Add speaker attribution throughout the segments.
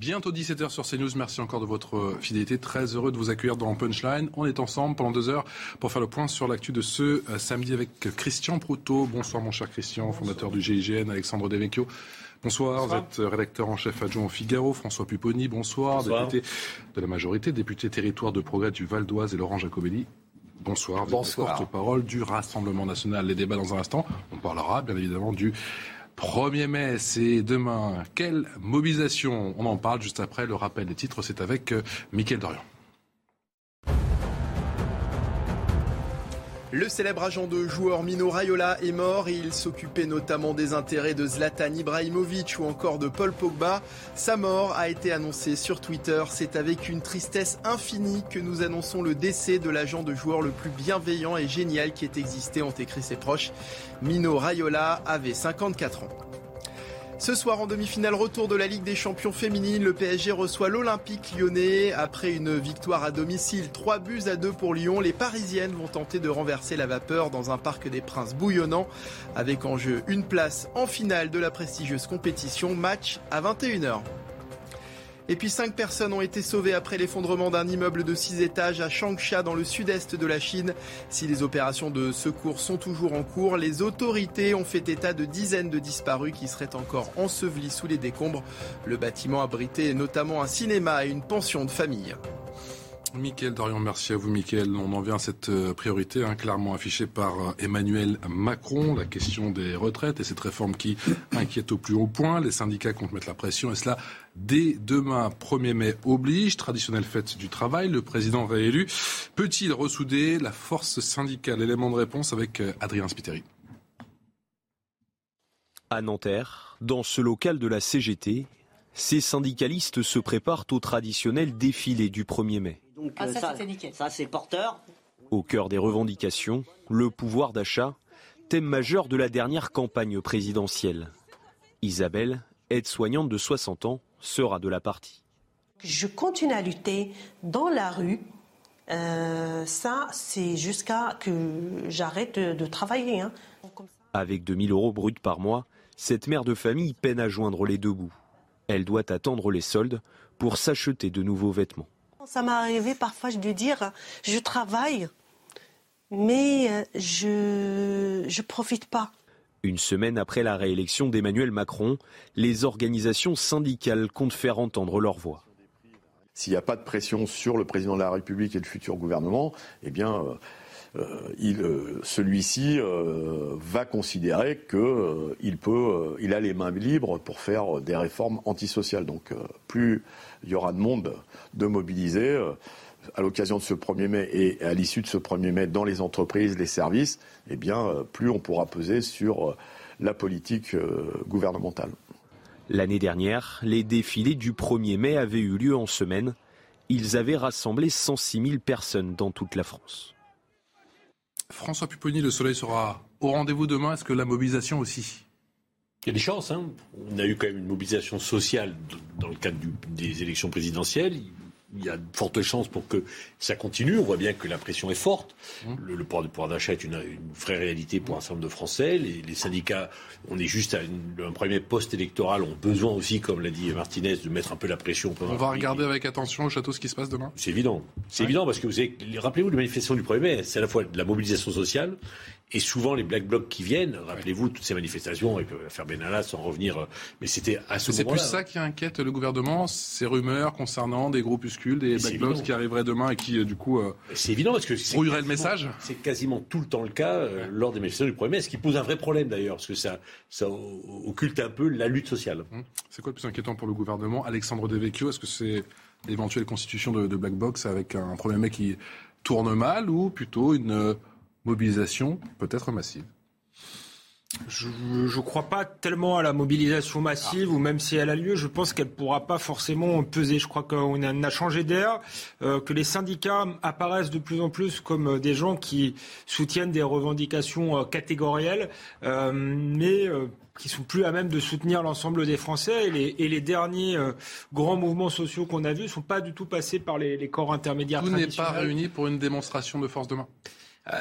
Speaker 1: Bientôt 17h sur CNews. Merci encore de votre fidélité. Très heureux de vous accueillir dans Punchline. On est ensemble pendant deux heures pour faire le point sur l'actu de ce euh, samedi avec Christian Proutot. Bonsoir mon cher Christian, fondateur du GIGN, Alexandre Devecchio. Bonsoir, vous êtes rédacteur en chef adjoint au Figaro. François Pupponi, bonsoir, député de la majorité, député territoire de progrès du Val d'Oise et Laurent Jacobelli. Bonsoir, vous êtes porte-parole du Rassemblement national. Les débats dans un instant. On parlera bien évidemment du 1er mai, c'est demain. Quelle mobilisation? On en parle juste après le rappel des titres. C'est avec euh, Mickaël Dorian.
Speaker 2: Le célèbre agent de joueur Mino Raiola est mort et il s'occupait notamment des intérêts de Zlatan Ibrahimovic ou encore de Paul Pogba. Sa mort a été annoncée sur Twitter. C'est avec une tristesse infinie que nous annonçons le décès de l'agent de joueur le plus bienveillant et génial qui ait existé, ont écrit ses proches. Mino Raiola avait 54 ans. Ce soir en demi-finale retour de la Ligue des Champions féminines, le PSG reçoit l'Olympique lyonnais. Après une victoire à domicile, 3 buts à 2 pour Lyon, les Parisiennes vont tenter de renverser la vapeur dans un parc des Princes bouillonnant avec en jeu une place en finale de la prestigieuse compétition, match à 21h. Et puis cinq personnes ont été sauvées après l'effondrement d'un immeuble de 6 étages à Changsha dans le sud-est de la Chine. Si les opérations de secours sont toujours en cours, les autorités ont fait état de dizaines de disparus qui seraient encore ensevelis sous les décombres. Le bâtiment abritait notamment un cinéma et une pension de famille.
Speaker 1: Mickaël Dorian, merci à vous Mickaël. On en vient à cette euh, priorité hein, clairement affichée par euh, Emmanuel Macron, la question des retraites et cette réforme qui inquiète au plus haut point. Les syndicats comptent mettre la pression et cela dès demain 1er mai oblige, traditionnelle fête du travail. Le président réélu peut-il ressouder la force syndicale? Élément de réponse avec euh, Adrien Spiteri.
Speaker 3: À Nanterre, dans ce local de la CGT, ces syndicalistes se préparent au traditionnel défilé du 1er mai.
Speaker 4: Ah, euh, ça, ça c'est porteur.
Speaker 3: Au cœur des revendications, le pouvoir d'achat, thème majeur de la dernière campagne présidentielle. Isabelle, aide-soignante de 60 ans, sera de la partie.
Speaker 5: Je continue à lutter dans la rue. Euh, ça, c'est jusqu'à que j'arrête de, travailler. Hein.
Speaker 3: Avec 2000 euros bruts par mois, cette mère de famille peine à joindre les deux bouts. Elle doit attendre les soldes pour s'acheter de nouveaux vêtements.
Speaker 5: Ça m'est arrivé parfois de dire je travaille, mais euh, je ne profite pas.
Speaker 3: Une semaine après la réélection d'Emmanuel Macron, les organisations syndicales comptent faire entendre leur voix.
Speaker 6: S'il n'y a pas de pression sur le président de la République et le futur gouvernement, eh bien, euh, euh, euh, celui-ci va considérer qu'il a les mains libres pour faire des réformes antisociales. Donc, plus il y aura de monde de mobiliser à l'occasion de ce 1er mai et à l'issue de ce 1er mai dans les entreprises, les services, eh bien, euh, plus on pourra peser sur euh, la politique euh, gouvernementale.
Speaker 3: L'année dernière, les défilés du 1er mai avaient eu lieu en semaine. Ils avaient rassemblé 106 000 personnes dans toute la France.
Speaker 1: François Pupponi, le soleil sera au rendez-vous demain. Est-ce que la mobilisation aussi?
Speaker 7: Il y a des chances. Hein. On a eu quand même une mobilisation sociale dans le cadre des élections présidentielles il y a de fortes chances pour que ça continue. On voit bien que la pression est forte. Mmh. Le, le, pouvoir, pouvoir d'achat est une, une, vraie réalité pour un certain nombre de Français. Les, les syndicats, on est juste à une, un premier poste électoral, ont besoin aussi, comme l'a dit Martinez, de mettre un peu la pression.
Speaker 1: On va regarder avec attention au château ce qui se passe demain.
Speaker 7: C'est évident. C'est évident parce que vous avez, rappelez-vous, les manifestations du 1er mai, c'est à la fois de la mobilisation sociale et souvent, les Black Blocs qui viennent, rappelez-vous toutes ces manifestations, avec l'affaire Benalla, sans revenir, euh, mais c'était à ce moment-là.
Speaker 1: C'est plus ça qui inquiète le gouvernement, ces rumeurs concernant des groupuscules, des Black Blocs qui arriveraient demain et qui, euh, du coup, euh,
Speaker 7: c'est évident parce que
Speaker 1: brouilleraient le message.
Speaker 7: C'est quasiment tout le temps le cas lors des manifestations du 1er mai, ce qui pose un vrai problème d'ailleurs, parce que ça, ça occulte un peu la lutte sociale.
Speaker 1: Hum. C'est quoi le plus inquiétant pour le gouvernement? Alexandre Devecchio, est-ce que c'est l'éventuelle constitution de, de Black Box avec un 1er mai qui tourne mal ou plutôt une mobilisation peut-être massive
Speaker 8: je ne crois pas tellement à la mobilisation massive, ou même si elle a lieu, je pense qu'elle ne pourra pas forcément peser. Je crois qu'on a, changé d'air, euh, que les syndicats apparaissent de plus en plus comme euh, des gens qui soutiennent des revendications euh, catégorielles, mais qui sont plus à même de soutenir l'ensemble des Français. Et les, et les derniers grands mouvements sociaux qu'on a vus ne sont pas du tout passés par les, les corps intermédiaires.
Speaker 1: Tout n'est pas réuni pour une démonstration de force de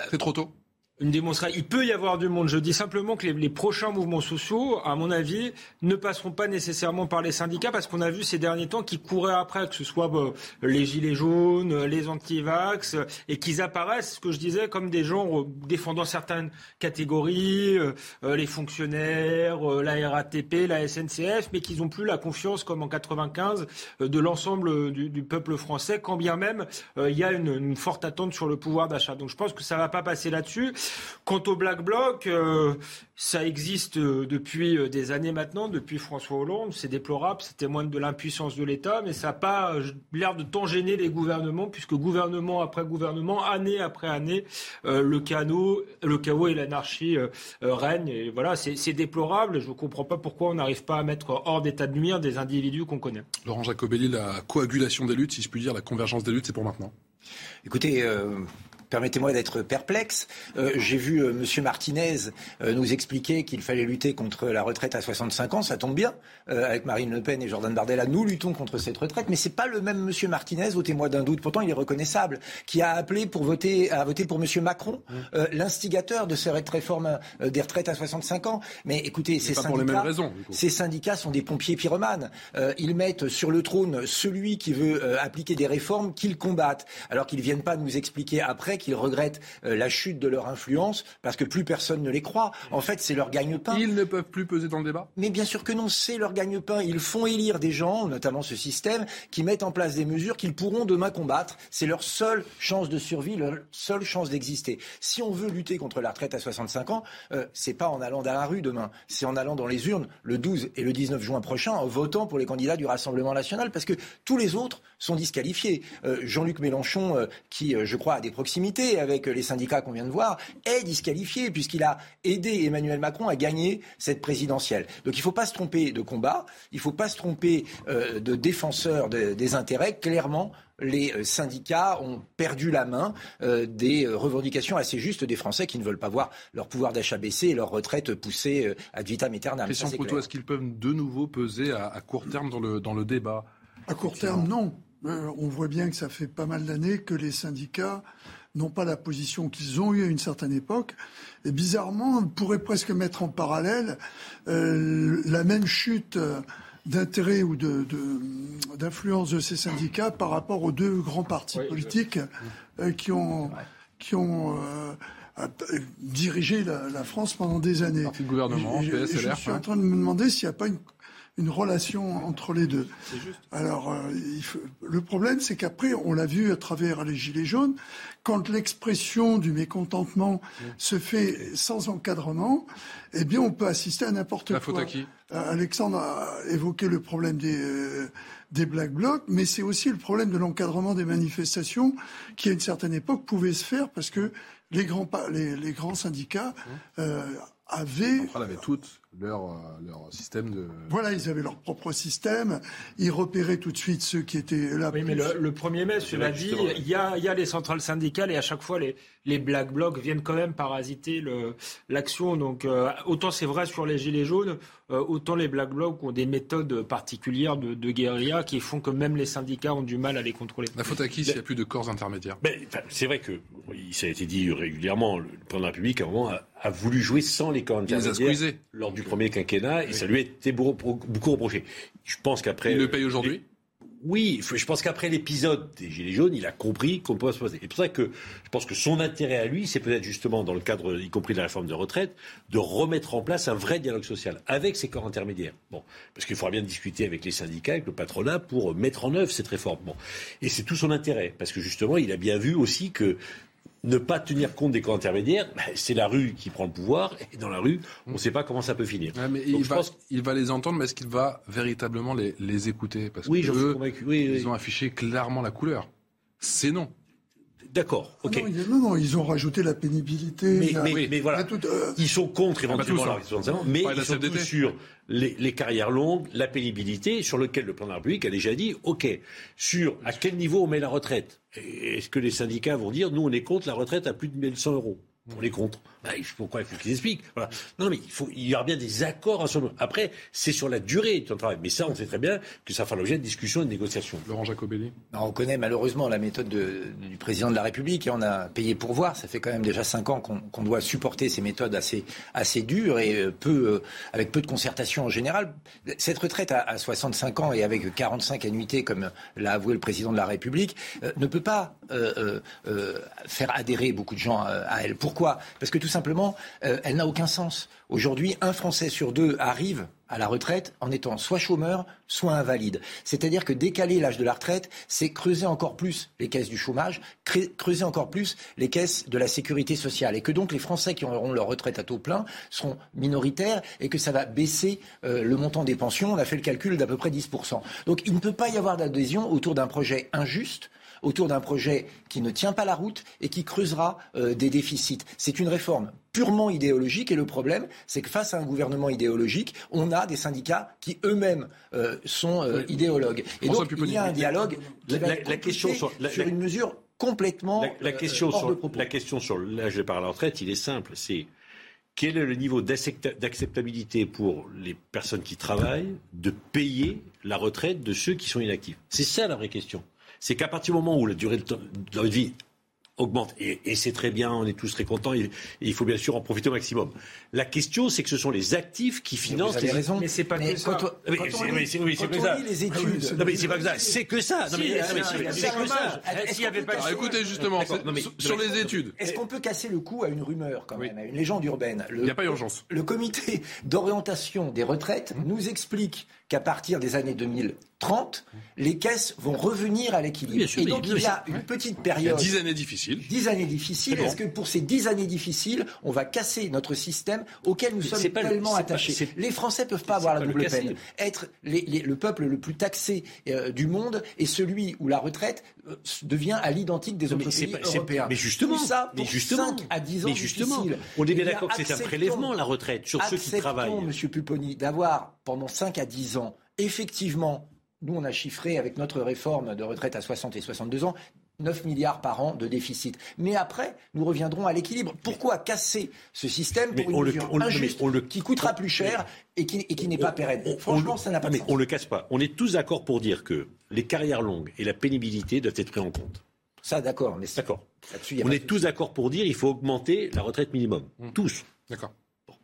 Speaker 1: C'est trop tôt
Speaker 8: une démonstration. Il peut y avoir du monde. Je dis simplement que les, prochains mouvements sociaux, à mon avis, ne passeront pas nécessairement par les syndicats parce qu'on a vu ces derniers temps qu'ils couraient après, que ce soit bah, les gilets jaunes, les anti-vax, et qu'ils apparaissent, ce que je disais, comme des gens défendant certaines catégories, euh, euh, les fonctionnaires, euh, la RATP, la SNCF, mais qu'ils n'ont plus la confiance, comme en 95, de l'ensemble du, peuple français, quand bien même il y a une, une forte attente sur le pouvoir d'achat. Donc je pense que ça ne va pas passer là-dessus. Quant au Black Bloc, euh, ça existe euh, depuis euh, des années maintenant, depuis François Hollande. C'est déplorable, c'est témoigne de l'impuissance de l'État, mais ça n'a pas l'air de tant gêner les gouvernements, puisque gouvernement après gouvernement, année après année, le, chaos, le chaos et l'anarchie règnent. Et voilà, c'est déplorable. Je ne comprends pas pourquoi on n'arrive pas à mettre hors d'état de nuire des individus qu'on connaît.
Speaker 1: Laurent Jacobelli, la coagulation des luttes, si je puis dire, la convergence des luttes, c'est pour maintenant.
Speaker 9: Écoutez, Permettez-moi d'être perplexe. Euh, j'ai vu euh, M. Martinez euh, nous expliquer qu'il fallait lutter contre la retraite à 65 ans. Ça tombe bien. avec Marine Le Pen et Jordan Bardella, nous luttons contre cette retraite. Mais c'est pas le même M. Martinez, votez-moi d'un doute, pourtant il est reconnaissable, qui a appelé pour voter, à voter pour M. Macron, mmh. l'instigateur de cette réforme des retraites à 65 ans. Mais écoutez, ces syndicats, ces syndicats sont des pompiers pyromanes. ils mettent sur le trône celui qui veut appliquer des réformes qu'ils combattent, alors qu'ils viennent pas nous expliquer après qu'ils regrettent euh, la chute de leur influence parce que plus personne ne les croit. En fait, c'est leur gagne-pain.
Speaker 1: Ils ne peuvent plus peser dans le débat?
Speaker 9: Mais bien sûr que non, c'est leur gagne-pain. Ils font élire des gens, notamment ce système, qui mettent en place des mesures qu'ils pourront demain combattre. C'est leur seule chance de survie, leur seule chance d'exister. Si on veut lutter contre la retraite à 65 ans, euh, c'est pas en allant dans la rue demain, c'est en allant dans les urnes le 12 et le 19 juin prochain en votant pour les candidats du Rassemblement national parce que tous les autres sont disqualifiés. Euh, Jean-Luc Mélenchon, qui, je crois, a des proximités, avec les syndicats qu'on vient de voir, est disqualifié puisqu'il a aidé Emmanuel Macron à gagner cette présidentielle. Donc il ne faut pas se tromper de combat, il ne faut pas se tromper euh, de défenseurs des intérêts. Clairement, les euh, syndicats ont perdu la main euh, des revendications assez justes des Français qui ne veulent pas voir leur pouvoir d'achat baisser et leur retraite pousser à vitam aeternam.
Speaker 1: Christian Couteau, est-ce qu'ils peuvent de nouveau peser à, court terme dans le, dans le débat?
Speaker 10: À court terme, non. on voit bien que ça fait pas mal d'années que les syndicats n'ont pas la position qu'ils ont eue à une certaine époque. Et bizarrement, on pourrait presque mettre en parallèle euh, la même chute euh, d'intérêt ou d'influence de, de, ces syndicats par rapport aux deux grands partis politiques euh, qui ont, qui ont dirigé la, France pendant des années.
Speaker 1: Parti de gouvernement,
Speaker 10: je suis en train de me demander s'il n'y a pas une une relation entre les deux. Alors, euh, le problème, c'est qu'après, on l'a vu à travers les Gilets jaunes, quand l'expression du mécontentement se fait sans encadrement, eh bien, on peut assister à n'importe quoi.
Speaker 1: La faute à qui?
Speaker 10: Euh, Alexandre a évoqué le problème des, euh, des Black Blocs, mais c'est aussi le problème de l'encadrement des manifestations qui, à une certaine époque, pouvait se faire parce que les grands, les, les grands syndicats euh, avaient...
Speaker 1: avaient toutes leur, euh, leur système de...
Speaker 10: Voilà, ils avaient leur propre système. Ils repéraient tout de suite ceux qui étaient là.
Speaker 8: Oui, mais le, 1er mai, cela dit, il y, a, y a les centrales syndicales et à chaque fois, les, les Black Blocs viennent quand même parasiter l'action. Donc, euh, autant c'est vrai sur les Gilets jaunes, euh, autant les Black Blocs ont des méthodes particulières de, de, guérilla qui font que même les syndicats ont du mal à les contrôler.
Speaker 1: La faute à qui s'il n'y a plus de corps intermédiaires?
Speaker 7: Ben, C'est vrai que, ça a été dit régulièrement, le président de la République, à un moment, a, voulu jouer sans les corps intermédiaires lors du premier quinquennat, et ça lui a été beaucoup reproché. Je pense qu'après...
Speaker 1: Il le paye aujourd'hui?
Speaker 7: Oui, je pense qu'après l'épisode des Gilets jaunes, il a compris qu'on peut se poser. Et c'est pour ça que je pense que son intérêt à lui, c'est peut-être justement, dans le cadre, y compris de la réforme de retraite, de remettre en place un vrai dialogue social avec ces corps intermédiaires. Bon, parce qu'il faudra bien discuter avec les syndicats, avec le patronat, pour mettre en œuvre cette réforme. Bon. Et c'est tout son intérêt, parce que justement, il a bien vu aussi que ne pas tenir compte des corps intermédiaires, ben, c'est la rue qui prend le pouvoir, et dans la rue, on ne sait pas comment ça peut finir.
Speaker 1: il, va, il, va, les entendre, mais est-ce qu'il va véritablement les, les écouter? Parce
Speaker 7: oui,
Speaker 1: que
Speaker 7: oui,
Speaker 1: ils ont affiché clairement la couleur. C'est non.
Speaker 7: D'accord,
Speaker 10: ah ok. non, non, ils ont rajouté la pénibilité.
Speaker 7: Mais, mais, voilà, euh, ils sont contre ah, éventuellement la mais ils sont tous sur les, les, carrières longues, la pénibilité, sur lequel le plan de la République a déjà dit, ok, sur à quel niveau on met la retraite? Est-ce que les syndicats vont dire, nous on est contre la retraite à plus de 1100 euros? Pour les contre. Bah, pourquoi il faut qu'ils expliquent voilà. Non, mais il, faut, il y aura bien des accords à ce moment. Après, c'est sur la durée du travail. Mais ça, on sait très bien que ça fera l'objet de discussions et de négociations.
Speaker 1: Laurent Jacobelli
Speaker 9: On connaît malheureusement la méthode du président de la République et on a payé pour voir. Ça fait quand même déjà cinq ans qu'on doit supporter ces méthodes assez, assez dures et euh, peu, euh, avec peu de concertation en général. Cette retraite à, 65 ans et avec 45 annuités, comme l'a avoué le président de la République, euh, ne peut pas faire adhérer beaucoup de gens à elle. Pourquoi? Parce que tout simplement, euh, elle n'a aucun sens. Aujourd'hui, un Français sur deux arrive à la retraite en étant soit chômeur, soit invalide. C'est-à-dire que décaler l'âge de la retraite, c'est creuser encore plus les caisses du chômage, creuser encore plus les caisses de la sécurité sociale. Et que donc les Français qui auront leur retraite à taux plein seront minoritaires et que ça va baisser euh, le montant des pensions. On a fait le calcul d'à peu près 10%. Donc il ne peut pas y avoir d'adhésion autour d'un projet injuste autour d'un projet qui ne tient pas la route et qui creusera euh, des déficits. C'est une réforme purement idéologique et le problème, c'est que face à un gouvernement idéologique, on a des syndicats qui eux-mêmes euh, sont euh, idéologues. Et donc, il y a un dialogue
Speaker 7: la, question sur,
Speaker 9: une mesure complètement
Speaker 7: la, question sur, La question sur l'âge de la retraite, il est simple, c'est quel est le niveau d'acceptabilité pour les personnes qui travaillent de payer la retraite de ceux qui sont inactifs? C'est ça la vraie question c'est qu'à partir du moment où la durée de, de vie augmente. Et, c'est très bien, on est tous très contents, et, il faut bien sûr en profiter au maximum. La question, c'est que ce sont les actifs qui financent
Speaker 9: vous avez
Speaker 7: les...
Speaker 9: raison.
Speaker 8: Mais c'est pas que ça.
Speaker 9: Quand on, lit, que ça. les études...
Speaker 7: Non mais c'est pas que ça, c'est que ça. Non mais c'est que ça.
Speaker 1: S'il y avait pas... écoutez justement, sur les études...
Speaker 9: Est-ce qu'on peut casser le coup à une rumeur quand même, à une légende urbaine?
Speaker 1: Il n'y a pas urgence.
Speaker 9: Le comité d'orientation des retraites nous explique qu'à partir des années 2030, les caisses vont revenir à l'équilibre. Et donc il y a une petite période.
Speaker 1: Il y a 10 années difficiles.
Speaker 9: 10 années difficiles. Est-ce que pour ces 10 années difficiles, on va casser notre système auquel nous sommes tellement attachés? Les Français ne peuvent pas avoir la double peine. Être le peuple le plus taxé euh, du monde et celui où la retraite euh, devient à l'identique des autres pays européens.
Speaker 7: Mais justement,
Speaker 9: Tout ça pour mais justement, 5 à 10 ans
Speaker 7: mais justement, on est bien d'accord que c'est un prélèvement la retraite sur ceux qui travaillent.
Speaker 9: Monsieur Pupponi, d'avoir pendant 5 à 10 ans, effectivement, nous on a chiffré avec notre réforme de retraite à 60 et 62 ans 9 milliards par an de déficit. Mais après, nous reviendrons à l'équilibre. Pourquoi casser ce système pour une mesure injuste qui coûtera plus cher et qui, n'est pas pérenne? Franchement, ça n'a pas de
Speaker 7: mais On ne le casse pas. On est tous d'accord pour dire que les carrières longues et la pénibilité doivent être pris en compte.
Speaker 9: Ça, d'accord. Mais
Speaker 7: d'accord. On est tous d'accord pour dire qu'il faut augmenter la retraite minimum. Mmh. Tous.
Speaker 1: D'accord.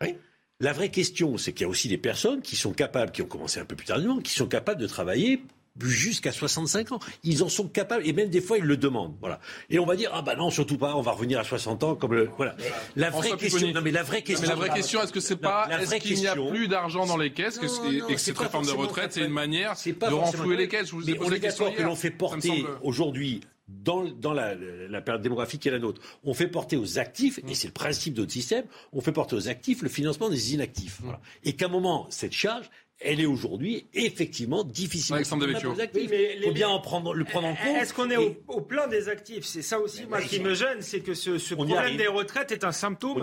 Speaker 7: Oui. La vraie question, c'est qu'il y a aussi des personnes qui sont capables, qui ont commencé un peu plus tardivement, qui sont capables de travailler jusqu'à 65 ans. Ils en sont capables et même des fois ils le demandent. Voilà. Et on va dire ah bah non surtout pas, on va revenir à 60 ans comme le voilà. La vraie question. Non mais la vraie question.
Speaker 1: Mais la vraie question, est-ce que c'est pas est-ce qu'il n'y a plus d'argent dans les caisses que et que cette réforme de retraite c'est une manière de renflouer les caisses.
Speaker 7: Mais on est d'accord que l'on fait porter aujourd'hui dans, dans la, la, période démographique qui est la nôtre, on fait porter aux actifs, et c'est le principe de notre système, on fait porter aux actifs le financement des inactifs. Voilà. Et qu'à un moment, cette charge, elle est aujourd'hui effectivement difficile.
Speaker 1: Alexandre
Speaker 7: Il faut bien en prendre, le prendre en compte.
Speaker 8: Est-ce qu'on est au, plein des actifs? C'est ça aussi, moi, qui me gêne, c'est que ce, ce problème des retraites est un symptôme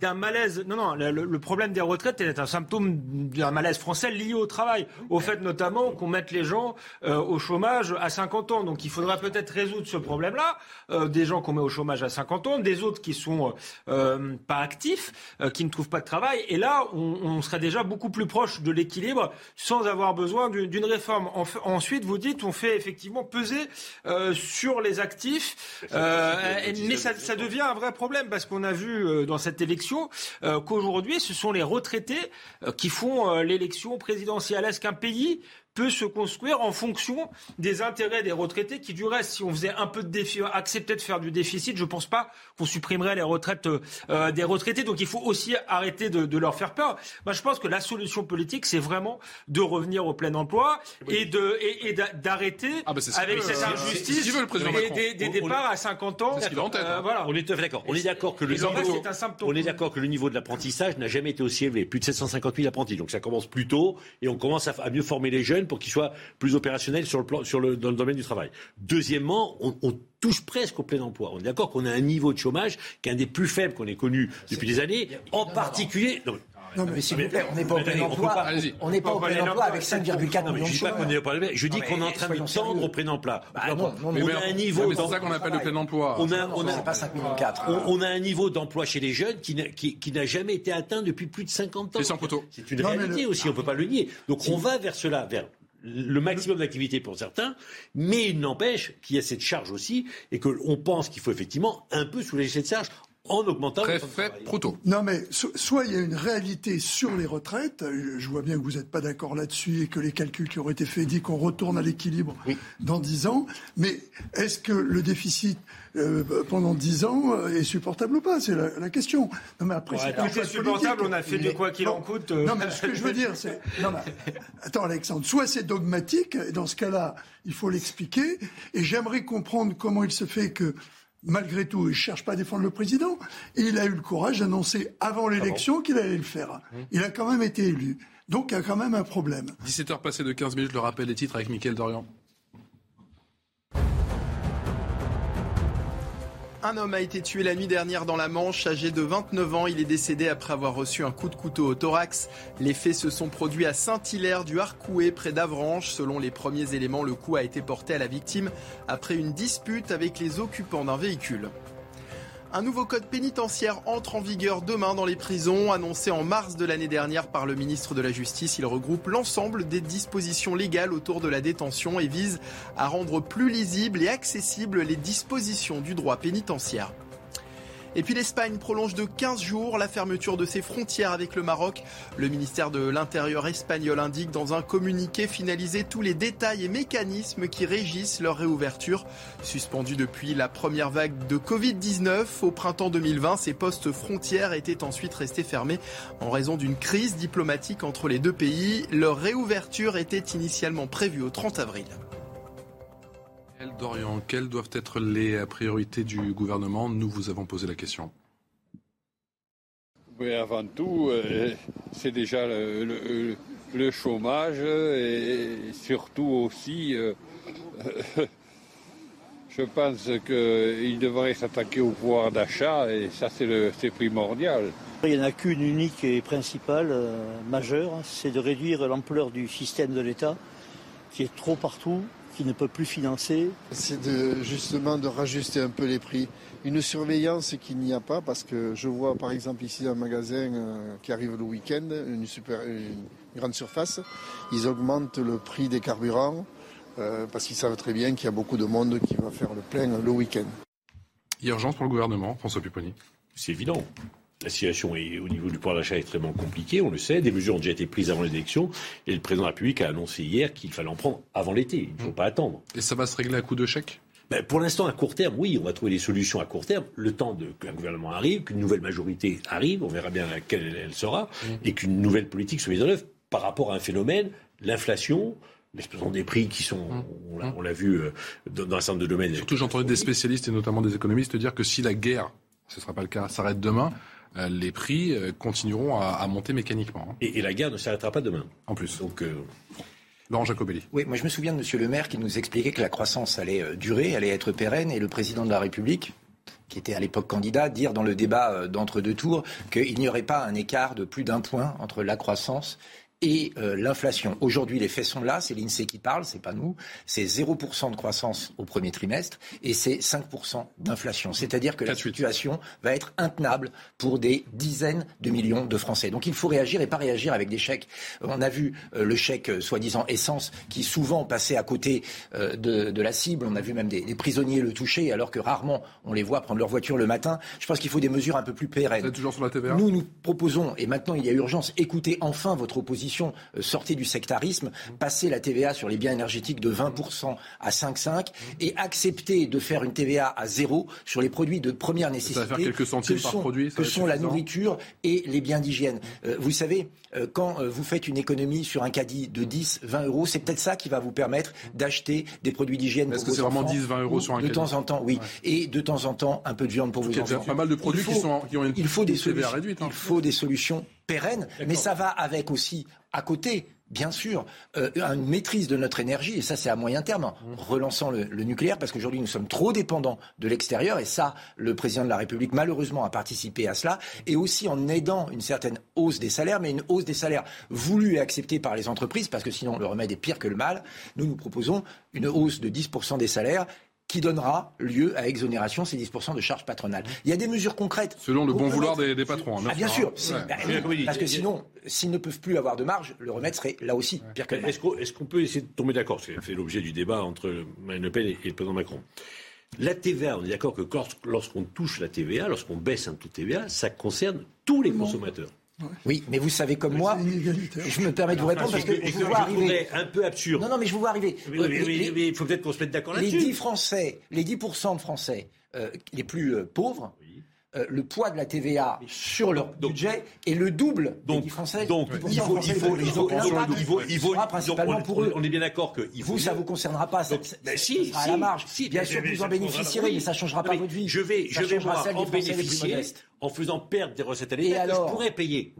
Speaker 8: d'un malaise. Non, non, le, problème des retraites est un symptôme d'un malaise français lié au travail, au fait notamment qu'on mette les gens euh, au chômage à 50 ans. Donc, il faudra peut-être résoudre ce problème-là, euh, des gens qu'on met au chômage à 50 ans, des autres qui sont euh, pas actifs, qui ne trouvent pas de travail. Et là, on, on serait déjà beaucoup plus proche de l'équilibre sans avoir besoin d'une réforme. ensuite, vous dites, on fait effectivement peser euh, sur les actifs, euh, mais ça, devient un vrai problème parce qu'on a vu euh, dans cette élection qu'aujourd'hui, ce sont les retraités qui font l'élection présidentielle. Est-ce qu'un pays peut se construire en fonction des intérêts des retraités qui, du reste, si on faisait un peu de défi, acceptait de faire du déficit, je ne pense pas qu'on supprimerait les retraites euh, des retraités. Donc il faut aussi arrêter de, leur faire peur. Moi, je pense que la solution politique, c'est vraiment de revenir au plein emploi et de et, d'arrêter ah bah, avec cette injustice et des, départs à 50 ans.
Speaker 7: Euh, voilà. On est d'accord. On est d'accord que le niveau, on est d'accord que le niveau de l'apprentissage n'a jamais été aussi élevé. Plus de 750 000 apprentis. Donc ça commence plus tôt et on commence à mieux former les jeunes pour qu'ils soient plus opérationnels sur le plan, sur le, dans le domaine du travail. Deuxièmement, on, touche presque au plein emploi. On est d'accord qu'on a un niveau de chômage qui est un des plus faibles qu'on ait connu depuis des années, en particulier.
Speaker 9: Non, mais s'il vous plaît, on n'est pas au plein emploi. On n'est pas au plein emploi avec 5,4 millions de chômeurs.
Speaker 7: Je dis qu'on est en train de tendre au plein emploi.
Speaker 1: Bah, on a un niveau. C'est ça qu'on appelle le plein emploi.
Speaker 7: On a, on a pas 5 millions 4. On a un niveau d'emploi chez les jeunes qui n'a jamais été atteint depuis plus de 50 ans. C'est une réalité aussi, on ne peut pas le nier. Donc on va vers cela, vers le maximum d'activité pour certains, mais il n'empêche qu'il y a cette charge aussi et qu'on pense qu'il faut effectivement un peu soulager cette charge en augmentant
Speaker 1: Préfet Proutot.
Speaker 10: Non, mais soit il y a une réalité sur les retraites. Je vois bien que vous n'êtes pas d'accord là-dessus et que les calculs qui auraient été faits disent qu'on retourne à l'équilibre dans 10 ans. Mais est-ce que le déficit euh, pendant 10 ans euh, est supportable ou pas? C'est la, question.
Speaker 8: Non, mais après, c'est supportable. On a fait de quoi qu'il en coûte.
Speaker 10: Euh. Non, mais ce que je veux dire, c'est. Non, mais... Attends, Alexandre. Soit c'est dogmatique, et dans ce cas-là, il faut l'expliquer. Et j'aimerais comprendre comment il se fait que malgré tout, il ne cherche pas à défendre le président. Et il a eu le courage d'annoncer avant l'élection qu'il allait le faire. Mmh. Il a quand même été élu. Donc il y a quand même un problème.
Speaker 1: 17h passées de 15 minutes, le rappel des titres avec Mickaël Dorian.
Speaker 2: Un homme a été tué la nuit dernière dans la Manche, âgé de 29 ans. Il est décédé après avoir reçu un coup de couteau au thorax. Les faits se sont produits à Saint-Hilaire du Harcouët, près d'Avranches. Selon les premiers éléments, le coup a été porté à la victime après une dispute avec les occupants d'un véhicule. Un nouveau code pénitentiaire entre en vigueur demain dans les prisons. Annoncé en mars de l'année dernière par le ministre de la Justice, il regroupe l'ensemble des dispositions légales autour de la détention et vise à rendre plus lisibles et accessibles les dispositions du droit pénitentiaire. Et puis l'Espagne prolonge de 15 jours la fermeture de ses frontières avec le Maroc. Le ministère de l'Intérieur espagnol indique dans un communiqué finaliser tous les détails et mécanismes qui régissent leur réouverture. Suspendus depuis la première vague de Covid-19 au printemps 2020, ces postes frontières étaient ensuite restés fermés en raison d'une crise diplomatique entre les deux pays. Leur réouverture était initialement prévue au 30 avril.
Speaker 1: Dorian, quelles doivent être les priorités du gouvernement? Nous vous avons posé la question.
Speaker 11: avant tout, euh, c'est déjà le, chômage et surtout aussi, euh, je pense qu'il devrait s'attaquer au pouvoir d'achat et ça c'est primordial.
Speaker 12: Il n'y en a qu'une unique et principale, euh, majeure, c'est de réduire l'ampleur du système de l'État qui est trop partout qui ne peut plus financer.
Speaker 13: C'est de, justement de rajuster un peu les prix. Une surveillance qu'il n'y a pas, parce que je vois par exemple ici un magasin euh, qui arrive le week-end, une, super, une grande surface, ils augmentent le prix des carburants euh, parce qu'ils savent très bien qu'il y a beaucoup de monde qui va faire le plein le week-end.
Speaker 1: Il y a urgence pour le gouvernement, François Pupponi?
Speaker 7: C'est évident. La situation est, au niveau du pouvoir d'achat extrêmement compliquée, on le sait. Des mesures ont déjà été prises avant les élections. Et le président de la République a annoncé hier qu'il fallait en prendre avant l'été. Il ne faut pas attendre.
Speaker 1: Et ça va se régler à coup de chèque?
Speaker 7: Ben, pour l'instant, à court terme, oui, on va trouver des solutions à court terme. Le temps qu'un gouvernement arrive, qu'une nouvelle majorité arrive, on verra bien laquelle elle sera, mmh. et qu'une nouvelle politique soit mise en œuvre par rapport à un phénomène, l'inflation, l'explosion des prix qui sont, mmh. on l'a vu euh, dans, un certain nombre de domaines.
Speaker 1: Surtout, j'ai entendu des spécialistes et notamment des économistes dire que si la guerre, ce ne sera pas le cas, s'arrête demain, les prix euh, continueront à, monter mécaniquement.
Speaker 7: Hein. Et, la guerre ne s'arrêtera pas demain.
Speaker 1: En plus.
Speaker 7: Donc. Euh,
Speaker 1: Laurent Jacobelli.
Speaker 9: Oui, moi je me souviens de M. le maire qui nous expliquait que la croissance allait durer, allait être pérenne, et le président de la République, qui était à l'époque candidat, dire dans le débat d'entre deux tours qu'il n'y aurait pas un écart de plus d'un point entre la croissance et euh, l'inflation. Aujourd'hui, les faits sont là, c'est l'INSEE qui parle, c'est pas nous. C'est 0% de croissance au premier trimestre et c'est 5% d'inflation. C'est-à-dire que la situation va être intenable pour des dizaines de millions de Français. Donc il faut réagir et pas réagir avec des chèques. On a vu euh, le chèque euh, soi-disant essence qui souvent passait à côté de, la cible. On a vu même des, prisonniers le toucher alors que rarement on les voit prendre leur voiture le matin. Je pense qu'il faut des mesures un peu plus pérennes.
Speaker 1: Vous êtes toujours sur la TVA
Speaker 9: Nous, nous proposons, et maintenant il y a urgence, écoutez enfin votre opposition euh, sortez du sectarisme, passez la TVA sur les biens énergétiques de 20% à 5,5 et acceptez de faire une TVA à zéro sur les produits de première nécessité. Ça
Speaker 1: va faire quelques centimes par produit.
Speaker 9: que sont la nourriture et les biens d'hygiène. Euh, vous savez, euh, quand vous faites une économie sur un caddie de 10, 20 euros, c'est peut-être ça qui va vous permettre d'acheter des produits d'hygiène.
Speaker 1: Est-ce que c'est vraiment 10, 20 euros sur un
Speaker 9: caddie De temps en temps, oui. Et de temps en temps, un peu de viande pour vous enfants.
Speaker 1: Il y a pas mal de produits qui, sont, qui ont une
Speaker 9: il faut des solutions, réduite. Hein. Il faut des solutions pérenne, mais ça va avec aussi à côté bien sûr, euh, une maîtrise de notre énergie, et ça c'est à moyen terme, en relançant le, nucléaire, parce qu'aujourd'hui nous sommes trop dépendants de l'extérieur, et ça, le président de la République malheureusement a participé à cela, et aussi en aidant une certaine hausse des salaires, mais une hausse des salaires voulue et acceptée par les entreprises, parce que sinon le remède est pire que le mal. Nous nous proposons une hausse de 10% des salaires qui donnera lieu à exonération ces 10% de charges patronales. Il y a des mesures concrètes.
Speaker 1: Selon le bon vouloir des, patrons.
Speaker 9: Hein, ah, bien sûr. Bah, parce que sinon, s'ils ne peuvent plus avoir de marge, le remède serait là aussi pire que
Speaker 7: Est-ce qu'on peut essayer de tomber d'accord? Fait l'objet du débat entre Marine Le Pen et le président Macron. La TVA, on est d'accord que lorsqu'on touche la TVA, lorsqu'on baisse un taux de TVA, ça concerne tous les consommateurs.
Speaker 9: Oui, mais vous savez comme moi, je me permets de vous répondre parce que je vous vois arriver.
Speaker 7: un peu absurde.
Speaker 9: Non, non, mais je vous vois arriver.
Speaker 7: il faut peut-être qu'on se mette d'accord là-dessus.
Speaker 9: Les 10 Français, les 10% de Français euh, les plus euh, pauvres, euh, le poids de la TVA sur leur budget est le double
Speaker 7: donc,
Speaker 9: des Français.
Speaker 7: Donc, il faut, il faut, il faut, il faut,
Speaker 9: principalement pour eux.
Speaker 7: On est bien d'accord que
Speaker 9: vous, ça vous concernera pas. Ça, ben si, sera à la marge. Si, bien sûr, vous en bénéficierez, mais ça changera pas votre vie.
Speaker 7: Je vais, je vais moi en bénéficier en faisant perdre des recettes à l'État que je pourrais payer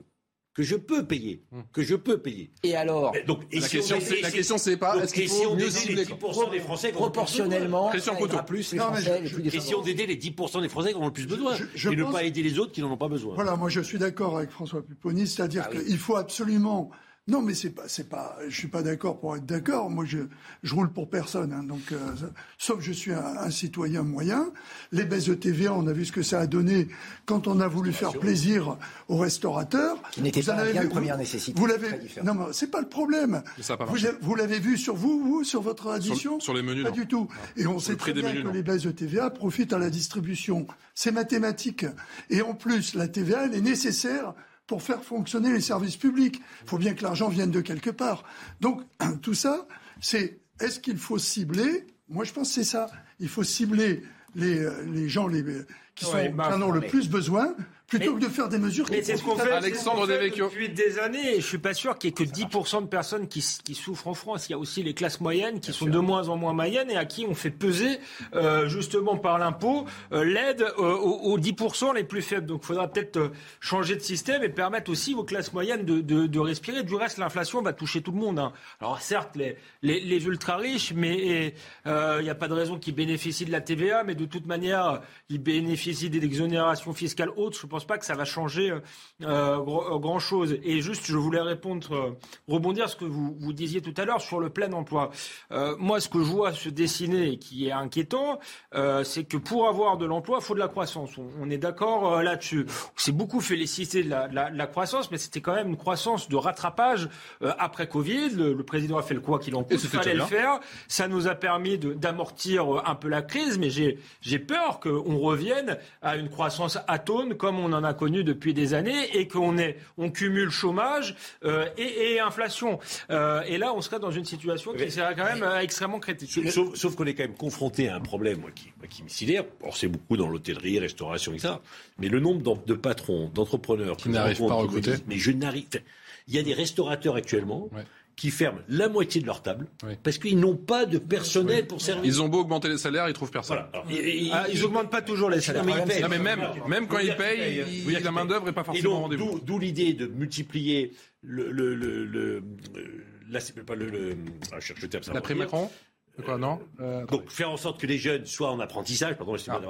Speaker 7: que je peux payer, hmm. que je peux payer.
Speaker 9: Et alors
Speaker 7: donc,
Speaker 1: et la, si question, on la question, c'est pas est-ce qu'il faut
Speaker 7: mieux les 10% des Français
Speaker 9: proportionnellement
Speaker 1: Christian
Speaker 9: plus les Français les plus
Speaker 7: Question d'aider les 10% des Français qui en ont le plus besoin et ne pas aider les autres qui n'en ont pas besoin.
Speaker 10: Voilà, moi je suis d'accord avec François Pupponi, c'est-à-dire ah qu'il faut absolument non, mais c'est pas, c'est pas, je suis pas d'accord pour être d'accord. Moi, je, je roule pour personne. Hein, donc, euh, sauf je suis un, citoyen moyen. Les baisses de TVA, on a vu ce que ça a donné quand on a voulu faire plaisir aux restaurateurs.
Speaker 9: Qui n'était pas bien première nécessité.
Speaker 10: Vous l'avez, non, mais c'est pas le problème. vous, vous l'avez vu sur vous, vous, sur votre addition
Speaker 1: Sur, les menus,
Speaker 10: pas du tout. Et on sait très bien que les baisses de TVA profitent à la distribution. C'est mathématique. Et en plus, la TVA, elle est nécessaire pour faire fonctionner les services publics. Il faut bien que l'argent vienne de quelque part. Donc tout ça, c'est est-ce qu'il faut cibler? Moi, je pense que c'est ça. Il faut cibler les, euh, les gens les, qui, sont, en ont le plus besoin plutôt que de faire des mesures
Speaker 8: mais c'est ce qu'on fait,
Speaker 1: Alexandre
Speaker 8: depuis des années. Je suis pas sûr qu'il y ait que 10% de personnes qui, qui, souffrent en France. Il y a aussi les classes moyennes qui sont de moins en moins moyennes et à qui on fait peser euh, justement par l'impôt euh, l'aide euh, aux, 10% les plus faibles. Donc il faudra peut-être euh, changer de système et permettre aussi aux classes moyennes de, de, de respirer. Du reste, l'inflation va toucher tout le monde. Hein. Alors certes, les, les, les ultra riches, mais il n'y a pas de raison qu'ils bénéficient de la TVA, mais de toute manière, ils bénéficient des exonérations fiscales hautes. Je pense pas que ça va changer euh, euh, euh, grand chose. Et juste, je voulais répondre, rebondir à ce que vous, vous disiez tout à l'heure sur le plein emploi. moi, ce que je vois se dessiner et qui est inquiétant, c'est que pour avoir de l'emploi, il faut de la croissance. On, est d'accord là-dessus. C'est beaucoup félicité de la, la, croissance, mais c'était quand même une croissance de rattrapage après Covid. Le, président a fait le quoi qu'il en coûte. Il fallait le faire. Ça nous a permis d'amortir un peu la crise, mais j'ai peur qu'on revienne à une croissance atone comme on en a connu depuis des années et qu'on est, on cumule chômage euh, et, inflation. Euh, et là, on serait dans une situation qui serait quand même euh, extrêmement critique.
Speaker 7: Sauf, qu'on est quand même confronté à un problème moi, qui, qui me sidère. Or, c'est beaucoup dans l'hôtellerie, restauration, etc. Mais le nombre de patrons, d'entrepreneurs
Speaker 1: qui n'arrivent pas à recruter.
Speaker 7: Mais je n'arrive. Il y a des restaurateurs actuellement qui ferment la moitié de leur table parce qu'ils n'ont pas de personnel pour servir.
Speaker 1: Ils ont beau augmenter les salaires, ils trouvent personne.
Speaker 8: ils n'augmentent ah, pas toujours les salaires.
Speaker 1: mais, même, même quand ils payent, la main d'œuvre n'est pas forcément au rendez-vous.
Speaker 7: D'où l'idée de multiplier le, le, le, le, la, pas le, le, ah, je cherche le terme.
Speaker 1: L'après Macron non
Speaker 7: euh, Donc faire en sorte que les jeunes soient en apprentissage, pardon, ah.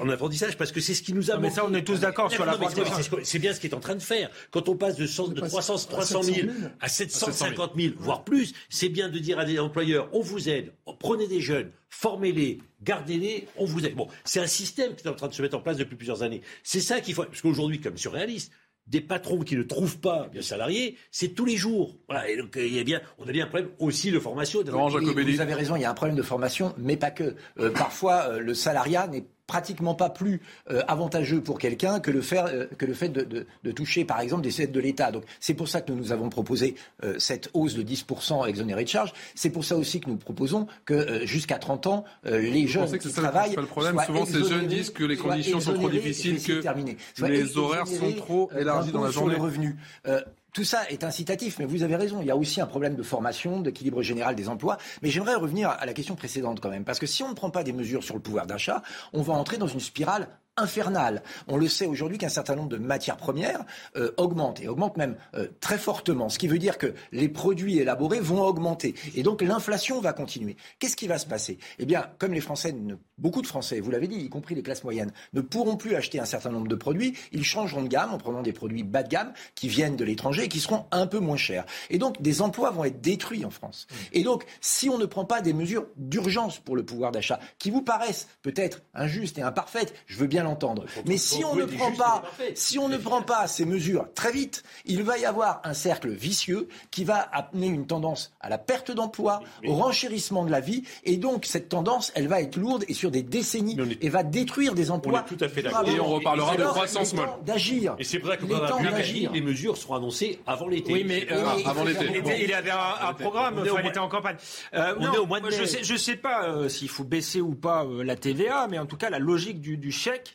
Speaker 7: en apprentissage parce que c'est ce qui nous a.
Speaker 8: mais ça, on est tous d'accord sur
Speaker 7: l'apprentissage. C'est bien ce qu'il est en train de faire. Quand on passe de, de 300, 300 000 à 750 000, voire plus, c'est bien de dire à des employeurs on vous aide, prenez des jeunes, formez-les, gardez-les, on vous aide. Bon, c'est un système qui est en train de se mettre en place depuis plusieurs années. C'est ça qu'il faut. Parce qu'aujourd'hui, comme surréaliste, des patrons qui ne trouvent pas de salariés, c'est tous les jours. Voilà, et donc il y a bien, on a bien un problème aussi de formation.
Speaker 9: vous avez raison, il y a un problème de formation, mais pas que. Euh, parfois, euh, le salariat n'est pratiquement pas plus euh, avantageux pour quelqu'un que le, faire, euh, que le fait de, de, de, toucher, par exemple, des aides de l'État. Donc, c'est pour ça que nous, nous avons proposé euh, cette hausse de 10% exonérée de charges. C'est pour ça aussi que nous proposons que jusqu'à 30 ans, les jeunes qui
Speaker 1: ça
Speaker 9: travaillent.
Speaker 1: Pas le problème. Souvent, ces jeunes disent que les conditions sont trop difficiles, que les horaires sont trop élargis dans la journée.
Speaker 9: Sur tout ça est incitatif, mais vous avez raison. Il y a aussi un problème de formation, d'équilibre général des emplois. Mais j'aimerais revenir à la question précédente quand même, parce que si on ne prend pas des mesures sur le pouvoir d'achat, on va entrer dans une spirale infernale. On le sait aujourd'hui qu'un certain nombre de matières premières euh, augmentent et augmentent même euh, très fortement, ce qui veut dire que les produits élaborés vont augmenter et donc l'inflation va continuer. Qu'est-ce qui va se passer? Eh bien, comme les Français, beaucoup de Français, vous l'avez dit, y compris les classes moyennes, ne pourront plus acheter un certain nombre de produits, ils changeront de gamme en prenant des produits bas de gamme qui viennent de l'étranger et qui seront un peu moins chers. Et donc, des emplois vont être détruits en France. Et donc, si on ne prend pas des mesures d'urgence pour le pouvoir d'achat, qui vous paraissent peut-être injustes et imparfaites, je veux bien l'entendre. Mais si on ne prend pas, si on ne prend pas ces mesures très vite, il va y avoir un cercle vicieux qui va amener une tendance à la perte d'emploi, au renchérissement de la vie, et donc cette tendance, elle va être lourde et sur des décennies, et va détruire des emplois.
Speaker 7: tout à fait d'accord.
Speaker 1: Et on reparlera de croissance molle.
Speaker 9: D'agir.
Speaker 7: Et c'est vrai que dans les mesures seront annoncées avant l'été.
Speaker 8: Oui, mais
Speaker 1: euh, avant l'été.
Speaker 8: Il y avait un, programme, il était en campagne. Euh,
Speaker 7: on est au mois de mai.
Speaker 8: Je sais, je sais pas euh, s'il faut baisser ou pas la TVA, mais en tout cas la logique du, du chèque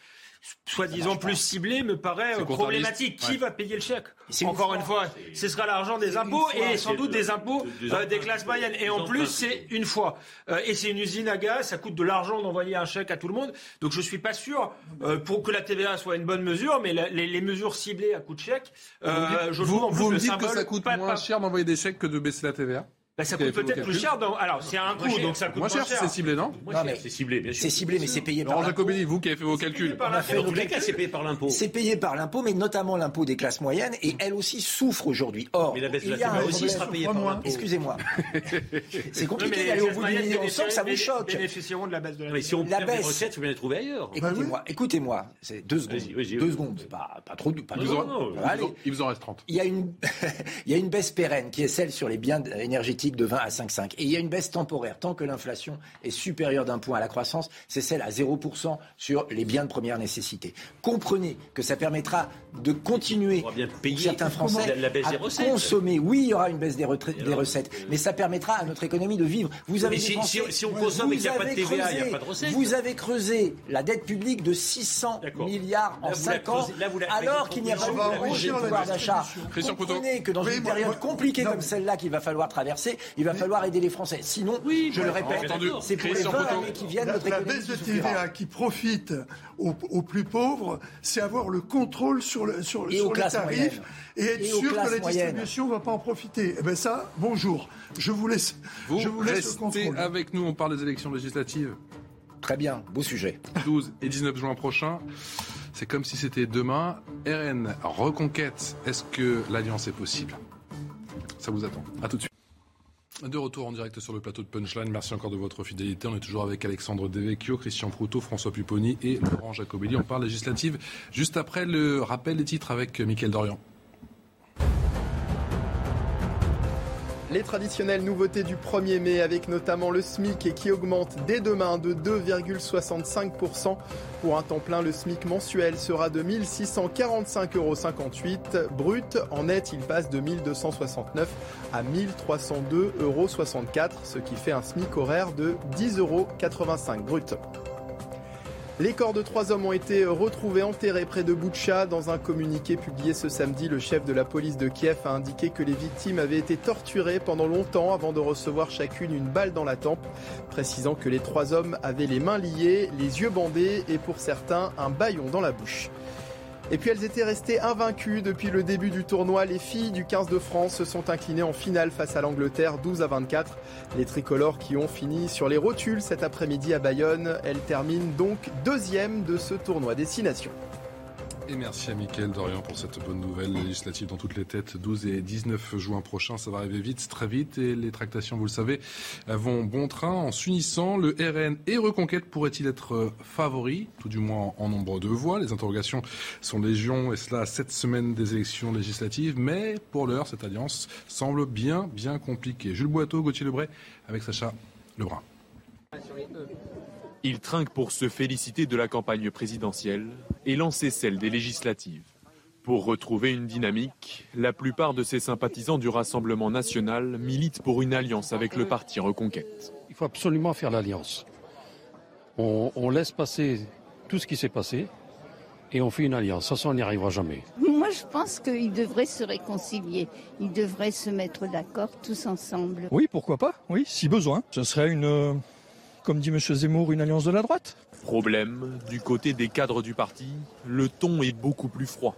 Speaker 8: soi-disant plus ciblé me paraît problématique. Qui va payer le chèque Encore une fois, ce sera l'argent des impôts et sans doute des impôts euh, des classes moyennes. Et en plus, c'est une fois. Euh, et c'est une usine à gaz, ça coûte de l'argent d'envoyer un chèque à tout le monde. Donc je suis pas sûr euh, pour que la TVA soit une bonne mesure, mais les, mesures ciblées à coup de chèque, je
Speaker 1: vous,
Speaker 8: trouve en plus
Speaker 1: vous me dites que ça coûte moins cher d'envoyer des chèques que de baisser la TVA
Speaker 8: bah, ça coûte peut-être plus cher. Dans... Alors, c'est un coût, donc ça coûte
Speaker 1: moins cher. C'est ciblé, non
Speaker 9: Non, mais
Speaker 7: c'est ciblé, bien sûr.
Speaker 9: C'est ciblé, mais c'est payé par l'impôt.
Speaker 1: Jacobelli, vous qui avez fait vos calculs.
Speaker 7: Dans tous les cas, c'est payé par l'impôt.
Speaker 9: C'est payé par l'impôt, mais notamment l'impôt des classes moyennes, et elles aussi souffrent aujourd'hui. Or,
Speaker 7: Mais la baisse de la aussi sera payée par l'impôt.
Speaker 9: Excusez-moi. C'est compliqué
Speaker 8: mais
Speaker 9: d'aller au bout d'une ligne ensemble, ça vous choque.
Speaker 8: bénéficieront de la baisse de la
Speaker 7: Mais si on
Speaker 9: La
Speaker 7: perd des
Speaker 9: baisse.
Speaker 7: recettes, il faut bien les trouver ailleurs.
Speaker 9: Écoutez-moi, écoutez-moi, c'est deux secondes. Deux secondes, pas, trop, pas
Speaker 1: Il
Speaker 9: trop.
Speaker 1: vous en- reste 30.
Speaker 9: Il y, a une, il y a une baisse pérenne qui est celle sur les biens énergétiques de 20 à 5,5. Et il y a une baisse temporaire. Tant que l'inflation est supérieure d'un point à la croissance, c'est celle à 0% sur les biens de première nécessité. Comprenez que ça permettra de continuer,
Speaker 7: bien payer
Speaker 9: certains Français,
Speaker 7: la- la baisse
Speaker 9: à
Speaker 7: des recettes.
Speaker 9: consommer. Oui, il y aura une baisse des, retra- des recettes, mais ça permettra à notre économie de vivre. Vous avez
Speaker 7: si- si- si on consomme et qu'il n'y a pas de TVA, il n'y a
Speaker 9: creusé-
Speaker 7: pas de recettes.
Speaker 9: Vous avez creusé la dette publique de 600
Speaker 7: D'accord.
Speaker 9: milliards en
Speaker 7: Là, vous la
Speaker 9: 5 ans,
Speaker 7: creusez- là, vous la-
Speaker 9: alors qu'il n'y a pas eu de
Speaker 10: la
Speaker 9: pouvoir d'achat. Comprenez que dans une période compliquée comme celle-là qu'il va falloir traverser, il va falloir aider les Français. Sinon, je le répète,
Speaker 1: entendu.
Speaker 9: c'est pour les
Speaker 1: Christian
Speaker 9: 20
Speaker 1: Couteau.
Speaker 9: années qui viennent
Speaker 10: La,
Speaker 9: notre
Speaker 10: la
Speaker 9: économie
Speaker 10: baisse de. TVA qui profite aux plus pauvres, c'est avoir le contrôle sur, le, sur,
Speaker 9: Et
Speaker 10: sur les tarifs
Speaker 9: moyennes.
Speaker 10: et être
Speaker 9: Et
Speaker 10: sûr que la distribution ne va pas en profiter. Eh bien ça, bonjour. Je vous laisse,
Speaker 1: Vous
Speaker 10: je vous laisse le
Speaker 1: restez
Speaker 10: contrôle.
Speaker 1: avec nous, on parle des élections législatives.
Speaker 9: Très bien, beau sujet.
Speaker 1: 12 et 19 juin prochain. C'est comme si c'était demain. RN Reconquête, est-ce que l'alliance est possible? Ça vous attend. À tout de suite. De retour en direct sur le plateau de Punchline. Merci encore de votre fidélité. On est toujours avec Alexandre Devecchio, Christian Proutot, François Pupponi et Laurent Jacobelli. On parle législative juste après le rappel des titres avec Mickaël Dorian.
Speaker 2: Les traditionnelles nouveautés du 1er mai avec notamment le SMIC et qui augmente dès demain de 2,65%. Pour un temps plein, le SMIC mensuel sera de 1645,58 euros brut. En net, il passe de 1269 à 1302,64 euros, ce qui fait un SMIC horaire de 10,85 euros brut. Les corps de trois hommes ont été retrouvés enterrés près de Boutcha. Dans un communiqué publié ce samedi, le chef de la police de Kiev a indiqué que les victimes avaient été torturées pendant longtemps avant de recevoir chacune une balle dans la tempe, précisant que les trois hommes avaient les mains liées, les yeux bandés et pour certains un bâillon dans la bouche. Et puis elles étaient restées invaincues depuis le début du tournoi. Les filles du 15 de France se sont inclinées en finale face à l'Angleterre 12 à 24. Les tricolores qui ont fini sur les rotules cet après-midi à Bayonne. Elles terminent donc deuxième de ce tournoi Destination.
Speaker 1: Et merci à Mickaël Dorian pour cette bonne nouvelle législative dans toutes les têtes. 12 et 19 juin prochain, ça va arriver vite, très vite. Et les tractations, vous le savez, vont bon train en s'unissant. Le RN et Reconquête pourraient-ils être favoris, tout du moins en nombre de voix? Les interrogations sont légion, et cela à sept semaines des élections législatives. Mais pour l'heure, cette alliance semble bien, bien compliquée. Jules Boiteau, Gauthier Lebray, avec Sacha Lebrun.
Speaker 14: Il trinque pour se féliciter de la campagne présidentielle et lancer celle des législatives. Pour retrouver une dynamique, la plupart de ses sympathisants du Rassemblement national militent pour une alliance avec le parti Reconquête.
Speaker 15: Il faut absolument faire l'alliance. On, on laisse passer tout ce qui s'est passé et on fait une alliance. Ça, ça on n'y arrivera jamais.
Speaker 16: Moi, je pense qu'ils devraient se réconcilier. Ils devraient se mettre d'accord tous ensemble.
Speaker 17: Oui, pourquoi pas Oui, si besoin. Ce serait une, comme dit M. Zemmour, une alliance de la droite.
Speaker 14: Problème, du côté des cadres du parti, le ton est beaucoup plus froid.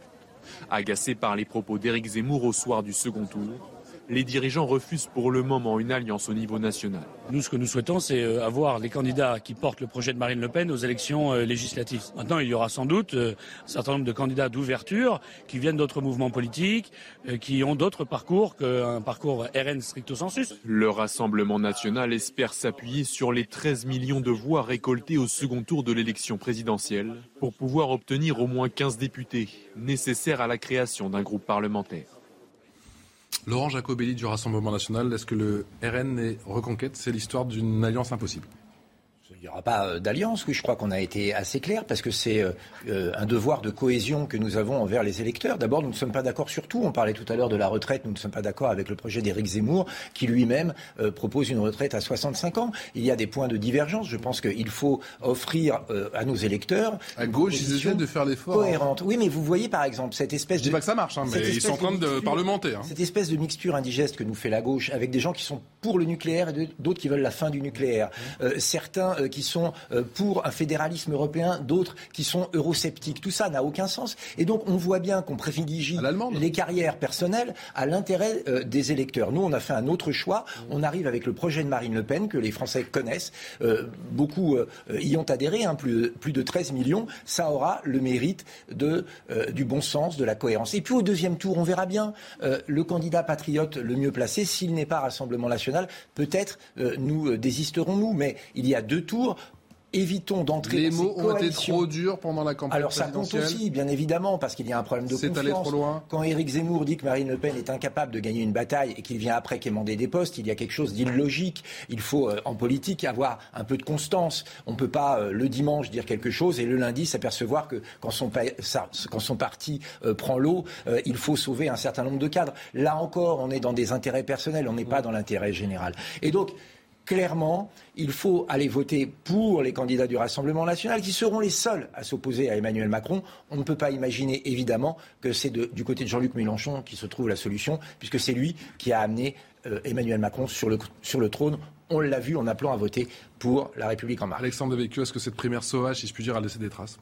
Speaker 14: Agacé par les propos d'Éric Zemmour au soir du second tour, les dirigeants refusent pour le moment une alliance au niveau national.
Speaker 18: Nous, ce que nous souhaitons, c'est euh, avoir les candidats qui portent le projet de Marine Le Pen aux élections euh, législatives. Maintenant, il y aura sans doute euh, un certain nombre de candidats d'ouverture qui viennent d'autres mouvements politiques, qui ont d'autres parcours qu'un parcours RN stricto sensus.
Speaker 14: Le Rassemblement national espère s'appuyer sur les 13 millions de voix récoltées au second tour de l'élection présidentielle pour pouvoir obtenir au moins 15 députés nécessaires à la création d'un groupe parlementaire.
Speaker 1: Laurent Jacobelli du Rassemblement national, est-ce que le RN est reconquête? C'est l'histoire d'une alliance impossible.
Speaker 9: Il n'y aura pas euh, d'alliance, oui, je crois qu'on a été assez clair, parce que c'est euh, euh, un devoir de cohésion que nous avons envers les électeurs. D'abord, nous ne sommes pas d'accord sur tout. On parlait tout à l'heure de la retraite, nous ne sommes pas d'accord avec le projet d'Éric Zemmour, qui lui-même propose une retraite à 65 ans. Il y a des points de divergence. Je pense qu'il faut offrir à nos électeurs.
Speaker 1: À gauche, ils essaient de faire l'effort.
Speaker 9: Hein. Cohérente. Oui, mais vous voyez, par exemple, cette espèce
Speaker 1: Je
Speaker 9: de.
Speaker 1: dis pas que ça marche, hein, mais ils sont en train de, parlementer. Hein.
Speaker 9: Cette espèce de mixture indigeste que nous fait la gauche, avec des gens qui sont pour le nucléaire et d'autres qui veulent la fin du nucléaire. certains qui sont pour un fédéralisme européen, d'autres qui sont eurosceptiques. Tout ça n'a aucun sens. Et donc on voit bien qu'on privilégie les carrières personnelles à l'intérêt euh, des électeurs. Nous, on a fait un autre choix. On arrive avec le projet de Marine Le Pen que les Français connaissent. Euh, beaucoup euh, y ont adhéré, hein, plus, plus, de 13 millions. Ça aura le mérite de, du bon sens, de la cohérence. Et puis au deuxième tour, on verra bien le candidat patriote le mieux placé. S'il n'est pas Rassemblement national, peut-être nous désisterons-nous. Mais il y a deux tours évitons d'entrer
Speaker 1: Les
Speaker 9: dans
Speaker 1: mots
Speaker 9: ces
Speaker 1: ont été trop durs pendant la campagne
Speaker 9: Alors ça compte aussi, bien évidemment, parce qu'il y a un problème de
Speaker 1: C'est allé
Speaker 9: confiance.
Speaker 1: trop loin.
Speaker 9: Quand Éric Zemmour dit que Marine Le Pen est incapable de gagner une bataille et qu'il vient après quémander des postes, il y a quelque chose d'illogique. Il faut, euh, en politique, avoir un peu de constance. On ne peut pas, euh, le dimanche, dire quelque chose et le lundi s'apercevoir que quand son, pa- ça- quand son parti euh, prend l'eau, il faut sauver un certain nombre de cadres. Là encore, on est dans des intérêts personnels, on n'est pas dans l'intérêt général. Et donc, clairement, il faut aller voter pour les candidats du Rassemblement national qui seront les seuls à s'opposer à Emmanuel Macron. On ne peut pas imaginer évidemment que c'est du côté de Jean-Luc Mélenchon qui se trouve la solution, puisque c'est lui qui a amené euh, Emmanuel Macron sur le, trône. On l'a vu en appelant à voter pour la République en marche.
Speaker 1: Alexandre Devecchio, est-ce que cette primaire sauvage, si je puis dire, a laissé des traces?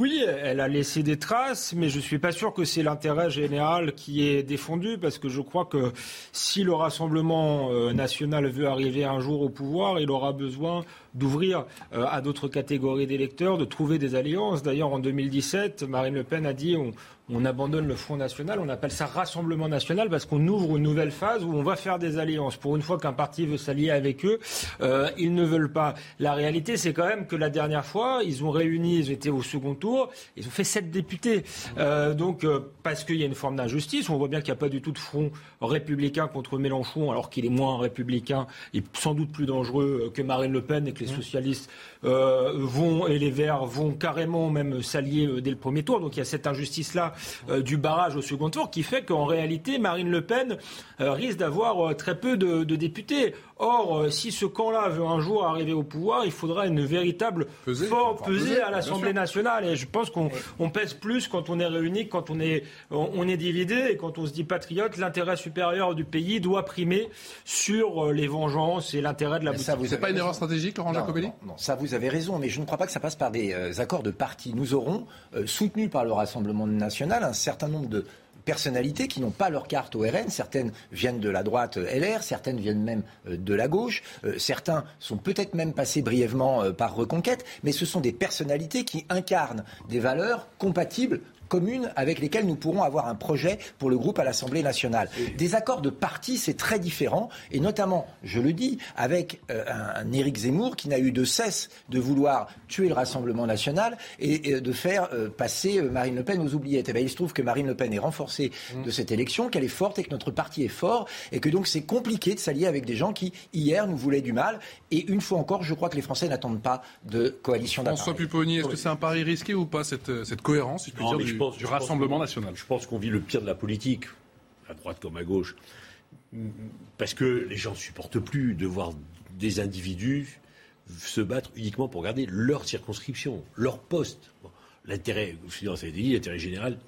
Speaker 8: Oui, elle a laissé des traces, mais je suis pas sûr que c'est l'intérêt général qui est défendu, parce que je crois que si le Rassemblement euh, national veut arriver un jour au pouvoir, il aura besoin d'ouvrir euh, à d'autres catégories d'électeurs, de trouver des alliances. D'ailleurs, en 2017, Marine Le Pen a dit on abandonne le Front National, on appelle ça Rassemblement National parce qu'on ouvre une nouvelle phase où on va faire des alliances. Pour une fois qu'un parti veut s'allier avec eux, euh, ils ne veulent pas. La réalité, c'est quand même que la dernière fois, ils ont réuni, ils étaient au second tour, ils ont fait sept députés. Euh, donc, euh, parce qu'il y a une forme d'injustice, on voit bien qu'il n'y a pas du tout de front républicain contre Mélenchon, alors qu'il est moins républicain et sans doute plus dangereux que Marine Le Pen et que les socialistes euh, vont et les Verts vont carrément même s'allier euh, dès le premier tour. Donc il y a cette injustice-là euh, du barrage au second tour qui fait qu'en réalité, Marine Le Pen euh, risque d'avoir euh, très peu de, de députés. Or, euh, si ce camp-là veut un jour arriver au pouvoir, il faudra une véritable
Speaker 1: Peser,
Speaker 8: force peser, à l'Assemblée nationale. Et je pense qu'on on pèse plus quand on est réuni, quand on est, on, on est dividé et quand on se dit patriote. L'intérêt supérieur du pays doit primer sur euh, les vengeances et l'intérêt de la
Speaker 9: Ça,
Speaker 8: boutique.
Speaker 9: vous avez raison.
Speaker 1: stratégique, Laurent
Speaker 9: Non,
Speaker 1: Jacobelli
Speaker 9: non, non, ça vous avez raison, mais je ne crois pas que ça passe par des euh, accords de parti. Nous aurons, euh, soutenu par le Rassemblement national, un certain nombre de personnalités qui n'ont pas leur carte au RN. Certaines viennent de la droite euh, LR, certaines viennent même euh, de la gauche, euh, certains sont peut-être même passés brièvement par Reconquête, mais ce sont des personnalités qui incarnent des valeurs compatibles communes avec lesquelles nous pourrons avoir un projet pour le groupe à l'Assemblée nationale. Des accords de parti, c'est très différent, et notamment, je le dis, avec euh, un, Éric Zemmour qui n'a eu de cesse de vouloir tuer le Rassemblement national et, et de faire euh, passer euh, Marine Le Pen aux oubliettes. Et bien, il se trouve que Marine Le Pen est renforcée de cette élection, qu'elle est forte et que notre parti est fort, et que donc c'est compliqué de s'allier avec des gens qui, hier, nous voulaient du mal. Et une fois encore, je crois que les Français n'attendent pas de coalition
Speaker 1: François
Speaker 9: d'appareil.
Speaker 1: Pupponi, est-ce que c'est un pari risqué ou pas, cette, cette cohérence, si je puis
Speaker 7: Non,
Speaker 1: dire, du,
Speaker 7: je pense-
Speaker 1: du
Speaker 7: je
Speaker 1: Rassemblement
Speaker 7: qu'on-
Speaker 1: national
Speaker 7: Je pense qu'on vit le pire de la politique, à droite comme à gauche, parce que les gens ne supportent plus de voir des individus se battre uniquement pour garder leur circonscription, leur poste. L'intérêt, ça a été dit, l'intérêt général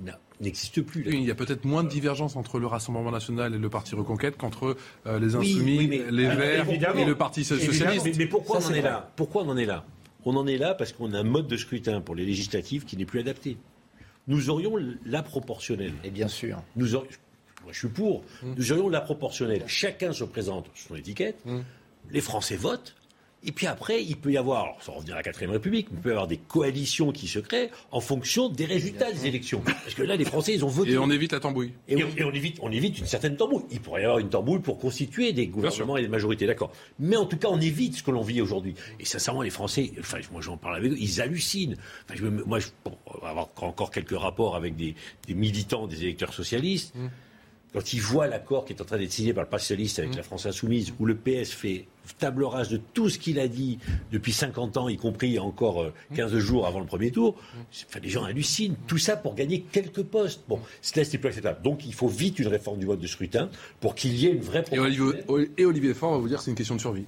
Speaker 7: n'existe plus.
Speaker 1: il y a peut-être moins de divergence entre le Rassemblement national et le Parti Reconquête qu'entre euh, les Insoumis, les Verts et le Parti socialiste.
Speaker 7: Mais, pourquoi on en est là? Pourquoi on en est là? On en est là parce qu'on a un mode de scrutin pour les législatives qui n'est plus adapté. Nous aurions la proportionnelle.
Speaker 9: Et bien sûr.
Speaker 7: Nous moi, je suis pour. Mmh. Nous aurions la proportionnelle. Chacun se présente sur son étiquette. Mmh. Les Français votent. Et puis après, il peut y avoir, alors, sans revenir à la 4 République, il peut y avoir des coalitions qui se créent en fonction des résultats des élections. Parce que là, les Français, ils ont voté.
Speaker 1: Et on évite la tambouille.
Speaker 7: Et, on, évite, on évite une certaine tambouille. Il pourrait y avoir une tambouille pour constituer des gouvernements et des majorités, d'accord. Mais en tout cas, on évite ce que l'on vit aujourd'hui. Et sincèrement, les Français, enfin, moi j'en parle avec eux, ils hallucinent. Enfin, je, moi, je, pour avoir encore quelques rapports avec des, militants, des électeurs socialistes, mmh. Quand ils voient l'accord qui est en train d'être signé par le Parti socialiste avec mmh. la France insoumise, où le PS fait table rase de tout ce qu'il a dit depuis 50 ans, y compris encore 15 euh, jours avant le premier tour. Enfin, les gens hallucinent. Tout ça pour gagner quelques postes. Bon, cela, c'est plus acceptable. Donc, il faut vite une réforme du vote de scrutin pour qu'il y ait une vraie...
Speaker 1: Et Olivier, et Olivier Faure va vous dire que c'est une question de survie.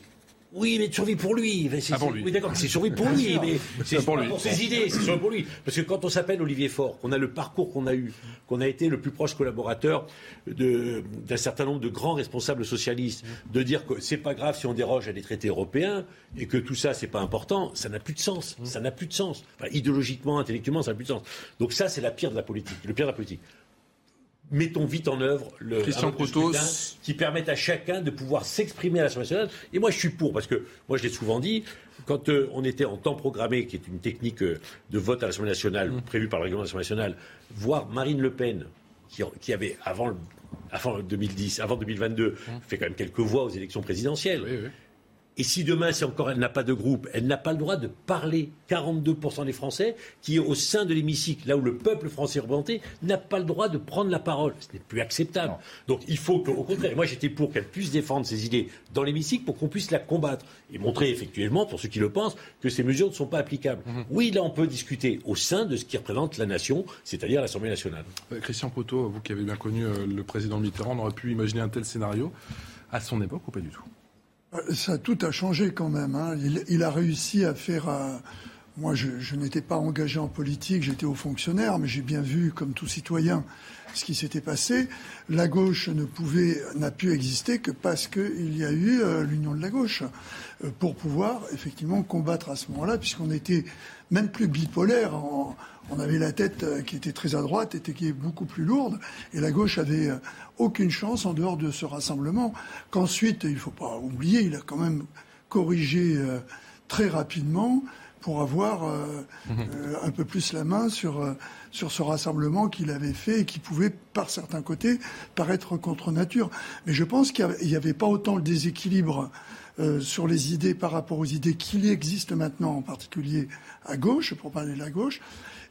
Speaker 7: Oui, mais survie pour lui.
Speaker 1: C'est, ah,
Speaker 7: Oui, d'accord, c'est survie pour lui, mais c'est pour, lui. pour ses idées, c'est survie pour lui. Parce que quand on s'appelle Olivier Faure, qu'on a le parcours qu'on a eu, qu'on a été le plus proche collaborateur d'un certain nombre de grands responsables socialistes, de dire que c'est pas grave si on déroge à des traités européens et que tout ça c'est pas important, ça n'a plus de sens. Ça n'a plus de sens. idéologiquement, intellectuellement, ça n'a plus de sens. Donc ça, c'est la pire de la politique, le pire de la politique mettons vite en œuvre le
Speaker 1: Christian
Speaker 7: qui permette à chacun de pouvoir s'exprimer à l'Assemblée nationale. Et moi, je suis pour, parce que moi, je l'ai souvent dit, quand euh, on était en temps programmé, qui est une technique euh, de vote à l'Assemblée nationale, mmh. prévue par le règlement de l'Assemblée nationale, voir Marine Le Pen, qui, avait, avant, avant 2010, avant 2022, mmh. fait quand même quelques voix aux élections présidentielles. Et si demain, c'est encore elle n'a pas de groupe, elle n'a pas le droit de parler. 42% des Français qui, au sein de l'hémicycle, là où le peuple français est représenté, n'a pas le droit de prendre la parole. Ce n'est plus acceptable. Donc il faut qu'au contraire, moi j'étais pour qu'elle puisse défendre ses idées dans l'hémicycle pour qu'on puisse la combattre et montrer effectivement, pour ceux qui le pensent, que ces mesures ne sont pas applicables. Mhm. Oui, là on peut discuter au sein de ce qui représente la nation, c'est-à-dire l'Assemblée nationale.
Speaker 1: Euh, Christian Proto, vous qui avez bien connu euh, le président Mitterrand, on aurait pu imaginer un tel scénario à son époque ou pas du tout?
Speaker 10: Ça, tout a changé quand même. Hein. Il, a réussi à faire. Euh, moi, je, n'étais pas engagé en politique, j'étais haut fonctionnaire, mais j'ai bien vu, comme tout citoyen, ce qui s'était passé. La gauche ne pouvait, n'a pu exister que parce qu'il y a eu euh, l'union de la gauche pour pouvoir effectivement combattre à ce moment-là, puisqu'on était même plus bipolaire. On avait la tête qui était très à droite et qui est beaucoup plus lourde, et la gauche avait aucune chance en dehors de ce rassemblement. Qu'ensuite, il ne faut pas oublier, il a quand même corrigé euh, très rapidement pour avoir euh, euh, un peu plus la main sur, sur ce rassemblement qu'il avait fait et qui pouvait, par certains côtés, paraître contre nature. Mais je pense qu'il n'y avait pas autant le déséquilibre sur les idées par rapport aux idées qu'il existe maintenant, en particulier à gauche, pour parler de la gauche.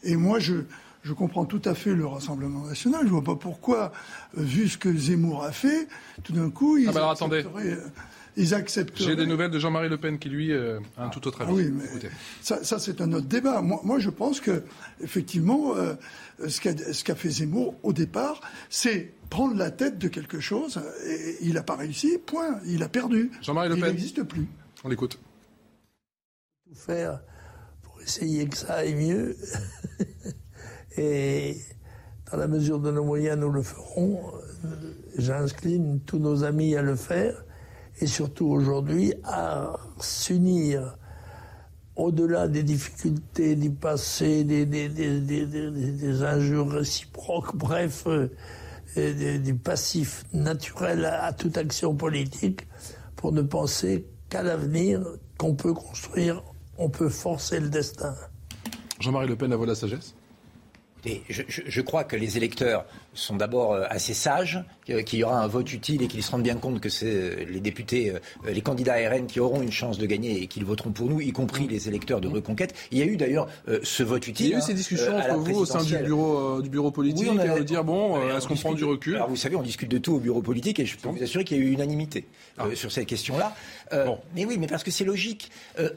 Speaker 10: Et moi, je, je comprends tout à fait le Rassemblement national. Je ne vois pas pourquoi, euh, vu ce que Zemmour a fait, tout d'un coup, ils,
Speaker 1: ah bah attendez.
Speaker 10: Euh, ils accepteraient.
Speaker 1: J'ai des nouvelles de Jean-Marie Le Pen qui, lui, euh, a un tout autre avis.
Speaker 10: Ah oui, mais ça, c'est un autre débat. Moi, je pense que, effectivement, ce qu'a fait Zemmour au départ, c'est prendre la tête de quelque chose. Et il n'a pas réussi, point. Il a perdu.
Speaker 1: Jean-Marie Le Pen.
Speaker 10: Il n'existe plus.
Speaker 1: On l'écoute.
Speaker 19: Tout faire pour essayer que ça aille mieux. Et dans la mesure de nos moyens, nous le ferons. J'incline tous nos amis à le faire et surtout aujourd'hui à s'unir au-delà des difficultés du passé, des, injures réciproques, bref, euh, du passif naturel à toute action politique, pour ne penser qu'à l'avenir qu'on peut construire, on peut forcer le destin.
Speaker 1: Jean-Marie Le Pen a la sagesse?
Speaker 9: Je, crois que les électeurs sont d'abord euh, assez sages, qu'il y aura un vote utile et qu'ils se rendent bien compte que c'est euh, les députés, euh, les candidats RN qui auront une chance de gagner et qu'ils voteront pour nous, y compris mmh. les électeurs de. Reconquête. Il y a eu d'ailleurs ce vote utile.
Speaker 1: Il y a eu ces discussions entre vous au sein du bureau, du bureau politique, oui, on dire bon, est-ce qu'on prend du recul?
Speaker 9: Alors vous savez, on discute de tout au bureau politique et je peux vous assurer qu'il y a eu unanimité ah. sur cette question-là. Mais oui, mais parce que c'est logique.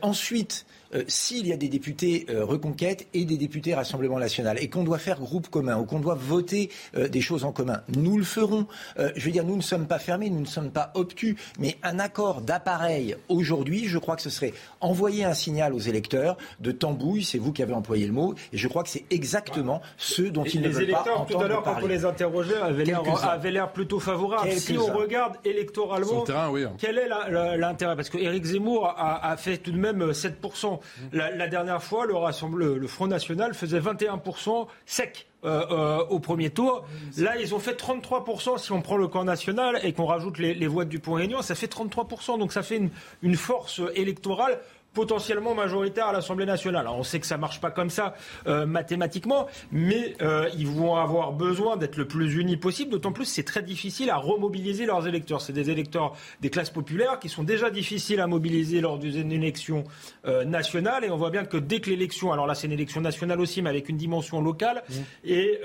Speaker 9: ensuite, euh, s'il y a des députés euh, Reconquête et des députés Rassemblement National et qu'on doit faire groupe commun ou qu'on doit voter euh, des choses en commun. Nous le ferons. Euh, je veux dire, nous ne sommes pas fermés, nous ne sommes pas obtus, mais un accord d'appareil aujourd'hui, je crois que ce serait envoyer un signal aux électeurs de tambouille, c'est vous qui avez employé le mot, et je crois que c'est exactement ce dont ils ne veulent pas
Speaker 8: électeurs, tout à l'heure, quand on les interrogeait, avaient l'air plutôt favorables. Si on regarde électoralement, quel est l'intérêt? Parce que Éric Zemmour a, fait tout de même 7%. La, dernière fois, le, le Front National faisait 21% sec. Euh, euh, au premier tour. Là, ils ont fait 33% si on prend le camp national et qu'on rajoute les, voix du Pont-Réunion, ça fait 33%. Donc ça fait une, une force électorale potentiellement majoritaire à l'Assemblée nationale. Alors on sait que ça marche pas comme ça euh, mathématiquement, mais euh, ils vont avoir besoin d'être le plus unis possible. D'autant plus c'est très difficile à remobiliser leurs électeurs. C'est des électeurs des classes populaires qui sont déjà difficiles à mobiliser lors d'une élection euh, nationale. Et on voit bien que dès que l'élection, alors là c'est une élection nationale aussi, mais avec une dimension locale, mmh. et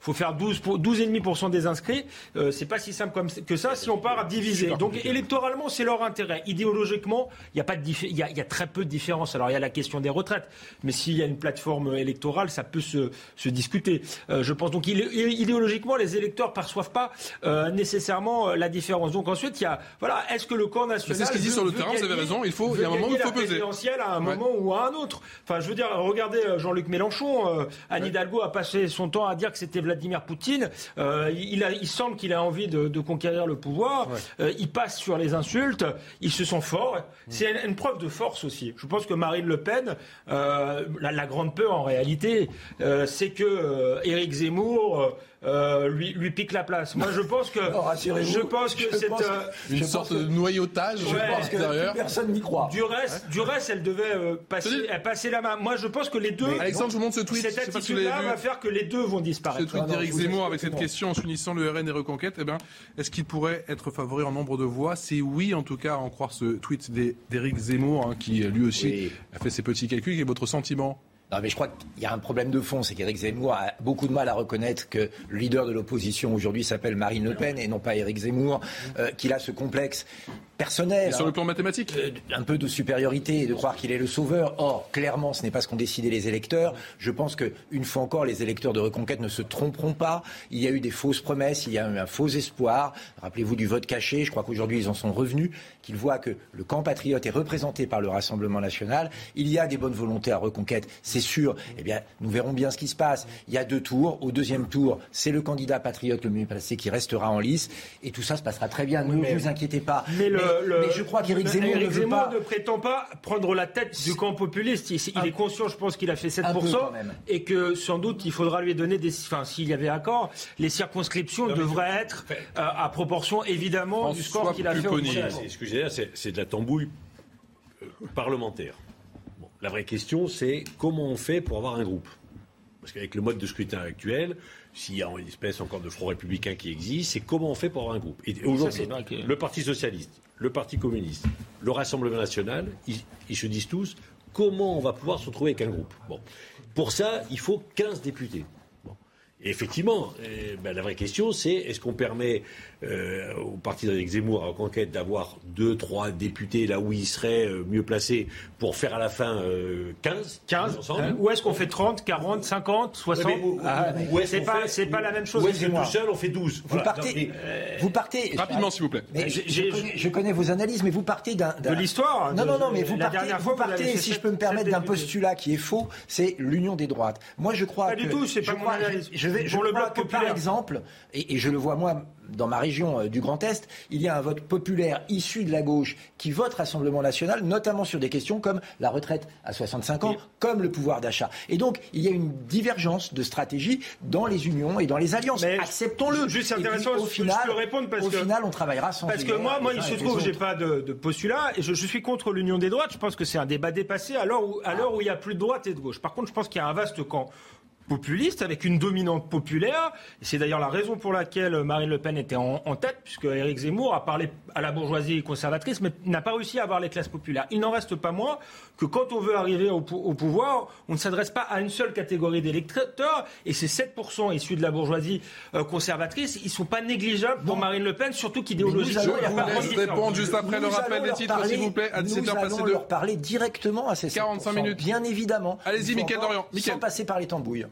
Speaker 8: faut faire 12 pour, 12,5% des inscrits. c'est pas si simple comme que ça si on part à diviser. Donc électoralement c'est leur intérêt. Idéologiquement il y a pas de il y a, y a très peu de différence. Alors il y a la question des retraites, mais s'il y a une plateforme électorale, ça peut se, se discuter. Euh, je pense donc idéologiquement, les électeurs perçoivent pas euh, nécessairement euh, la différence. Donc ensuite, il y a voilà, est-ce que le camp national
Speaker 1: C'est ce qu'il dit sur le terrain. Vous avez raison. Il faut, il y a un moment où il faut peser.
Speaker 8: à un moment ou à un autre. Enfin, je veux dire, regardez Jean-Luc Mélenchon. Anne Hidalgo a passé son temps à dire que c'était Vladimir Poutine. il, a, il semble qu'il a envie de, de, conquérir le pouvoir. il passe sur les insultes. Il se sent fort. C'est une preuve de force aussi. Je pense que Marine Le Pen, euh, la, grande peur en réalité, euh, c'est que euh, Éric Zemmour euh, lui, lui pique la place. Moi, je pense que je pense que c'est euh,
Speaker 1: une sorte de noyautage.
Speaker 9: je pense que personne n'y croit.
Speaker 8: Du reste, du reste, elle devait euh, passer, passer la main. Moi, je pense que les deux.
Speaker 1: Alexandre, je vous montre ce tweet.
Speaker 8: Cette attitude-là va faire que les deux vont disparaître.
Speaker 1: Ce tweet d'Éric Zemmour avec cette question en s'unissant le RN et Reconquête. Eh bien, est-ce qu'il pourrait être favori en nombre de voix? C'est oui, en tout cas, à en croire ce tweet d'Éric Zemmour, hein, qui lui aussi a fait ses petits calculs. Quel est votre sentiment?
Speaker 9: Non, mais je crois qu'il y a un problème de fond, c'est qu'Éric Zemmour a beaucoup de mal à reconnaître que le leader de l'opposition aujourd'hui s'appelle Marine Le Pen et non pas Éric Zemmour, euh, qu'il a ce complexe personnel.
Speaker 1: sur le plan mathématique
Speaker 9: euh, Un peu de supériorité et de croire qu'il est le sauveur. Or, clairement, ce n'est pas ce qu'ont décidé les électeurs. Je pense que, une fois encore, les électeurs de Reconquête ne se tromperont pas. Il y a eu des fausses promesses, il y a eu un faux espoir. Rappelez-vous du vote caché. Je crois qu'aujourd'hui, ils en sont revenus, qu'ils voient que le camp patriote est représenté par le Rassemblement national. Il y a des bonnes volontés à Reconquête, c'est sûr. Eh bien, nous verrons bien ce qui se passe. Il y a deux tours. Au deuxième tour, c'est le candidat patriote le mieux placé qui restera en lice. Et tout ça se passera très bien. Ne vous inquiétez pas.
Speaker 8: Mais le,
Speaker 9: mais je crois qu'Éric Zemmour, ne, veut pas...
Speaker 8: ne prétend pas prendre la tête du camp populiste. Il, est conscient, je pense, qu'il a fait 7%, et que sans doute il faudra lui donner des. Enfin, s'il y avait accord, les circonscriptions devraient être euh, à proportion évidemment du score qu'il a fait.
Speaker 7: J'ai c'est de la tambouille euh, parlementaire. La vraie question, c'est comment on fait pour avoir un groupe Parce qu'avec le mode de scrutin actuel, s'il y a une espèce encore de front républicain qui existe, c'est comment on fait pour avoir un groupe. Et aujourd'hui, le Parti socialiste, le Parti communiste, le Rassemblement national, ils, se disent tous comment on va pouvoir se retrouver avec un groupe? Bon. Pour ça, il faut 15 députés. Et effectivement, euh, ben, la vraie question, c'est est-ce qu'on permet euh, au parti d'Éric Zemmour à Reconquête d'avoir deux, trois députés là où ils seraient euh, mieux placés pour faire à la fin 15
Speaker 8: 15 ensemble Ou est-ce qu'on fait 30, 40, 50, 60 C'est pas, pas la même chose.
Speaker 7: Ou est-ce que tout seul on fait 12
Speaker 9: Vous partez, vous partez
Speaker 1: rapidement s'il vous plaît.
Speaker 9: je, connais, vos analyses, mais vous partez d'un
Speaker 8: de l'histoire.
Speaker 9: Non, non, non, mais vous partez, vous partez si je peux me permettre, d'un postulat qui est faux, c'est l'union des droites. Moi, je crois
Speaker 8: pas du tout, c'est pas mon analyse. Je, vais, je le bloc
Speaker 9: que, par exemple, et je le vois moi dans ma région euh, du Grand Est, il y a un vote populaire issu de la gauche qui vote Rassemblement national, notamment sur des questions comme la retraite à 65 ans, comme le pouvoir d'achat. Et donc, il y a une divergence de stratégie dans les unions et dans les alliances. Acceptons-le.
Speaker 8: Juste intéressant, au final, je peux répondre parce
Speaker 9: au
Speaker 8: que,
Speaker 9: final, on travaillera sans.
Speaker 8: Parce que moi, moi, il se trouve, j'ai pas de, de, postulat et je, je suis contre l'union des droites. Je pense que c'est un débat dépassé à l'heure où, à l'heure où il y a plus de droite et de gauche. Par contre, je pense qu'il y a un vaste camp populiste, avec une dominante populaire. Et c'est d'ailleurs la raison pour laquelle Marine Le Pen était en, tête, puisque Éric Zemmour a parlé à la bourgeoisie conservatrice, mais n'a pas réussi à avoir les classes populaires. Il n'en reste pas moins que quand on veut arriver au, pouvoir, on ne s'adresse pas à une seule catégorie d'électeurs, et ces 7% issus de la bourgeoisie euh, conservatrice, ils ne sont pas négligeables pour Marine Le Pen, surtout qu'idéologiquement,
Speaker 1: il n'y a pas de répondre juste après le rappel des titres, s'il vous plaît, à 17h
Speaker 9: passé
Speaker 1: de...
Speaker 9: leur parler directement à ces
Speaker 1: 45 minutes.
Speaker 9: Bien évidemment.
Speaker 1: Allez-y, Mickaël Dorian.
Speaker 9: Sans passer par les tambouilles.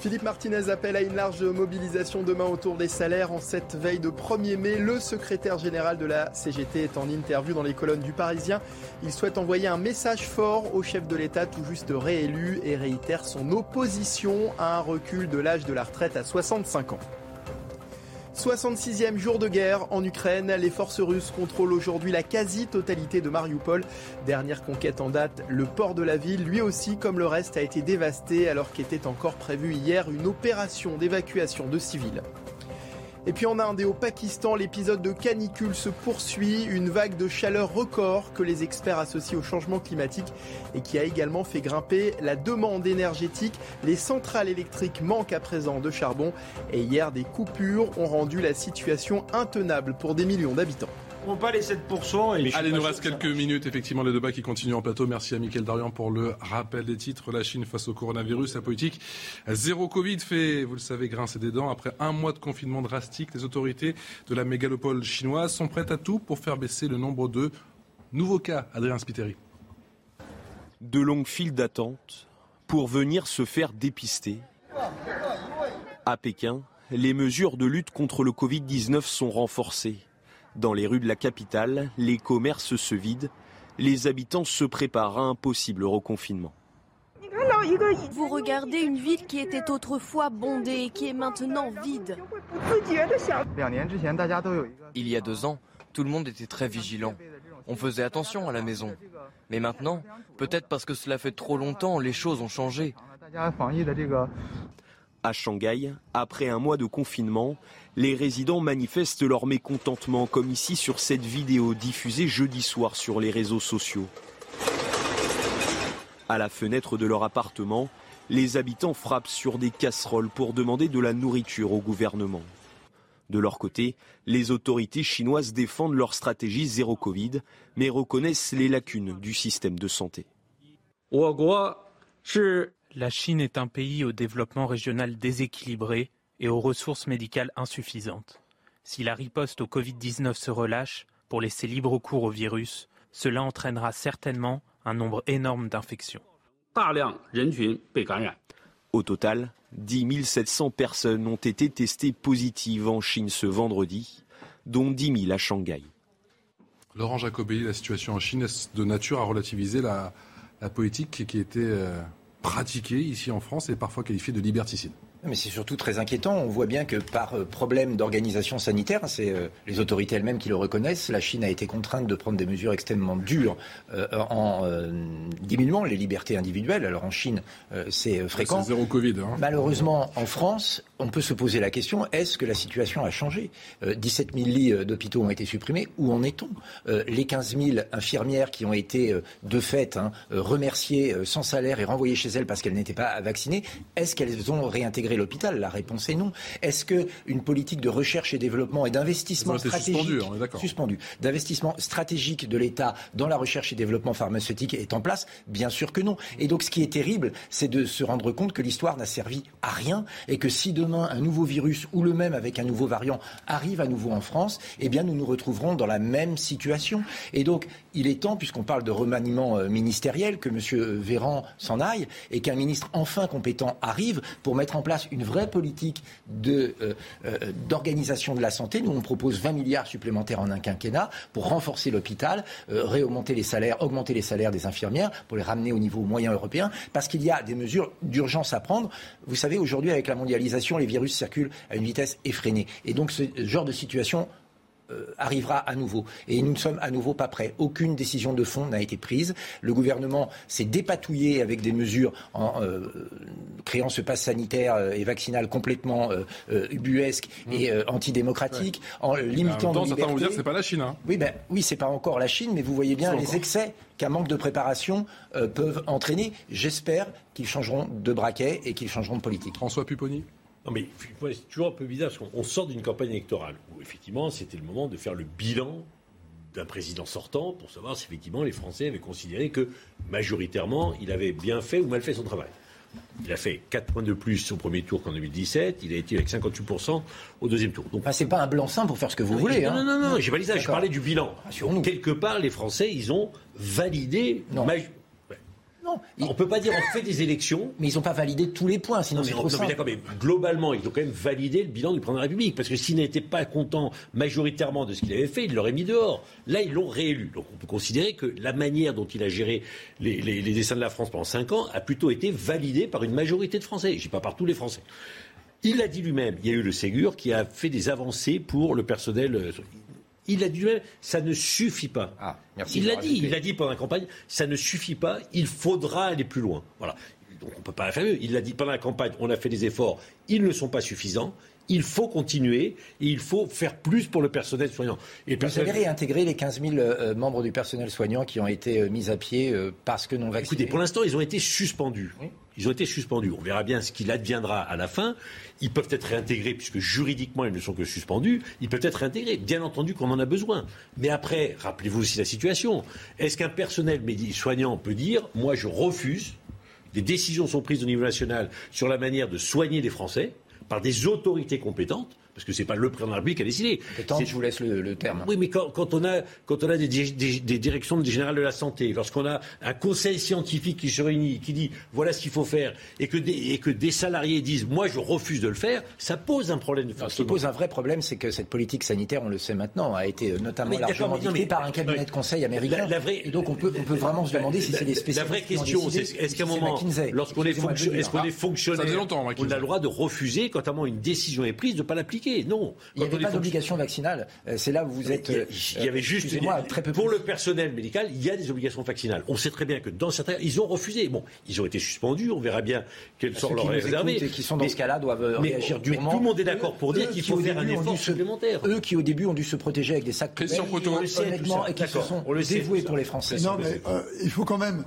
Speaker 2: Philippe Martinez appelle à une large mobilisation demain autour des salaires. En cette veille de 1er mai, le secrétaire général de la CGT est en interview dans les colonnes du Parisien. Il souhaite envoyer un message fort au chef de l'État tout juste réélu et réitère son opposition à un recul de l'âge de la retraite à 65 ans. 66e jour de guerre en Ukraine. Les forces russes contrôlent aujourd'hui la quasi-totalité de Mariupol. Dernière conquête en date, le port de la ville, lui aussi, comme le reste, a été dévasté alors qu'était encore prévue hier une opération d'évacuation de civils. Et puis en Inde et au Pakistan, l'épisode de canicule se poursuit, une vague de chaleur record que les experts associent au changement climatique et qui a également fait grimper la demande énergétique. Les centrales électriques manquent à présent de charbon et hier des coupures ont rendu la situation intenable pour des millions d'habitants.
Speaker 8: On pas les 7%. Et
Speaker 1: Allez, il nous reste quelques minutes. Effectivement, le débat qui continue en plateau. Merci à Mickaël Darian pour le rappel des titres. La Chine face au coronavirus, la politique zéro Covid fait, vous le savez, grincer des dents. Après un mois de confinement drastique, les autorités de la mégalopole chinoise sont prêtes à tout pour faire baisser le nombre de nouveaux cas. Adrien Spiteri.
Speaker 3: De longues files d'attente pour venir se faire dépister. À Pékin, les mesures de lutte contre le Covid-19 sont renforcées. Dans les rues de la capitale, les commerces se vident, les habitants se préparent à un possible reconfinement.
Speaker 20: Vous regardez une ville qui était autrefois bondée et qui est maintenant vide.
Speaker 21: Il y a deux ans, tout le monde était très vigilant. On faisait attention à la maison. Mais maintenant, peut-être parce que cela fait trop longtemps, les choses ont changé.
Speaker 3: À Shanghai, après un mois de confinement, les résidents manifestent leur mécontentement, comme ici sur cette vidéo diffusée jeudi soir sur les réseaux sociaux. À la fenêtre de leur appartement, les habitants frappent sur des casseroles pour demander de la nourriture au gouvernement. De leur côté, les autorités chinoises défendent leur stratégie zéro Covid, mais reconnaissent les lacunes du système de santé.
Speaker 22: La Chine est un pays au développement régional déséquilibré et aux ressources médicales insuffisantes. Si la riposte au Covid-19 se relâche pour laisser libre cours au virus, cela entraînera certainement un nombre énorme d'infections.
Speaker 3: Au total, 10 700 personnes ont été testées positives en Chine ce vendredi, dont 10 000 à Shanghai.
Speaker 1: Laurent Jacobelli, la situation en Chine est de nature à relativiser la, politique qui été euh, pratiquée ici en France et parfois qualifiée de liberticide.
Speaker 9: Mais c'est surtout très inquiétant. On voit bien que par euh, problème d'organisation sanitaire, c'est euh, les autorités elles-mêmes qui le reconnaissent, la Chine a été contrainte de prendre des mesures extrêmement dures euh, en diminuant les libertés individuelles. Alors en Chine, c'est fréquent.
Speaker 1: C'est zéro Covid. Hein.
Speaker 9: Malheureusement, en France, on peut se poser la question est-ce que la situation a changé? 17 000 lits d'hôpitaux ont été supprimés. Où en est-on? Les 15 000 infirmières qui ont été de fait hein, remerciées sans salaire et renvoyées chez elles parce qu'elles n'étaient pas vaccinées, est-ce qu'elles ont réintégré l'hôpital? La réponse est non. Est-ce qu'une politique de recherche et développement et d'investissement stratégique suspendu, d'investissement stratégique de l'État dans la recherche et développement pharmaceutique est en place? Bien sûr que non. Et donc ce qui est terrible, c'est de se rendre compte que l'histoire n'a servi à rien et que si demain un nouveau virus ou le même avec un nouveau variant arrive à nouveau en France, eh bien nous nous retrouverons dans la même situation. Et donc il est temps, puisqu'on parle de remaniement euh, ministériel, que M. Véran s'en aille et qu'un ministre enfin compétent arrive pour mettre en place une vraie politique euh, euh, d'organisation de la santé. Nous, on propose 20 milliards supplémentaires en un quinquennat pour renforcer l'hôpital, réaugmenter les salaires, augmenter les salaires des infirmières, pour les ramener au niveau moyen européen, parce qu'il y a des mesures d'urgence à prendre. Vous savez, aujourd'hui, avec la mondialisation, les virus circulent à une vitesse effrénée. Et donc, ce genre de situation euh, arrivera à nouveau. Et nous ne sommes à nouveau pas prêts. Aucune décision de fond n'a été prise. Le gouvernement s'est dépatouillé avec des mesures en euh, créant ce pass sanitaire euh, et vaccinal complètement ubuesque mmh. et antidémocratique, en limitant nos
Speaker 1: libertés. Certains dire c'est pas la Chine. Hein.
Speaker 9: Oui, ben, oui, c'est pas encore la Chine, mais vous voyez bien les excès qu'un manque de préparation peuvent entraîner. J'espère qu'ils changeront de braquet et qu'ils changeront de politique.
Speaker 1: François Pupponi
Speaker 7: non, mais c'est toujours un peu bizarre parce qu'on sort d'une campagne électorale où, effectivement, c'était le moment de faire le bilan d'un président sortant pour savoir si, effectivement, les Français avaient considéré que, majoritairement, il avait bien fait ou mal fait son travail. Il a fait 4 points de plus au premier tour qu'en 2017. Il a été avec 58% au deuxième tour.
Speaker 9: Donc, c'est pas un blanc-seing pour faire ce que vous voulez.
Speaker 7: Non, hein. non, non, non, j'ai pas dit ça. Je parlais du bilan. Quelque part, les Français, ils ont validé.
Speaker 9: Non. Non,
Speaker 7: on ne peut pas dire on fait des élections.
Speaker 9: Mais ils n'ont pas validé tous les points, sinon c'est trop
Speaker 7: non, mais d'accord, mais globalement, ils ont quand même validé le bilan du président de la République. Parce que s'ils n'étaient pas contents majoritairement de ce qu'il avait fait, ils l'auraient mis dehors. Là, ils l'ont réélu. Donc on peut considérer que la manière dont il a géré les, les, les dessins de la France pendant 5 ans a plutôt été validée par une majorité de Français. Je dis pas par tous les Français. Il l'a dit lui-même. Il y a eu le Ségur qui a fait des avancées pour le personnel. Euh, Il a dit lui-même, ça ne suffit pas.
Speaker 9: Ah, merci
Speaker 7: il l'a dit, il l'a dit pendant la campagne, ça ne suffit pas, il faudra aller plus loin. Voilà. Donc on ne peut pas faire mieux. Il l'a dit pendant la campagne, on a fait des efforts, ils ne sont pas suffisants. Il faut continuer et il faut faire plus pour le personnel soignant. Et le
Speaker 9: Vous avez réintégré les 15 000 euh, membres du personnel soignant qui ont été euh, mis à pied euh, parce que non vaccinés
Speaker 7: Écoutez, pour l'instant, ils ont été suspendus. Ils ont été suspendus. On verra bien ce qu'il adviendra à la fin. Ils peuvent être réintégrés, puisque juridiquement, ils ne sont que suspendus. Ils peuvent être réintégrés. Bien entendu qu'on en a besoin. Mais après, rappelez-vous aussi la situation. Est-ce qu'un personnel soignant peut dire, moi, je refuse, des décisions sont prises au niveau national sur la manière de soigner les Français par des autorités compétentes parce que c'est pas le président de la République qui a décidé.
Speaker 9: Je vous laisse le, le terme.
Speaker 7: Oui, mais quand, quand on a, quand on a des, des- des directions générales de la santé, lorsqu'on a un conseil scientifique qui se réunit, qui dit voilà ce qu'il faut faire, et que, des, et que des salariés disent moi je refuse de le faire, ça pose un problème de
Speaker 9: Ce qui pose un vrai problème, c'est que cette politique sanitaire, on le sait maintenant, a été euh, notamment
Speaker 7: Mais
Speaker 9: largement dictée
Speaker 7: mais-
Speaker 9: par un cabinet de conseil américain.
Speaker 7: la- la vraie-
Speaker 9: Et donc on peut, on peut vraiment se demander si c'est
Speaker 7: La
Speaker 9: spécialistes.
Speaker 7: vraie
Speaker 9: qui ont
Speaker 7: question, c'est est-ce qu'à un moment, lorsqu'on est, fonction- est fonctionnaire,
Speaker 1: ça faisait longtemps,
Speaker 7: on a le droit de refuser quand à un moment une décision est prise de ne pas l'appliquer. Non.
Speaker 9: Il n'y avait pas d'obligation vaccinale. Euh, C'est là où vous êtes.
Speaker 7: Il y a-
Speaker 9: euh,
Speaker 7: il y avait juste
Speaker 9: excusez-moi, très peu
Speaker 7: pour
Speaker 9: plus.
Speaker 7: le personnel médical, il y a des obligations vaccinales. On sait très bien que dans certains, ils ont refusé. Bon, ils ont été suspendus. On verra bien quel sort leur est réservé.
Speaker 9: et qui sont dans
Speaker 7: Mais-
Speaker 9: ce cas-là doivent euh,
Speaker 7: mais-
Speaker 9: réagir
Speaker 7: mais
Speaker 9: durement.
Speaker 7: tout le monde est d'accord pour dire qu'il
Speaker 9: qui,
Speaker 7: faut
Speaker 9: au
Speaker 7: faire un effort supplémentaire.
Speaker 9: Eux qui au début ont dû se protéger avec des sacs
Speaker 1: Christian
Speaker 9: poubelles,
Speaker 1: Proto.
Speaker 7: On le sait,
Speaker 9: honnêtement, et qui se sont dévoués pour les Français.
Speaker 10: Non, mais il faut quand même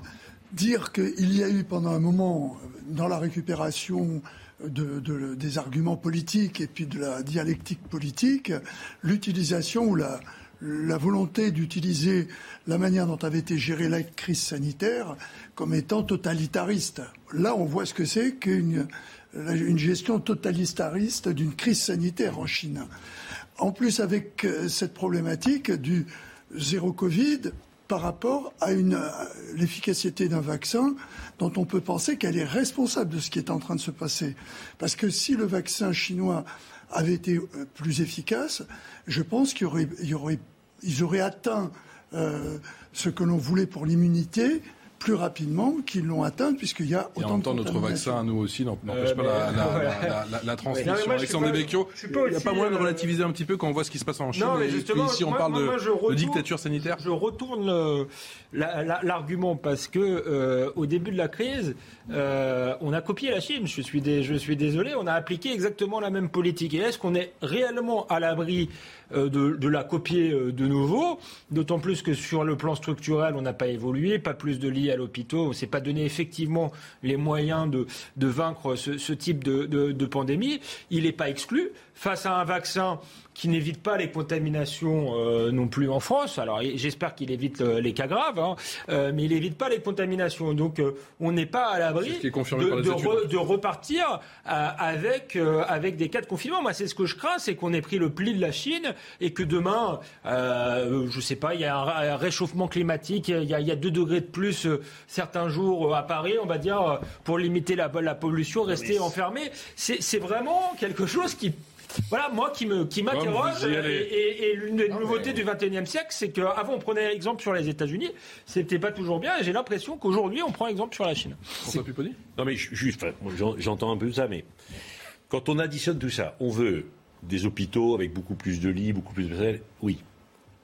Speaker 10: dire qu'il y a eu pendant un moment, dans la récupération de, de- des arguments politiques et puis de la dialectique politique, l'utilisation ou la, volonté d'utiliser la manière dont avait été gérée la crise sanitaire comme étant totalitariste. Là, on voit ce que c'est qu'une une gestion totalitariste d'une crise sanitaire en Chine. En plus, avec euh, cette problématique du zéro Covid par rapport à à l'efficacité d'un vaccin dont on peut penser qu'elle est responsable de ce qui est en train de se passer. Parce que si le vaccin chinois avait été euh, plus efficace, je pense qu'il y aurait, auraient atteint euh, ce que l'on voulait pour l'immunité plus rapidement qu'ils l'ont atteint, puisqu'il y a
Speaker 1: Et en
Speaker 10: autant de
Speaker 1: temps, notre vaccin à nous aussi n'empêche
Speaker 8: Euh,
Speaker 1: pas la, la-
Speaker 8: voilà.
Speaker 1: la- la- la transmission.
Speaker 8: Non, moi,
Speaker 1: Alexandre Devecchio, il n'y a pas moyen de
Speaker 8: euh,
Speaker 1: relativiser un petit peu quand on voit ce qui se passe en Chine
Speaker 8: Non, mais
Speaker 1: et
Speaker 8: justement,
Speaker 1: qu'ici on
Speaker 8: moi-
Speaker 1: parle
Speaker 8: moi-
Speaker 1: de, dictature sanitaire
Speaker 8: Je retourne la- l'argument parce que euh, au début de la crise, euh, on a copié la Chine. Je suis, dé- je suis désolé, on a appliqué exactement la même politique. Et est-ce qu'on est réellement à l'abri euh, de, de la copier euh, de nouveau. D'autant plus que sur le plan structurel, on n'a pas évolué, pas plus de lits à l'hôpital, on s'est pas donné effectivement les moyens de, vaincre ce, type de- de pandémie. Il n'est pas exclu. Face à un vaccin qui n'évite pas les contaminations euh, non plus en France. Alors j'espère qu'il évite euh, les cas graves, hein, euh, mais il évite pas les contaminations. Donc euh, on n'est pas à l'abri de, de re- de repartir euh, avec euh, avec des cas de confinement. Moi, c'est ce que je crains, c'est qu'on ait pris le pli de la Chine et que demain, euh, je sais pas, il y a un, un réchauffement climatique, il y a, il y a deux degrés de plus euh, certains jours euh, à Paris, on va dire, euh, pour limiter la, la pollution, rester enfermé. C'est vraiment quelque chose qui voilà, moi qui me qui m'interroge et,
Speaker 1: allez.
Speaker 8: et- et l'une des nouveautés du 21e siècle, c'est qu'avant on prenait exemple sur les États-Unis, c'était pas toujours bien, et j'ai l'impression qu'aujourd'hui on prend exemple sur la Chine.
Speaker 1: François Pupponi
Speaker 7: Non, mais ju- juste, enfin, j'entends un peu ça, mais quand on additionne tout ça, on veut des hôpitaux avec beaucoup plus de lits, beaucoup plus de personnel, oui.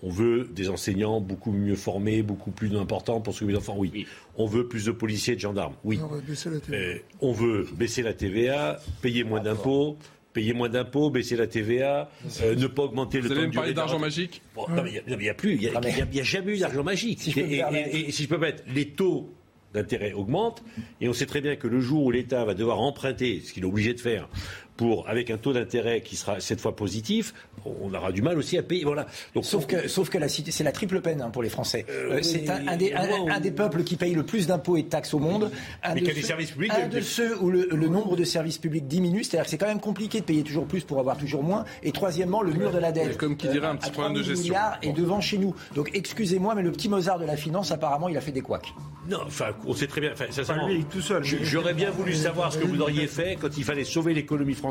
Speaker 7: On veut des enseignants beaucoup mieux formés, beaucoup plus importants pour s'occuper des enfants, oui. On veut plus de policiers et de gendarmes, oui.
Speaker 10: On va baisser la TVA.
Speaker 7: Euh, on veut baisser la TVA, payer moins d'impôts, payer moins d'impôts, baisser la TVA, euh, ne pas augmenter
Speaker 1: Vous
Speaker 7: le temps de
Speaker 1: parler
Speaker 7: durée
Speaker 1: d'argent magique
Speaker 7: Bon, non, mais il n'y a, plus, il n'y a, y a- a jamais eu d'argent magique.
Speaker 9: Si
Speaker 7: et si je peux mettre, les taux d'intérêt augmentent, et on sait très bien que le jour où l'État va devoir emprunter, ce qu'il est obligé de faire, pour, avec un taux d'intérêt qui sera cette fois positif, on aura du mal aussi à payer. Voilà.
Speaker 9: Donc, sauf, que, sauf que la, c'est la triple peine hein, pour les Français. Euh, euh, c'est un, des, un, des, peuples qui paye le plus d'impôts et de taxes au monde.
Speaker 7: Un
Speaker 9: de,
Speaker 7: ceux, services publics,
Speaker 9: un de ceux où le, le, nombre de services publics diminue. C'est-à-dire que c'est quand même compliqué de payer toujours plus pour avoir toujours moins. Et troisièmement, le mur de la dette.
Speaker 1: Comme qui dirait un petit problème de gestion.
Speaker 9: milliards est devant chez nous. Donc excusez-moi, mais le petit Mozart de la finance, apparemment, il a fait des couacs.
Speaker 7: Non, enfin, on sait très bien. Enfin,
Speaker 8: sincèrement, lui, tout seul.
Speaker 7: J'aurais bien voulu savoir ce que vous auriez fait quand il fallait sauver l'économie française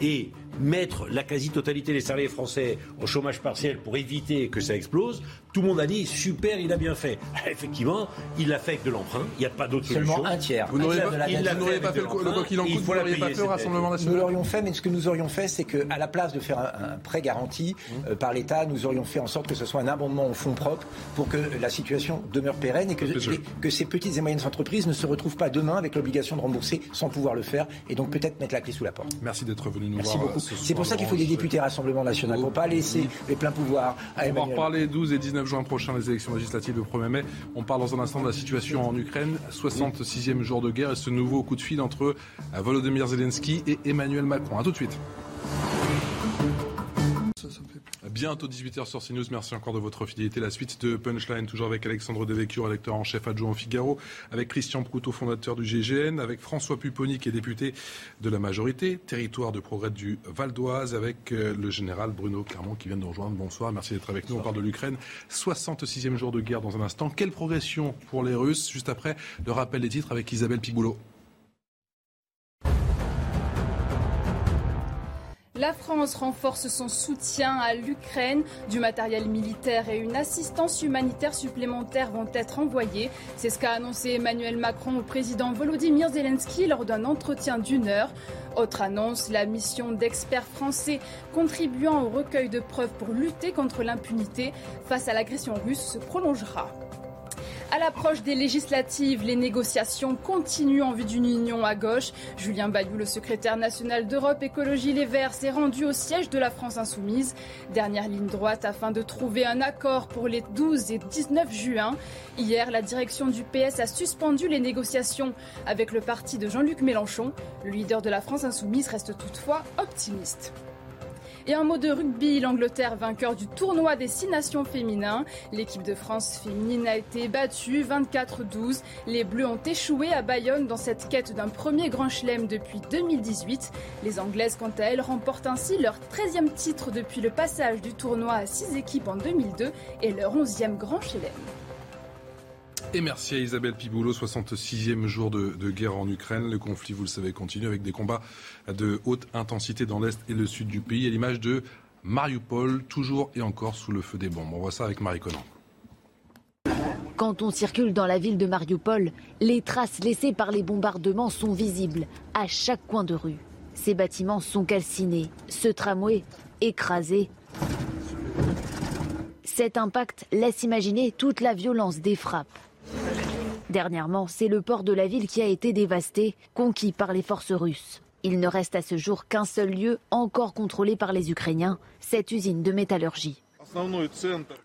Speaker 7: et mettre la quasi-totalité des salariés français au chômage partiel pour éviter que ça explose. Tout le monde a dit super, il a bien fait. Effectivement, il l'a fait avec de l'emprunt. Il n'y a pas d'autre solution.
Speaker 9: Seulement un tiers.
Speaker 1: Vous n'auriez pas, pas, fait le quoi qu'il en coûte, vous n'auriez pas fait le Rassemblement national
Speaker 9: Nous l'aurions fait, mais ce que nous aurions fait, c'est qu'à la place de faire un, prêt garanti mmh. euh, par l'État, nous aurions fait en sorte que ce soit un abondement au fonds propres pour que la situation demeure pérenne et que, que ces petites et moyennes entreprises ne se retrouvent pas demain avec l'obligation de rembourser sans pouvoir le faire et donc peut-être mettre la clé sous la porte.
Speaker 1: Merci d'être venu nous
Speaker 9: Merci
Speaker 1: voir.
Speaker 9: Beaucoup. C'est pour ça qu'il faut des députés Rassemblement National, pour ne pas laisser les pleins pouvoirs
Speaker 1: à On va en reparler 12 et 19 juin prochain, les élections législatives le 1er mai. On parle dans un instant de la situation en Ukraine, 66e jour de guerre et ce nouveau coup de fil entre Volodymyr Zelensky et Emmanuel Macron. A tout de suite. Bientôt 18h sur CNews. Merci encore de votre fidélité. La suite de Punchline, toujours avec Alexandre Devecchio, électeur en chef adjoint au Figaro, avec Christian Proutot, fondateur du GGN, avec François Pupponi, qui est député de la majorité, territoire de progrès du Val d'Oise, avec euh, le général Bruno Clermont qui vient de nous rejoindre. Bonsoir, merci d'être avec nous. On parle de l'Ukraine. 66e jour de guerre dans un instant. Quelle progression pour les Russes? Juste après le rappel des titres avec Isabelle Pigoulot.
Speaker 23: La France renforce son soutien à l'Ukraine. Du matériel militaire et une assistance humanitaire supplémentaire vont être envoyés. C'est ce qu'a annoncé Emmanuel Macron au président Volodymyr Zelensky lors d'un entretien d'une heure. Autre annonce, la mission d'experts français contribuant au recueil de preuves pour lutter contre l'impunité face à l'agression russe se prolongera. À l'approche des législatives, les négociations continuent en vue d'une union à gauche. Julien Bayou, le secrétaire national d'Europe Écologie Les Verts, s'est rendu au siège de la France Insoumise. Dernière ligne droite afin de trouver un accord pour les 12 et 19 juin. Hier, la direction du PS a suspendu les négociations avec le parti de Jean-Luc Mélenchon. Le leader de la France Insoumise reste toutefois optimiste. Et un mot de rugby, l'Angleterre vainqueur du tournoi des six nations féminins. L'équipe de France féminine a été battue 24-12. Les Bleus ont échoué à Bayonne dans cette quête d'un premier grand chelem depuis 2018. Les Anglaises, quant à elles, remportent ainsi leur 13e titre depuis le passage du tournoi à six équipes en 2002 et leur 11e grand chelem.
Speaker 1: Et merci à Isabelle Piboulot, 66e jour de, guerre en Ukraine. Le conflit, vous le savez, continue avec des combats de haute intensité dans l'est et le sud du pays, à l'image de Mariupol, toujours et encore sous le feu des bombes. On voit ça avec Marie Conan.
Speaker 24: Quand on circule dans la ville de Mariupol, les traces laissées par les bombardements sont visibles à chaque coin de rue. Ces bâtiments sont calcinés, ce tramway écrasé. Cet impact laisse imaginer toute la violence des frappes. Dernièrement, c'est le port de la ville qui a été dévasté, conquis par les forces russes. Il ne reste à ce jour qu'un seul lieu encore contrôlé par les Ukrainiens, cette usine de métallurgie.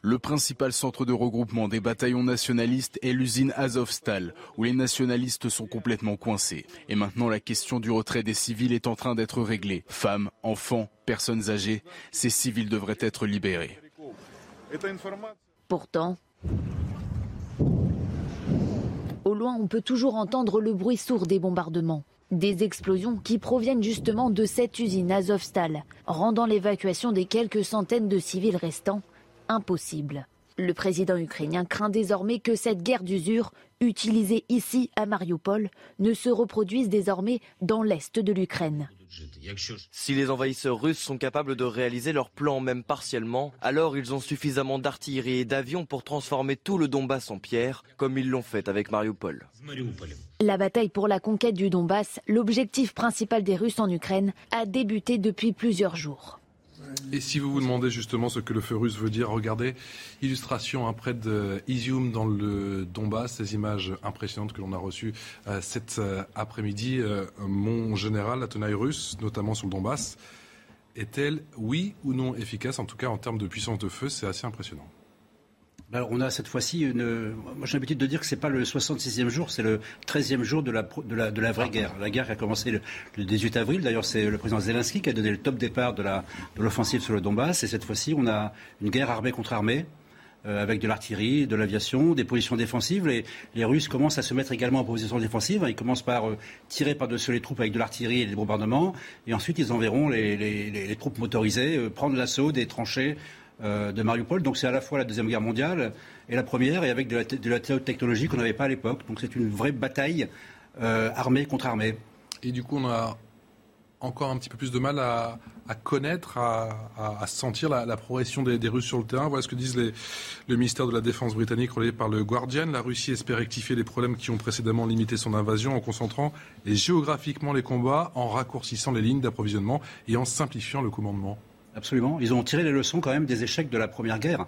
Speaker 25: Le principal centre de regroupement des bataillons nationalistes est l'usine Azovstal, où les nationalistes sont complètement coincés. Et maintenant, la question du retrait des civils est en train d'être réglée. Femmes, enfants, personnes âgées, ces civils devraient être libérés.
Speaker 24: Pourtant, au loin, on peut toujours entendre le bruit sourd des bombardements. Des explosions qui proviennent justement de cette usine Azovstal, rendant l'évacuation des quelques centaines de civils restants impossible. Le président ukrainien craint désormais que cette guerre d'usure, utilisée ici à Mariupol, ne se reproduise désormais dans l'est de l'Ukraine.
Speaker 21: Si les envahisseurs russes sont capables de réaliser leur plan même partiellement, alors ils ont suffisamment d'artillerie et d'avions pour transformer tout le Donbass en pierre, comme ils l'ont fait avec Mariupol.
Speaker 24: La bataille pour la conquête du Donbass, l'objectif principal des Russes en Ukraine, a débuté depuis plusieurs jours.
Speaker 1: Et si vous vous demandez justement ce que le feu russe veut dire, regardez, illustration hein, près de Izium dans le Donbass, ces images impressionnantes que l'on a reçues euh, cet euh, après-midi. Euh, mon général, la tenaille russe, notamment sur le Donbass, est-elle, oui ou non, efficace En tout cas, en termes de puissance de feu, c'est assez impressionnant.
Speaker 26: Ben, on a cette fois-ci une. Moi, j'ai l'habitude de dire que c'est pas le 66e jour, c'est le 13e jour de la, de la, de la vraie guerre. La guerre qui a commencé le, 18 avril. D'ailleurs, c'est le président Zelensky qui a donné le top départ de l'offensive de sur le Donbass. Et cette fois-ci, on a une guerre armée contre armée. Euh, avec de l'artillerie, de l'aviation, des positions défensives. Les, les, Russes commencent à se mettre également en position défensive. Ils commencent par euh, tirer par-dessus les troupes avec de l'artillerie et des bombardements. Et ensuite, ils enverront les, les, les troupes motorisées euh, prendre l'assaut des tranchées de Mariupol. Donc c'est à la fois la Deuxième Guerre mondiale et la Première, et avec de la, de la technologie qu'on n'avait pas à l'époque. Donc c'est une vraie bataille armée contre armée.
Speaker 1: Et du coup, on a encore un petit peu plus de mal à, connaître, à, sentir la, progression des, Russes sur le terrain. Voilà ce que disent les, le ministère de la Défense britannique relayé par le Guardian. La Russie espère rectifier les problèmes qui ont précédemment limité son invasion en concentrant géographiquement les combats, en raccourcissant les lignes d'approvisionnement et en simplifiant le commandement.
Speaker 26: Absolument. Ils ont tiré les leçons quand même des échecs de la Première Guerre.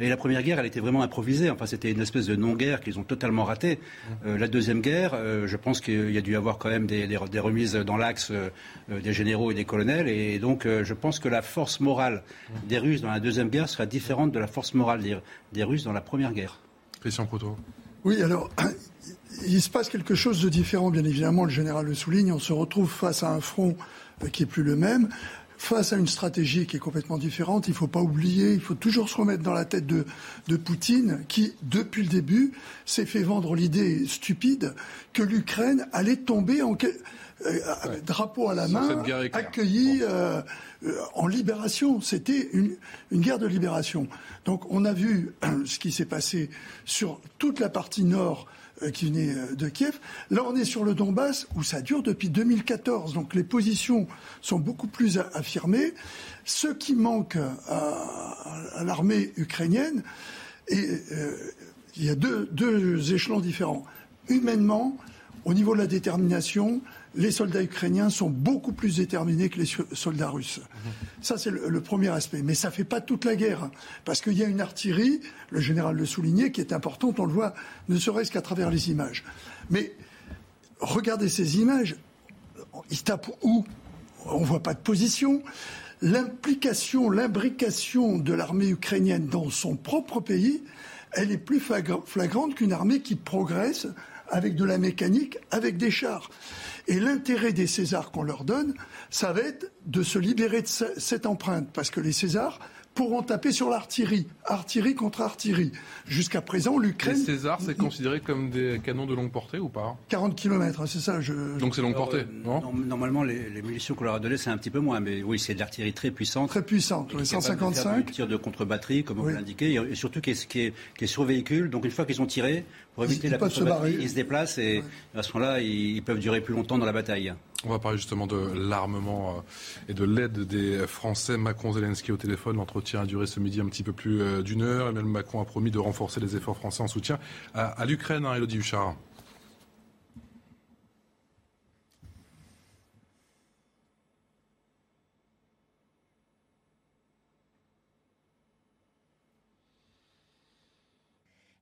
Speaker 26: Et la première guerre, elle était vraiment improvisée. Enfin, c'était une espèce de non-guerre qu'ils ont totalement ratée. Euh, la deuxième guerre, euh, je pense qu'il y a dû y avoir quand même des, des, remises dans l'axe euh, des généraux et des colonels. Et donc, je pense que la force morale des Russes dans la deuxième guerre sera différente de la force morale des, des Russes dans la première guerre.
Speaker 1: Christian Proto.
Speaker 10: Oui, alors, il se passe quelque chose de différent, bien évidemment. Le général le souligne. On se retrouve face à un front qui est plus le même face à une stratégie qui est complètement différente. Il ne faut pas oublier, il faut toujours se remettre dans la tête de, de Poutine, qui, depuis le début, s'est fait vendre l'idée stupide que l'Ukraine allait tomber en euh, drapeau à la main, accueillie euh, euh, en libération. C'était une, une, guerre de libération. Donc on a vu ce qui s'est passé sur toute la partie nord qui venait euh, de Kiev. Là, on est sur le Donbass où ça dure depuis 2014. Donc les positions sont beaucoup plus affirmées. Ce qui manque à, l'armée ukrainienne, et euh, il y a deux, deux échelons différents. Humainement, au niveau de la détermination, les soldats ukrainiens sont beaucoup plus déterminés que les soldats russes. Ça, c'est le, premier aspect. Mais ça ne fait pas toute la guerre. Parce qu'il y a une artillerie, le général le soulignait, qui est importante, on le voit ne serait-ce qu'à travers les images. Mais regardez ces images, ils tapent où? On ne voit pas de position. L'implication, l'imbrication de l'armée ukrainienne dans son propre pays, elle est plus flagrante qu'une armée qui progresse avec de la mécanique, avec des chars. Et l'intérêt des Césars qu'on leur donne, ça va être de se libérer de cette empreinte, parce que les Césars pourront taper sur l'artillerie, artillerie contre artillerie. Jusqu'à présent, l'Ukraine... Les
Speaker 1: Césars, c'est considéré comme des canons de longue portée ou pas
Speaker 10: 40 km, hein, c'est ça. Je...
Speaker 1: Donc c'est longue portée, euh, non
Speaker 26: Normalement, les, munitions qu'on leur a données, c'est un petit peu moins, mais oui, c'est de l'artillerie très puissante.
Speaker 10: Très puissante, les 155.
Speaker 26: De tir de contre-batterie, comme vous l'indiquez, et surtout qui est, qui, est, qui est sur véhicule. Donc une fois qu'ils ont tiré, pour éviter la se ils se déplacent et à ce moment-là, ils peuvent durer plus longtemps dans la bataille.
Speaker 1: On va parler justement de l'armement euh, et de l'aide des Français. Macron-Zelensky au téléphone. L'entretien a duré ce midi un petit peu plus euh, d'une heure. Emmanuel Macron a promis de renforcer les efforts français en soutien à, l'Ukraine. Hein, Elodie Huchard.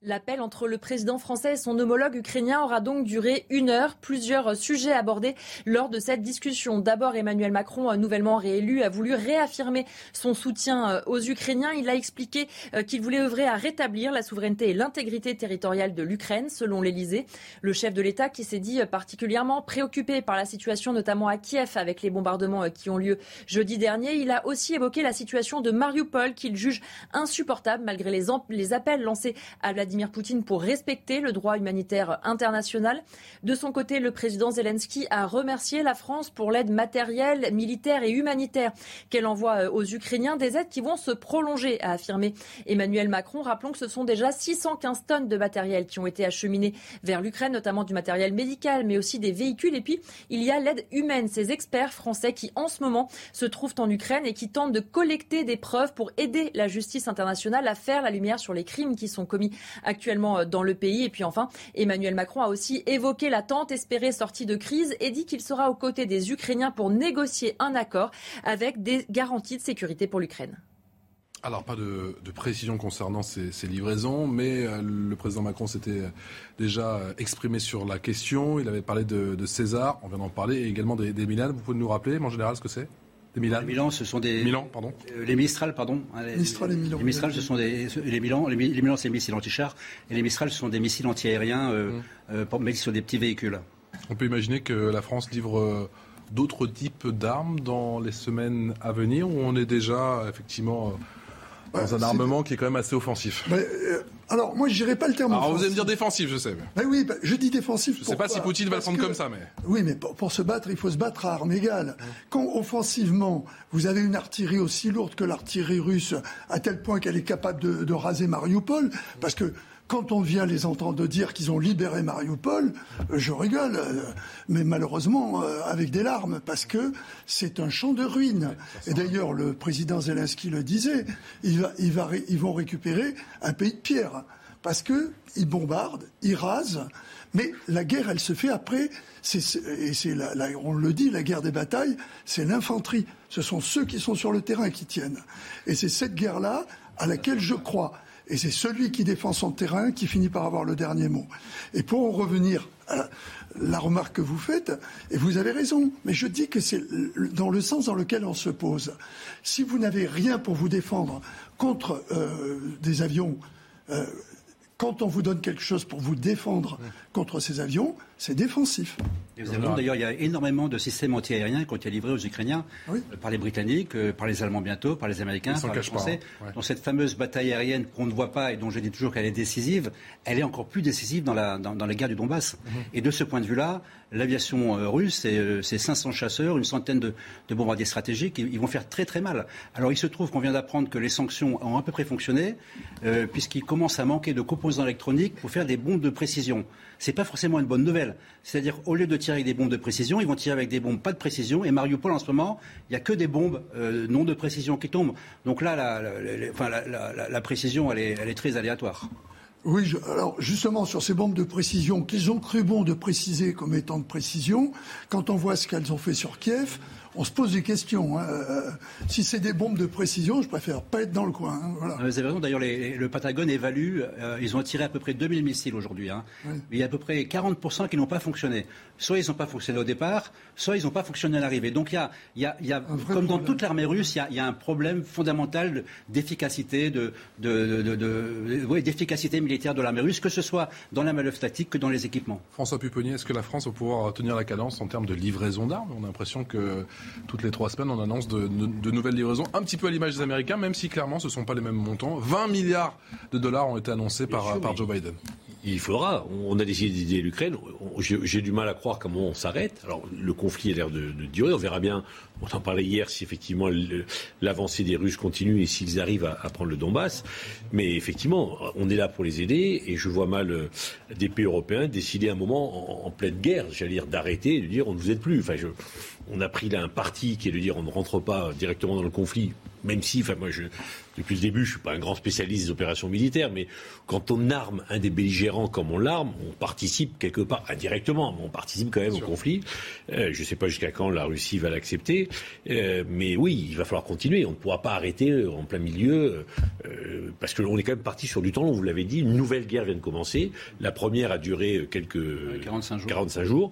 Speaker 27: L'appel entre le président français et son homologue ukrainien aura donc duré une heure. Plusieurs sujets abordés lors de cette discussion. D'abord, Emmanuel Macron, nouvellement réélu, a voulu réaffirmer son soutien euh, aux Ukrainiens. Il a expliqué euh, qu'il voulait œuvrer à rétablir la souveraineté et l'intégrité territoriale de l'Ukraine, selon l'Élysée. Le chef de l'État qui s'est dit particulièrement préoccupé par la situation, notamment à Kiev, avec les bombardements euh, qui ont lieu jeudi dernier. Il a aussi évoqué la situation de Mariupol qu'il juge insupportable malgré les, les appels lancés à Vladimir Vladimir Poutine pour respecter le droit humanitaire international. De son côté, le président Zelensky a remercié la France pour l'aide matérielle, militaire et humanitaire qu'elle envoie euh, aux Ukrainiens, des aides qui vont se prolonger, a affirmé Emmanuel Macron. Rappelons que ce sont déjà 615 tonnes de matériel qui ont été acheminées vers l'Ukraine, notamment du matériel médical, mais aussi des véhicules. Et puis, il y a l'aide humaine, ces experts français qui, en ce moment, se trouvent en Ukraine et qui tentent de collecter des preuves pour aider la justice internationale à faire la lumière sur les crimes qui sont commis actuellement euh, dans le pays. Et puis enfin, Emmanuel Macron a aussi évoqué l'attente espérée sortie de crise et dit qu'il sera aux côtés des Ukrainiens pour négocier un accord avec des garanties de sécurité pour l'Ukraine.
Speaker 1: Alors, pas de, précision concernant ces, livraisons, mais euh, le président Macron s'était euh, déjà exprimé sur la question. Il avait parlé de, César, on vient d'en parler, et également des, des Milan. Vous pouvez nous rappeler, en général, ce que c'est? Milan.
Speaker 26: Les Milan, ce sont des.
Speaker 1: Milan, pardon.
Speaker 26: Euh, les Mistral, pardon. Hein, Les,
Speaker 10: Mistral et Milan.
Speaker 26: Les Mistral, ce sont des. Les Milan, les, les Milan, c'est des missiles anti-chars. Et les Mistral, ce sont des missiles anti-aériens, euh,
Speaker 1: Mmh.
Speaker 26: euh, mais sur des petits véhicules.
Speaker 1: On peut imaginer que la France livre euh, d'autres types d'armes dans les semaines à venir ou on est déjà effectivement euh, dans un
Speaker 10: c'est-
Speaker 1: armement qui est quand même assez offensif.
Speaker 10: Mais, euh, alors, moi, je dirais pas le terme
Speaker 1: Alors vous allez me dire défensif, je sais. mais
Speaker 10: Ben oui, je dis défensif.
Speaker 1: Je sais pas si Poutine va le prendre comme ça, mais.
Speaker 10: Oui, mais pour, pour se battre, il faut se battre à armes égales. Quand offensivement, vous avez une artillerie aussi lourde que l'artillerie russe, à tel point qu'elle est capable de, de raser Mariupol, parce que quand on vient les entendre dire qu'ils ont libéré Mariupol, euh, je rigole, euh, mais malheureusement euh, avec des larmes, parce que c'est un champ de ruines. Et d'ailleurs, le président Zelensky le disait, il va, il va ré- ils vont récupérer un pays de pierre parce que ils bombardent, ils rasent, mais la guerre, elle se fait après. Et c'est la- la- on le dit, la guerre des batailles, c'est l'infanterie. Ce sont ceux qui sont sur le terrain qui tiennent. Et c'est cette guerre-là à laquelle je crois. Et c'est celui qui défend son terrain qui finit par avoir le dernier mot. Et pour en revenir à la remarque que vous faites, et vous avez raison, mais je dis que c'est dans le sens dans lequel on se pose. Si vous n'avez rien pour vous défendre contre euh, des avions, euh, quand on vous donne quelque chose pour vous défendre contre ces avions, c'est défensif.
Speaker 26: Et vous avez raison, d'ailleurs, il y a énormément de systèmes anti-aériens qui ont été livrés aux Ukrainiens euh, par les Britanniques, euh, par les Allemands bientôt, par les Américains, par les
Speaker 1: pas,
Speaker 26: Français.
Speaker 1: hein. Ouais.
Speaker 26: Dans cette fameuse bataille aérienne qu'on ne voit pas et dont je dis toujours qu'elle est décisive, elle est encore plus décisive dans la, dans, dans la guerre du Donbass.
Speaker 1: Mhm.
Speaker 26: Et de ce point de vue-là, l'aviation euh, russe, c'est euh, c'est 500 chasseurs, une centaine de, de bombardiers stratégiques, ils, ils vont faire très très mal. Alors il se trouve qu'on vient d'apprendre que les sanctions ont à peu près fonctionné, euh, puisqu'il commence à manquer de composants électroniques pour faire des bombes de précision. C'est pas forcément une bonne nouvelle. C'est-à-dire, au lieu de tirer avec des bombes de précision, ils vont tirer avec des bombes pas de précision. Et Mariupol, en ce moment, il n'y a que des bombes euh, non de précision qui tombent. Donc là, la, précision, elle est, très aléatoire.
Speaker 10: Oui, alors justement sur ces bombes de précision qu'ils ont cru bon de préciser comme étant de précision, quand on voit ce qu'elles ont fait sur Kiev, on se pose des questions. hein. Euh, si c'est des bombes de précision, je préfère pas être dans le coin. hein, voilà.
Speaker 26: Vous avez raison. D'ailleurs, les- les- le Patagone évalue, euh, ils ont tiré à peu près 2000 missiles aujourd'hui. hein.
Speaker 10: Oui.
Speaker 26: Il y a à peu près 40% qui n'ont pas fonctionné. Soit ils n'ont pas fonctionné au départ, soit ils n'ont pas fonctionné à l'arrivée. Donc il y a, il y a- il y a comme dans toute l'armée russe, il y, y a un problème fondamental de- d'efficacité, de, de, de- de- de- oui, d'efficacité militaire de l'armée russe, que ce soit dans la manœuvre tactique que dans les équipements.
Speaker 1: François Pupponi, est-ce que la France va pouvoir tenir la cadence en termes de livraison d'armes? On a l'impression que toutes les trois semaines, on annonce de, de- de nouvelles livraisons, un petit peu à l'image des Américains, même si clairement ce ne sont pas les mêmes montants. 20 milliards de dollars ont été annoncés par,
Speaker 7: sûr,
Speaker 1: par
Speaker 7: oui.
Speaker 1: Joe Biden.
Speaker 7: Il faudra. On a décidé d'aider l'Ukraine. J'ai du mal à croire comment on s'arrête. Alors, le conflit a l'air de, durer. On verra bien. On en parlait hier si effectivement l'avancée des Russes continue et s'ils arrivent à, prendre le Donbass. Mais effectivement, on est là pour les aider et je vois mal euh, des pays européens décider à un moment en, pleine guerre, j'allais dire, d'arrêter de dire on ne vous aide plus. Enfin, on a pris là un parti qui est de dire on ne rentre pas directement dans le conflit, même si, enfin moi, je, depuis le début, je suis pas un grand spécialiste des opérations militaires, mais quand on arme un des belligérants comme on l'arme, on participe quelque part, indirectement, mais on participe quand même au conflit. Euh, je ne sais pas jusqu'à quand la Russie va l'accepter, euh, mais oui, il va falloir continuer. On ne pourra pas arrêter euh, en plein milieu, euh, parce qu'on est quand même parti sur du temps long. Vous l'avez dit, une nouvelle guerre vient de commencer. La première a duré quelques
Speaker 26: 45 jours.
Speaker 7: 45 jours.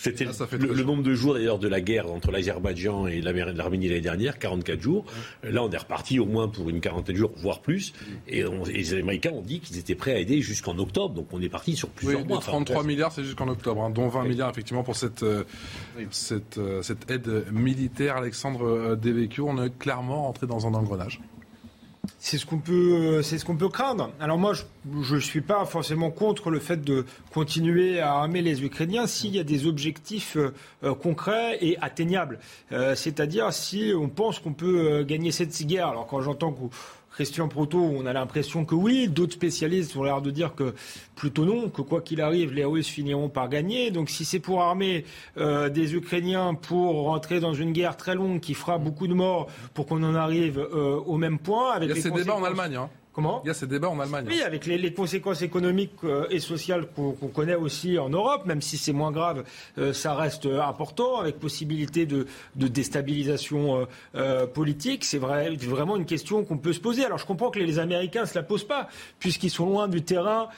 Speaker 7: C'était le, le nombre de jours d'ailleurs de la guerre entre l'Azerbaïdjan et l'Arménie l'année dernière, 44 jours. Là, on est reparti au moins pour une quarantaine de jours, voire plus. Et, on- et les Américains ont dit qu'ils étaient prêts à aider jusqu'en octobre. Donc on est parti sur
Speaker 1: Oui,
Speaker 7: plusieurs mois. Enfin,
Speaker 1: 33
Speaker 7: bref.
Speaker 1: milliards, c'est jusqu'en octobre, hein, dont 20 milliards effectivement pour cette, euh, cette, euh, cette aide militaire. Alexandre euh, Devecchio, on est clairement rentré dans un engrenage.
Speaker 8: C'est ce qu'on peut, euh, c'est ce qu'on peut craindre. Alors moi, je ne suis pas forcément contre le fait de continuer à armer les Ukrainiens s'il y a des objectifs euh, euh, concrets et atteignables. C'est-à-dire si on pense qu'on peut gagner cette guerre. Alors quand j'entends que Christian Proto, on a l'impression que oui, d'autres spécialistes ont l'air de dire que plutôt non, que quoi qu'il arrive, les Russes finiront par gagner. Donc si c'est pour armer euh, des Ukrainiens pour rentrer dans une guerre très longue qui fera beaucoup de morts pour qu'on en arrive euh, au même point, avec
Speaker 1: Il y a
Speaker 8: les
Speaker 1: ces débats en Allemagne. Hein.
Speaker 8: Comment
Speaker 1: Il y a ces débats en Allemagne.
Speaker 8: Oui, avec les, les conséquences économiques euh, et sociales qu'on connaît aussi en Europe, même si c'est moins grave, euh, ça reste euh, important, avec possibilité de, de déstabilisation euh, politique. C'est vrai, vraiment une question qu'on peut se poser. Alors je comprends que les, les Américains ne se la posent pas, puisqu'ils sont loin du terrain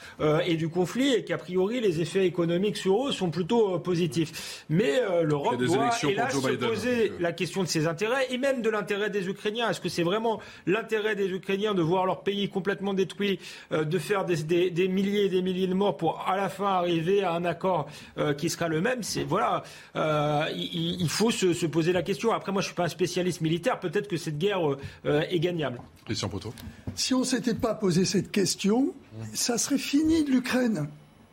Speaker 8: et du conflit, et qu'a priori les effets économiques sur eux sont plutôt positifs. Mais l'Europe doit, hélas, se
Speaker 1: Biden,
Speaker 8: poser
Speaker 1: donc,
Speaker 8: la question de ses intérêts et même de l'intérêt des Ukrainiens. Est-ce que c'est vraiment l'intérêt des Ukrainiens de voir leur pays complètement détruit, euh, de faire des, des- des milliers et des milliers de morts pour à la fin arriver à un accord euh, qui sera le même C'est voilà, euh, il, il faut se, se poser la question. Après, moi, je suis pas un spécialiste militaire. Peut-être que cette guerre est gagnable.
Speaker 1: Christian Poteau.
Speaker 10: Si on ne s'était pas posé cette question, ça serait fini de l'Ukraine.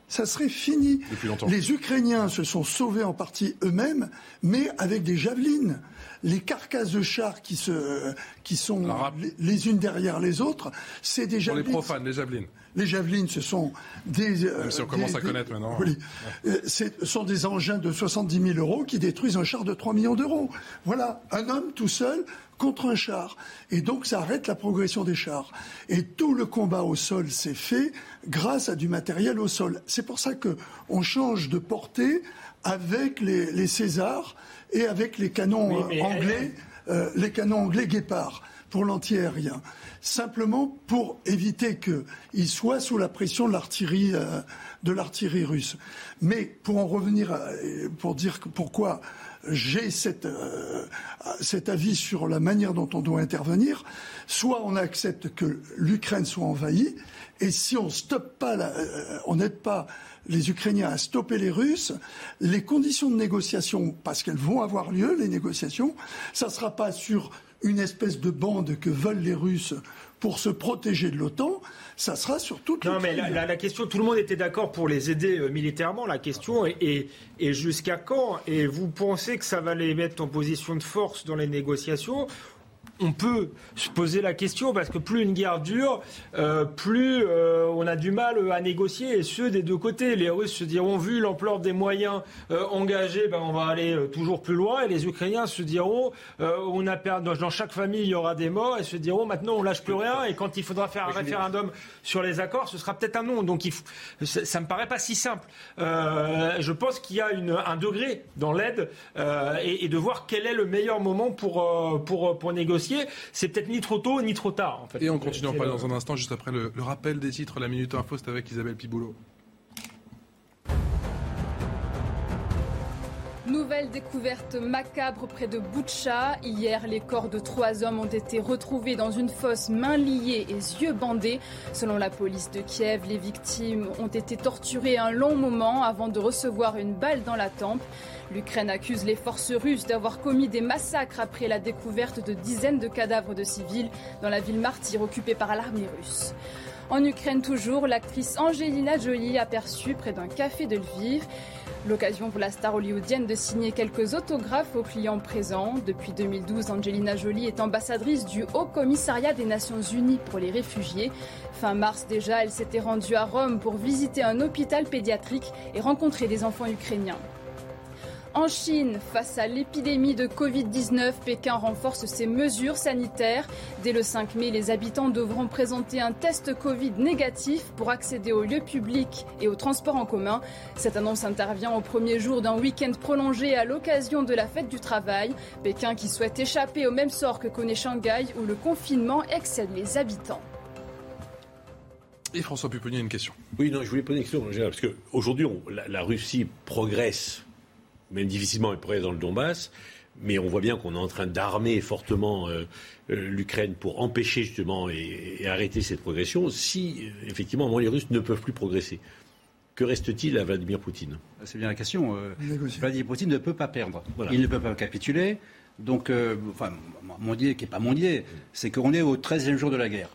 Speaker 10: Ça serait fini.
Speaker 1: Depuis longtemps.
Speaker 10: Les Ukrainiens se sont sauvés en partie eux-mêmes, mais avec des javelines. Les carcasses de chars qui, se, qui sont les, les unes derrière les autres, c'est des
Speaker 1: Pour les profanes, les javelines.
Speaker 10: Les javelines, ce sont des. euh,
Speaker 1: Même si on commence
Speaker 10: des-
Speaker 1: à connaître maintenant.
Speaker 10: Oui. Euh, Ce sont des engins de 70 000 euros qui détruisent un char de 3 millions d'euros. Voilà, un homme tout seul contre un char. Et donc, ça arrête la progression des chars. Et tout le combat au sol s'est fait grâce à du matériel au sol. C'est pour ça que on change de portée avec les, les Césars et avec les canons
Speaker 8: Oui,
Speaker 10: euh, anglais, euh, les canons anglais Guépard pour l'anti-aérien. Simplement pour éviter qu'ils soient sous la pression de l'artillerie euh, russe. Mais pour en revenir, à- pour dire pourquoi j'ai cette, euh, cet avis sur la manière dont on doit intervenir, soit on accepte que l'Ukraine soit envahie, et si on stoppe euh, on n'aide pas les Ukrainiens à stopper les Russes, les conditions de négociation, parce qu'elles vont avoir lieu, les négociations, ça ne sera pas sur une espèce de bande que veulent les Russes pour se protéger de l'OTAN, ça sera sur toute
Speaker 8: Non, mais la, la- la question, tout le monde était d'accord pour les aider euh, militairement. La question est, est- est jusqu'à quand? Et vous pensez que ça va les mettre en position de force dans les négociations? On peut se poser la question parce que plus une guerre dure, euh, plus euh, on a du mal euh, à négocier, et ce des deux côtés. Les Russes se diront, vu l'ampleur des moyens euh, engagés, ben, on va aller toujours plus loin, et les Ukrainiens se diront, on a perdu, dans, chaque famille il y aura des morts, et se diront, maintenant on lâche plus rien, et quand il faudra faire un référendum sur les accords, ce sera peut-être un non. Donc il faut- ça, ça me paraît pas si simple. Je pense qu'il y a une- un degré dans l'aide et, et de voir quel est le meilleur moment pour, pour, pour négocier. C'est peut-être ni trop tôt ni trop tard. En fait.
Speaker 1: Et on continue à en parler
Speaker 8: le-
Speaker 1: dans un instant, juste après le, le rappel des titres, la Minute Info, c'est avec Isabelle Piboulot.
Speaker 23: Nouvelle découverte macabre près de Boutcha. Hier, les corps de trois hommes ont été retrouvés dans une fosse, mains liées et yeux bandés. Selon la police de Kiev, les victimes ont été torturées un long moment avant de recevoir une balle dans la tempe. L'Ukraine accuse les forces russes d'avoir commis des massacres après la découverte de dizaines de cadavres de civils dans la ville martyre occupée par l'armée russe. En Ukraine toujours, l'actrice Angelina Jolie aperçue près d'un café de Lviv. L'occasion pour la star hollywoodienne de signer quelques autographes aux clients présents. Depuis 2012, Angelina Jolie est ambassadrice du Haut Commissariat des Nations Unies pour les réfugiés. Fin mars déjà, elle s'était rendue à Rome pour visiter un hôpital pédiatrique et rencontrer des enfants ukrainiens. En Chine, face à l'épidémie de Covid-19, Pékin renforce ses mesures sanitaires. Dès le 5 mai, les habitants devront présenter un test Covid négatif pour accéder aux lieux publics et aux transports en commun. Cette annonce intervient au premier jour d'un week-end prolongé à l'occasion de la fête du travail. Pékin qui souhaite échapper au même sort que connaît Shanghai où le confinement excède les habitants.
Speaker 1: Et François Pupponi a une question.
Speaker 7: Oui, non, je voulais poser une question, parce qu'aujourd'hui, la, la Russie progresse, même difficilement, elle progresse dans le Donbass, mais on voit bien qu'on est en train d'armer fortement euh, euh, l'Ukraine pour empêcher justement et, et arrêter cette progression. Si, euh, effectivement, moment, les Russes ne peuvent plus progresser, que reste-t-il à Vladimir Poutine?
Speaker 26: C'est bien la question. euh,
Speaker 10: Négocier.
Speaker 26: Vladimir Poutine ne peut pas perdre.
Speaker 7: Voilà.
Speaker 26: Il ne peut pas capituler. Donc, euh, enfin, mon idée qui n'est pas mon idée, c'est qu'on est au 13e jour de la guerre.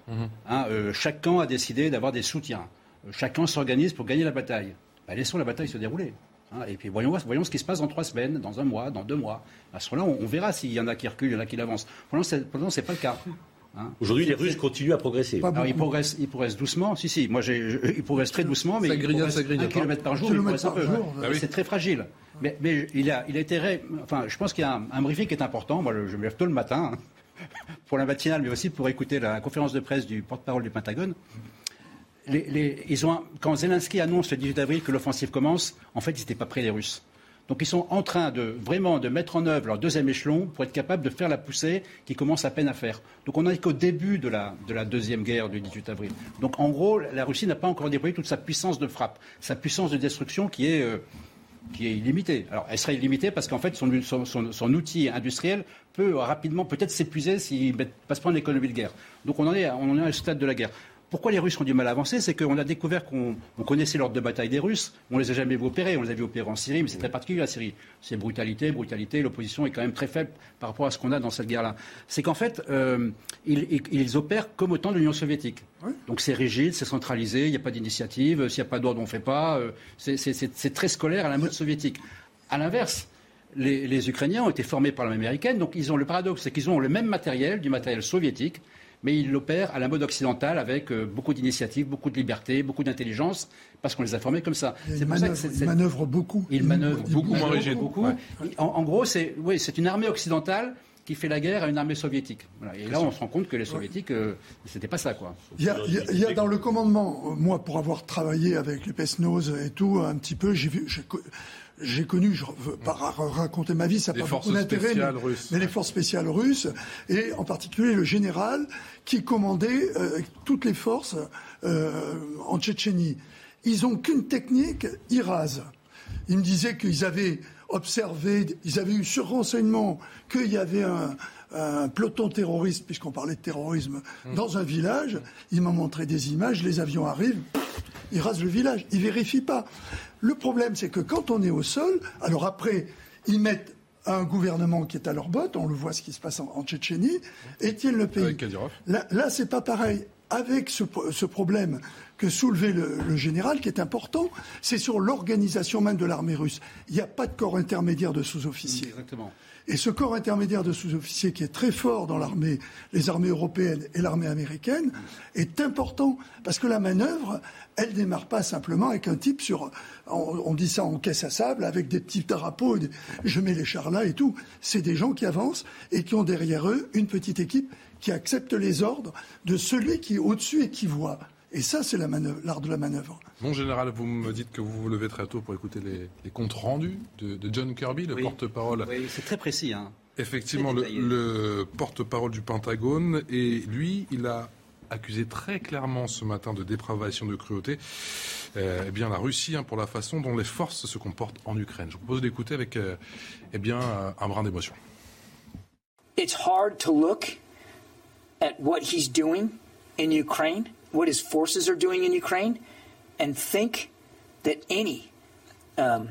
Speaker 26: Hein, euh, chaque camp a décidé d'avoir des soutiens. Chaque camp s'organise pour gagner la bataille. Bah, laissons la bataille se dérouler. Hein, et puis voyons, voyons ce qui se passe dans trois semaines, dans un mois, dans deux mois. À ce moment-là, on, on verra s'il y en a qui reculent, il y en a qui avancent. Pour l'instant, l'instant, c'est pas le cas. hein.
Speaker 7: Aujourd'hui, les Russes continuent à progresser.
Speaker 26: Alors, ils
Speaker 10: beaucoup.
Speaker 26: progressent, ils progressent doucement. Si, si. Moi, je- ils progressent très doucement, mais
Speaker 1: Ça
Speaker 26: ils
Speaker 1: grignote,
Speaker 26: progressent
Speaker 1: ça grignote,
Speaker 26: un
Speaker 1: hein.
Speaker 26: kilomètre par jour. mais ils progressent un
Speaker 10: par
Speaker 26: peu.
Speaker 10: jour,
Speaker 1: bah oui.
Speaker 26: C'est très fragile. Mais, mais il, a, il a été. ré- Enfin, je pense qu'il y a un, un briefing qui est important. Moi, je me lève tôt le matin. hein. pour la matinale, mais aussi pour écouter la conférence de presse du porte-parole du Pentagone. Quand Zelensky annonce le 18 avril que l'offensive commence, en fait, ils n'étaient pas prêts, les Russes. Donc ils sont en train de vraiment de mettre en œuvre leur deuxième échelon pour être capables de faire la poussée qui commence à peine à faire. Donc on n'est qu'au début de la, de la deuxième guerre du 18 avril. Donc en gros, la Russie n'a pas encore déployé toute sa puissance de frappe, sa puissance de destruction qui est, euh, illimitée. Alors elle serait illimitée parce qu'en fait son, outil industriel peut rapidement peut-être s'épuiser s'il ne passe pas en économie de guerre. Donc on en est, on en ce stade de la guerre. Pourquoi les Russes ont du mal à avancer C'est qu'on a découvert qu'on connaissait l'ordre de bataille des Russes, on les a jamais vus opérer, on les a vus opérer en Syrie, mais c'est très particulier la Syrie. C'est brutalité, brutalité, l'opposition est quand même très faible par rapport à ce qu'on a dans cette guerre-là. C'est qu'en fait, euh, ils, opèrent comme au temps de l'Union soviétique. Donc c'est rigide, c'est centralisé, il n'y a pas d'initiative, s'il n'y a pas d'ordre, on ne fait pas. Euh, c'est très scolaire à la mode soviétique. À l'inverse, les, les, Ukrainiens ont été formés par l'armée américaine, donc ils ont le paradoxe, c'est qu'ils ont le même matériel, du matériel soviétique, mais il l'opère à la mode occidentale avec euh, beaucoup d'initiatives, beaucoup de liberté, beaucoup d'intelligence, parce qu'on les a formés comme ça.
Speaker 10: C'est pour ça que manœuvre beaucoup.
Speaker 26: Il manœuvre beaucoup, moins rigide. Beaucoup. En, gros, c'est oui, c'est une armée occidentale qui fait la guerre à une armée soviétique. Et là, on se rend compte que les soviétiques, euh, c'était pas ça, quoi.
Speaker 10: Il y, a, dans le commandement, euh, moi, pour avoir travaillé avec les Pesnos et tout, un petit peu, j'ai vu, j'ai connu, je ne veux pas raconter ma vie, ça n'a pas beaucoup d'intérêt, mais, les forces spéciales russes, et en particulier le général qui commandait euh, toutes les forces euh, en Tchétchénie. Ils n'ont qu'une technique, ils rasent. Ils me disaient qu'ils avaient observé, ils avaient eu sur renseignement qu'il y avait un, un peloton terroriste, puisqu'on parlait de terrorisme, mmh. dans un village. Ils m'ont montré des images, les avions arrivent, ils rasent le village, ils vérifient pas. Le problème, c'est que quand on est au sol, alors après, ils mettent un gouvernement qui est à leur botte, on le voit ce qui se passe en, Tchétchénie, et tiennent le pays. Là, là c'est pas pareil. Avec ce, problème que soulevait le, général, qui est important, c'est sur l'organisation même de l'armée russe. Il n'y a pas de corps intermédiaire de sous-officiers.
Speaker 26: Exactement.
Speaker 10: Et ce corps intermédiaire de sous-officiers qui est très fort dans l'armée, les armées européennes et l'armée américaine, est important parce que la manœuvre, elle démarre pas simplement avec un type sur, on, dit ça en caisse à sable, avec des petits drapeaux, je mets les chars là et tout. C'est des gens qui avancent et qui ont derrière eux une petite équipe qui accepte les ordres de celui qui est au-dessus et qui voit. Et ça, c'est l'art de la manœuvre.
Speaker 1: Mon général, vous me dites que vous vous levez très tôt pour écouter les, comptes rendus de, John Kirby, le porte-parole.
Speaker 26: Oui, c'est très précis. Hein.
Speaker 1: Effectivement, le, porte-parole du Pentagone. Et lui, il a accusé très clairement ce matin de dépravation, de cruauté, euh, eh bien la Russie hein, pour la façon dont les forces se comportent en Ukraine. Je vous propose d'écouter avec euh, eh bien un brin d'émotion.
Speaker 28: It's hard to look at what he's doing in Ukraine what his forces are doing in Ukraine and think that any um,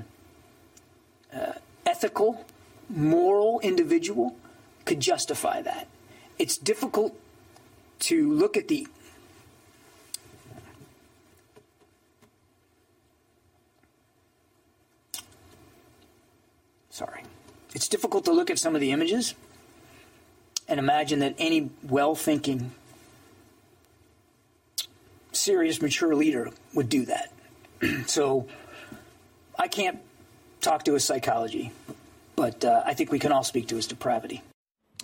Speaker 28: uh, ethical, moral individual could justify that. It's difficult to look at the sorry. It's difficult to look at some of the images and imagine that any well thinking serious, mature leader would do that. so I can't talk to his psychology, but uh, I think we can all speak to his depravity.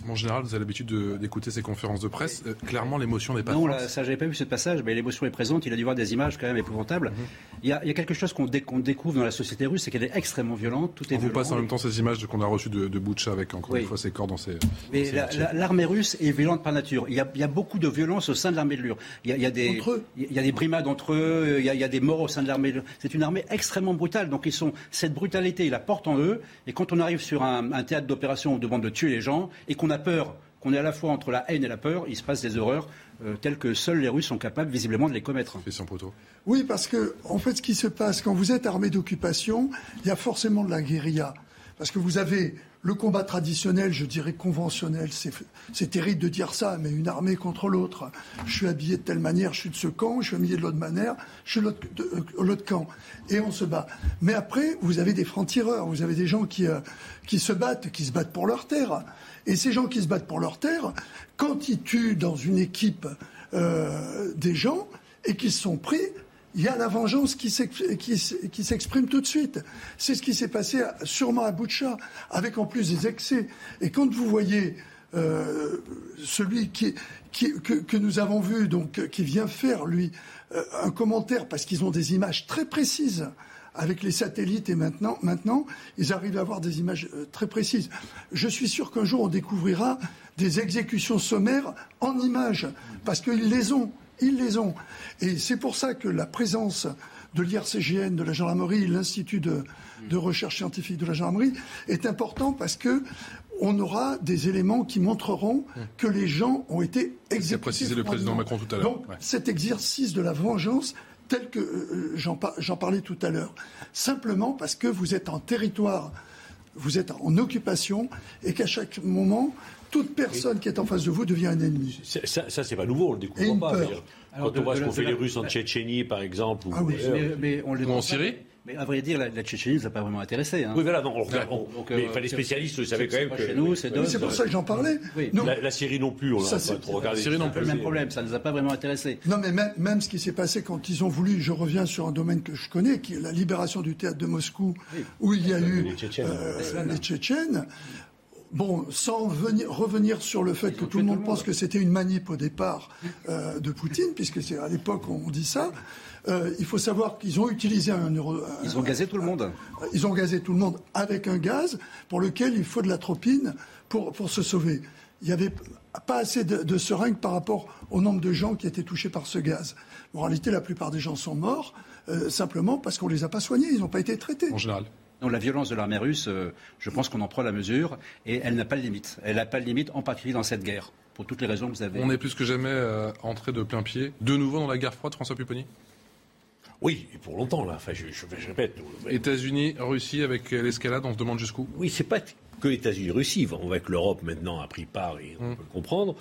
Speaker 1: En général, vous avez l'habitude d'écouter ces conférences de presse. Euh, clairement, l'émotion n'est pas
Speaker 26: Non, là, ça, j'avais pas vu ce passage, mais l'émotion est présente. Il a dû voir des images quand même épouvantables. Mhm. il, y a, il, y a, quelque chose qu'on découvre dans la société russe, c'est qu'elle est extrêmement violente. Tout est
Speaker 1: On vous passe en même temps ces images qu'on a reçues de, de Boucha avec encore une fois ses corps dans ses.
Speaker 26: Mais l'armée russe est violente par nature. Il y, a, il y, a, beaucoup de violence au sein de l'armée de l'UR. Il, y a, des, il y a des brimades entre eux, il y a, des morts au sein de l'armée. C'est une armée extrêmement brutale. Donc ils sont cette brutalité, ils la portent en eux. Et quand on arrive sur un, un théâtre d'opération, on demande de tuer les gens et qu'on a peur qu'on est à la fois entre la haine et la peur, il se passe des horreurs euh, telles que seuls les Russes sont capables visiblement de les commettre.
Speaker 10: Oui, parce que en fait, ce qui se passe quand vous êtes armé d'occupation, il y a forcément de la guérilla, parce que vous avez le combat traditionnel, je dirais conventionnel, c'est terrible de dire ça, mais une armée contre l'autre. Je suis habillé de telle manière, je suis de ce camp, je suis habillé de l'autre manière, je suis de l'autre camp. Et on se bat. Mais après, vous avez des francs-tireurs, vous avez des gens qui, euh, qui se battent, qui se battent pour leur terre. Et ces gens qui se battent pour leur terre, quand ils tuent dans une équipe euh, des gens et qu'ils sont pris, il y a la vengeance qui s'exprime tout de suite. C'est ce qui s'est passé sûrement à Boucha, avec en plus des excès. Et quand vous voyez celui qui, que, nous avons vu, donc, qui vient faire, lui, un commentaire, parce qu'ils ont des images très précises avec les satellites et maintenant, maintenant, ils arrivent à avoir des images très précises. Je suis sûr qu'un jour, on découvrira des exécutions sommaires en images, parce qu'ils les ont. Ils les ont. Et c'est pour ça que la présence de l'IRCGN, de la gendarmerie, l'Institut de, recherche scientifique de la gendarmerie est important parce que on aura des éléments qui montreront que les gens ont été exécutés. C'est
Speaker 1: précisé le président Macron tout à l'heure.
Speaker 10: Donc cet exercice de la vengeance tel que euh, j'en parlais tout à l'heure, simplement parce que vous êtes en territoire, vous êtes en occupation et qu'à chaque moment, toute personne qui est en face de vous devient un ennemi.
Speaker 7: Ça, ça c'est pas nouveau, on le découvre pas. Quand on voit ce qu'ont fait les Russes en Tchétchénie, par exemple, ou,
Speaker 10: ah oui.
Speaker 26: mais, on
Speaker 1: en Syrie?
Speaker 26: Mais à vrai dire, la, Tchétchénie ne nous a pas vraiment intéressé. Hein.
Speaker 7: Oui, voilà, non, on regarde. mais euh, les spécialistes savaient quand même que.
Speaker 26: Chez nous, c'est
Speaker 10: C'est pour ça que j'en parlais.
Speaker 7: La, Syrie non plus, on n'a pas trop regardé.
Speaker 26: La Syrie non plus. le même problème, ça ne nous a pas vraiment intéressé.
Speaker 10: Non, mais même, même ce qui s'est passé quand ils ont voulu, je reviens sur un domaine que je connais, qui est la libération du théâtre de Moscou, où il y a eu les Tchétchènes. Euh, les Tchétchènes. Bon, sans revenir sur le fait que tout le monde pense que c'était une manip au départ euh, de Poutine, puisque c'est à l'époque on dit ça. Euh, il faut savoir qu'ils ont utilisé un, euro.
Speaker 26: Ils ont gazé tout le monde.
Speaker 10: Ils ont gazé tout le monde avec un gaz pour lequel il faut de l'atropine pour, pour se sauver. Il n'y avait pas assez de, de seringues par rapport au nombre de gens qui étaient touchés par ce gaz. En réalité, la plupart des gens sont morts euh, simplement parce qu'on ne les a pas soignés, ils n'ont pas été traités.
Speaker 1: En général.
Speaker 26: Non, la violence de l'armée russe, euh, je pense qu'on en prend la mesure et elle n'a pas de limite. Elle n'a pas de limite, en particulier dans cette guerre, pour toutes les raisons que vous avez.
Speaker 1: On est plus que jamais euh, entré de plein pied, de nouveau dans la guerre froide, François Pupponi?
Speaker 7: Oui, et pour longtemps, là. Enfin, je, répète.
Speaker 1: États-Unis, Russie, avec l'escalade, on se demande jusqu'où?
Speaker 7: Oui, c'est pas que États-Unis, Russie. On voit que l'Europe maintenant a pris part et on hum. peut le comprendre.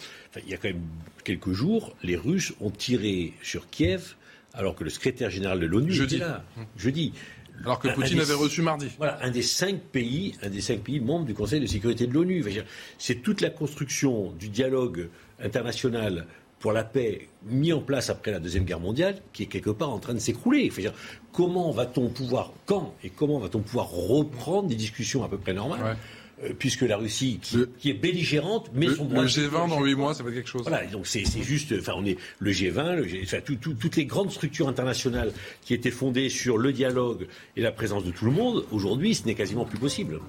Speaker 7: il y a quand même quelques jours, les Russes ont tiré sur Kiev alors que le secrétaire général de l'ONU était là. Hum. Jeudi.
Speaker 1: Alors que Poutine avait reçu mardi.
Speaker 7: Voilà, un des cinq pays, un des cinq pays membres du Conseil de sécurité de l'ONU. C'est toute la construction du dialogue international pour la paix mis en place après la Deuxième Guerre mondiale qui est quelque part en train de s'écrouler. Comment va-t-on pouvoir, quand et comment va-t-on pouvoir reprendre des discussions à peu près normales puisque la Russie, qui, est belligérante, met son droit.
Speaker 1: Le G20 dans huit mois, ça fait quelque chose.
Speaker 7: Voilà, donc c'est juste, enfin, on est le G20, le G, enfin, toutes les grandes structures internationales qui étaient fondées sur le dialogue et la présence de tout le monde, aujourd'hui, ce n'est quasiment plus possible.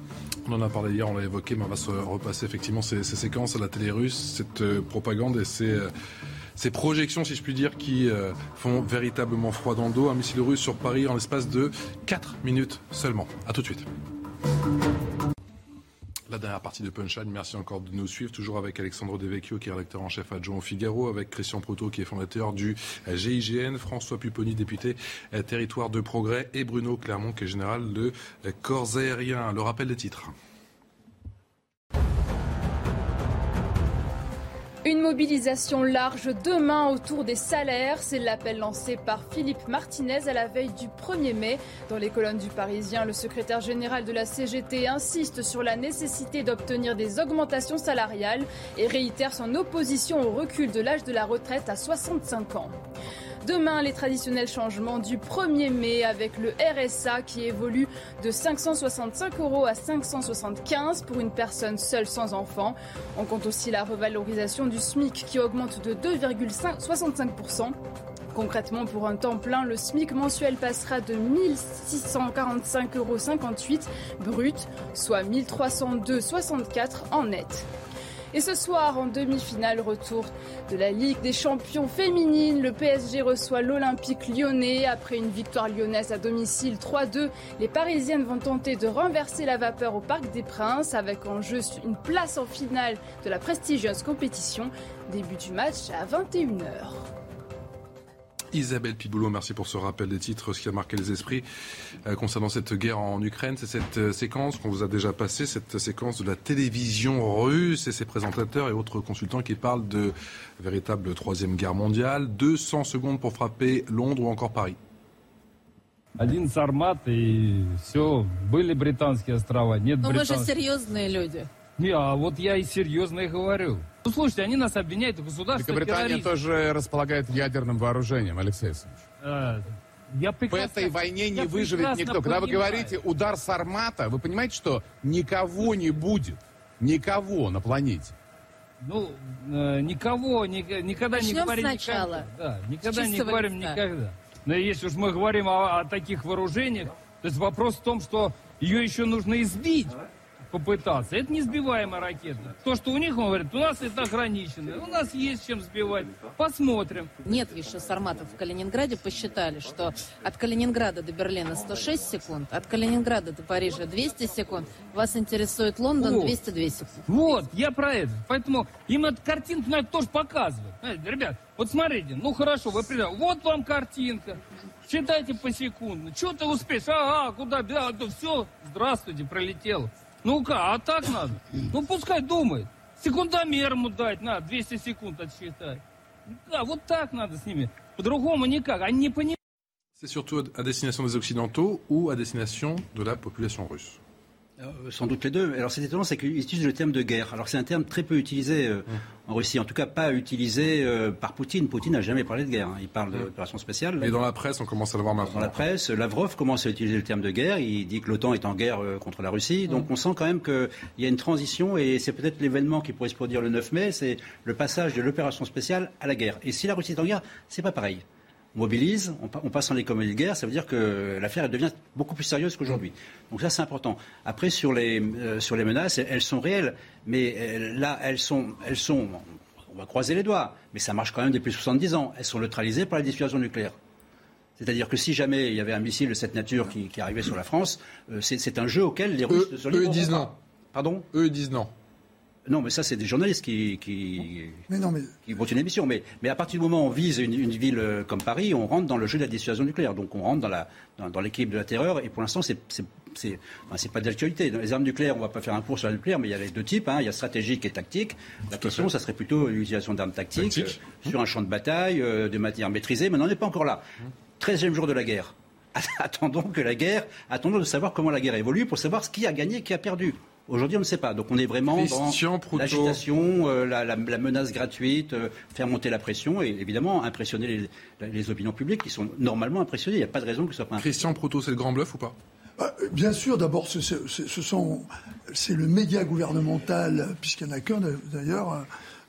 Speaker 1: On en a parlé hier, on l'a évoqué, mais on va se repasser effectivement ces, séquences à la télé russe, cette euh, propagande et ces. Euh, ces projections, si je puis dire, qui font véritablement froid dans le dos. Un missile russe sur Paris en l'espace de 4 minutes seulement. A tout de suite. La dernière partie de Punchline, merci encore de nous suivre, toujours avec Alexandre Devecchio qui est rédacteur en chef adjoint au Figaro, avec Christian Proutot qui est fondateur du GIGN, François Pupponi, député euh, Territoire de Progrès, et Bruno Clermont qui est général de euh, Corps Aériens. Le rappel des titres.
Speaker 23: Une mobilisation large demain autour des salaires, c'est l'appel lancé par Philippe Martinez à la veille du 1er mai. Dans les colonnes du Parisien, le secrétaire général de la CGT insiste sur la nécessité d'obtenir des augmentations salariales et réitère son opposition au recul de l'âge de la retraite à 65 ans. Demain, les traditionnels changements du 1er mai avec le RSA qui évolue de 565 euros à 575 pour une personne seule sans enfant. On compte aussi la revalorisation du SMIC qui augmente de 2,65%. Concrètement, pour un temps plein, le SMIC mensuel passera de 1645,58 euros brut, soit 1302,64 en net. Et ce soir, en demi-finale, retour de la Ligue des champions féminines. Le PSG reçoit l'Olympique lyonnais. Après une victoire lyonnaise à domicile 3-2, les Parisiennes vont tenter de renverser la vapeur au Parc des Princes avec en jeu une place en finale de la prestigieuse compétition. Début du match à 21h.
Speaker 1: Isabelle Piboulot, merci pour ce rappel des titres, ce qui a marqué les esprits euh, concernant cette guerre en Ukraine. C'est cette euh, séquence qu'on vous a déjà passée, cette séquence de la télévision russe et ses présentateurs et autres consultants qui parlent de véritable troisième guerre mondiale. 200 secondes pour frapper Londres ou encore Paris.
Speaker 29: Один сармат и все. Были британские острова, нет
Speaker 30: Но вы же серьезные люди.
Speaker 29: Не, а вот я и серьезно и говорю. Ну, слушайте, они нас обвиняют в государстве
Speaker 31: Великобритания тоже располагает ядерным вооружением, Алексей Алексеевич.
Speaker 29: А, я прекрасно,
Speaker 31: в этой войне не выживет никто. Когда вы говорите удар с армата, вы понимаете, что никого не будет. Никого на планете.
Speaker 29: Ну, э, никого ни- никогда не
Speaker 30: Начнем
Speaker 29: говорим
Speaker 30: сначала.
Speaker 29: никогда. Да, никогда не говорим
Speaker 30: листа.
Speaker 29: никогда. Но если уж мы говорим о, о таких вооружениях, то есть вопрос в том, что ее еще нужно избить, попытаться. Это не сбиваемая ракета. То, что у них, он говорит, у нас это ограничено. У нас есть чем сбивать. Посмотрим.
Speaker 30: Нет еще сарматов в Калининграде. Посчитали, что от Калининграда до Берлина 106 секунд, от Калининграда до Парижа 200 секунд. Вас интересует Лондон
Speaker 29: Вот.
Speaker 30: 202 секунды.
Speaker 29: Вот, я про это. Поэтому им эту картинку надо тоже показывать. Знаете, ребят, вот смотрите, ну хорошо, вы придете, вот вам картинка. Считайте посекундно. Что ты успеешь? Ага, куда? Да, все, здравствуйте, пролетело. Ну-ка, а так надо? Ну пускай думает. Секундомер ему дать надо, 200 секунд отсчитать. Да, вот так надо с ними. По-другому никак. Они не понимают.
Speaker 1: C'est surtout à destination des Occidentaux ou à destination de la population russe
Speaker 26: Euh, Sans doute les deux. Alors c'est étonnant, c'est qu'ils utilisent le terme de guerre. Alors c'est un terme très peu utilisé euh, en Russie, en tout cas pas utilisé euh, par Poutine. Poutine n'a jamais parlé de guerre. hein. Il parle d'opération spéciale.
Speaker 1: Mais dans la presse, on commence à le voir maintenant.
Speaker 26: Dans la presse, Lavrov commence à utiliser le terme de guerre. Il dit que l'OTAN est en guerre contre la Russie. Donc on sent quand même qu'il y a une transition et c'est peut-être l'événement qui pourrait se produire le 9 mai, c'est le passage de l'opération spéciale à la guerre. Et si la Russie est en guerre, c'est pas pareil. Mobilise, on, pa- on passe en économie de guerre, ça veut dire que l'affaire devient beaucoup plus sérieuse qu'aujourd'hui. Donc ça c'est important. Après sur les euh, sur les menaces, elles sont réelles, mais euh, là elles sont elles sont on va croiser les doigts, mais ça marche quand même depuis 70 ans. Elles sont neutralisées par la dissuasion nucléaire. C'est-à-dire que si jamais il y avait un missile de cette nature qui, qui arrivait sur la France, euh, c'est un jeu auquel les Russes ne se
Speaker 1: eux, disent non.
Speaker 26: Pardon?
Speaker 1: Eux, disent non.
Speaker 26: Non, mais ça, c'est des journalistes qui, qui,
Speaker 10: Mais non, mais
Speaker 26: qui vont une émission. Mais, mais à partir du moment où on vise une, une ville euh, comme Paris, on rentre dans le jeu de la dissuasion nucléaire. Donc on rentre dans la- dans, dans l'équipe de la terreur. Et pour l'instant, c'est c'est- c'est enfin, c'est pas d'actualité. Dans les armes nucléaires, on va pas faire un cours sur la nucléaire, mais il y a les deux types. hein. Il y a stratégique et tactique. La question, ça serait plutôt l'utilisation d'armes tactiques
Speaker 1: Tactique.
Speaker 26: euh, sur un champ de bataille, euh, de manière maîtrisée. Mais on n'en est pas encore là. 13e jour de la guerre. Attendons que la guerre, attendons de savoir comment la guerre évolue pour savoir ce qui a gagné et qui a perdu. Aujourd'hui, on ne sait pas. Donc, on est vraiment
Speaker 1: Christian
Speaker 26: dans l'agitation, euh, la, la- la menace gratuite, euh, faire monter la pression et évidemment impressionner les, les opinions publiques qui sont normalement impressionnées. Il n'y a pas de raison que ce soit pas
Speaker 1: Christian Proutot, c'est le grand bluff ou pas?
Speaker 10: Ah, Bien sûr, d'abord, ce, ce- ce- ce sont, c'est le média gouvernemental, puisqu'il n'y en a qu'un d'ailleurs,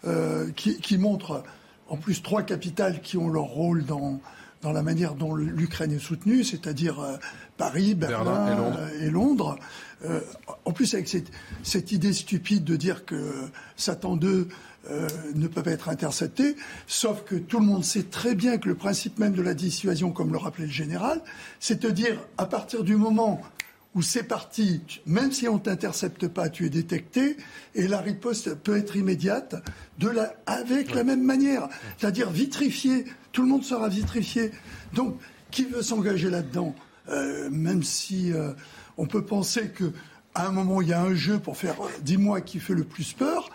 Speaker 10: euh, qui, qui montre en plus trois capitales qui ont leur rôle dans, dans la manière dont l'Ukraine est soutenue, c'est-à-dire euh, Paris, Berlin,
Speaker 1: Berlin et Londres.
Speaker 10: euh, et Londres. Euh, en plus, avec cette, cette idée stupide de dire que Satan 2 euh, ne peut pas être intercepté, sauf que tout le monde sait très bien que le principe même de la dissuasion, comme le rappelait le général, c'est de dire à partir du moment où c'est parti, même si on t'intercepte pas, tu es détecté, et la riposte peut être immédiate, de la, avec la même manière, c'est-à-dire vitrifié, tout le monde sera vitrifié. Donc, qui veut s'engager là-dedans? Euh, Même si euh, on peut penser que à un moment il y a un jeu pour faire, euh, dis-moi qui fait le plus peur.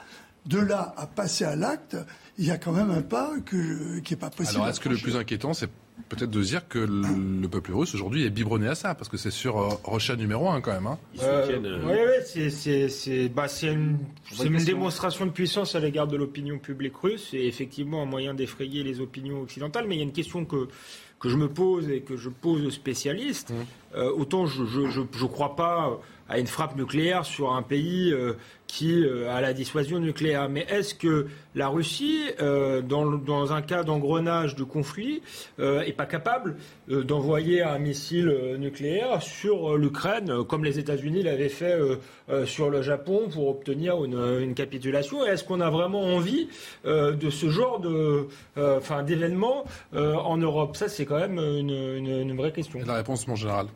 Speaker 10: De là à passer à l'acte, il y a quand même un pas que, qui n'est pas possible.
Speaker 1: Alors, est-ce que le plus inquiétant, c'est peut-être de dire que le, le peuple russe aujourd'hui est biberonné à ça Parce que c'est sur euh, Rocha numéro un quand même. Hein.
Speaker 8: Euh, ouais, ouais, c'est, c'est, c'est, bah, c'est une, c'est une démonstration de puissance à l'égard de l'opinion publique russe et effectivement un moyen d'effrayer les opinions occidentales. Mais il y a une question que, que je me pose et que je pose aux spécialistes. Euh, autant je je crois pas à une frappe nucléaire sur un pays euh, qui euh, a la dissuasion nucléaire. Mais est-ce que la Russie, euh, dans, dans un cas d'engrenage de conflit, euh, est pas capable euh, d'envoyer un missile euh, nucléaire sur euh, l'Ukraine, euh, comme les États-Unis l'avaient fait euh, euh, sur le Japon pour obtenir une, une capitulation? Est-ce qu'on a vraiment envie euh, de ce genre de, euh, euh, en Europe? Ça, c'est quand même une- une vraie question.
Speaker 1: La réponse, mon général.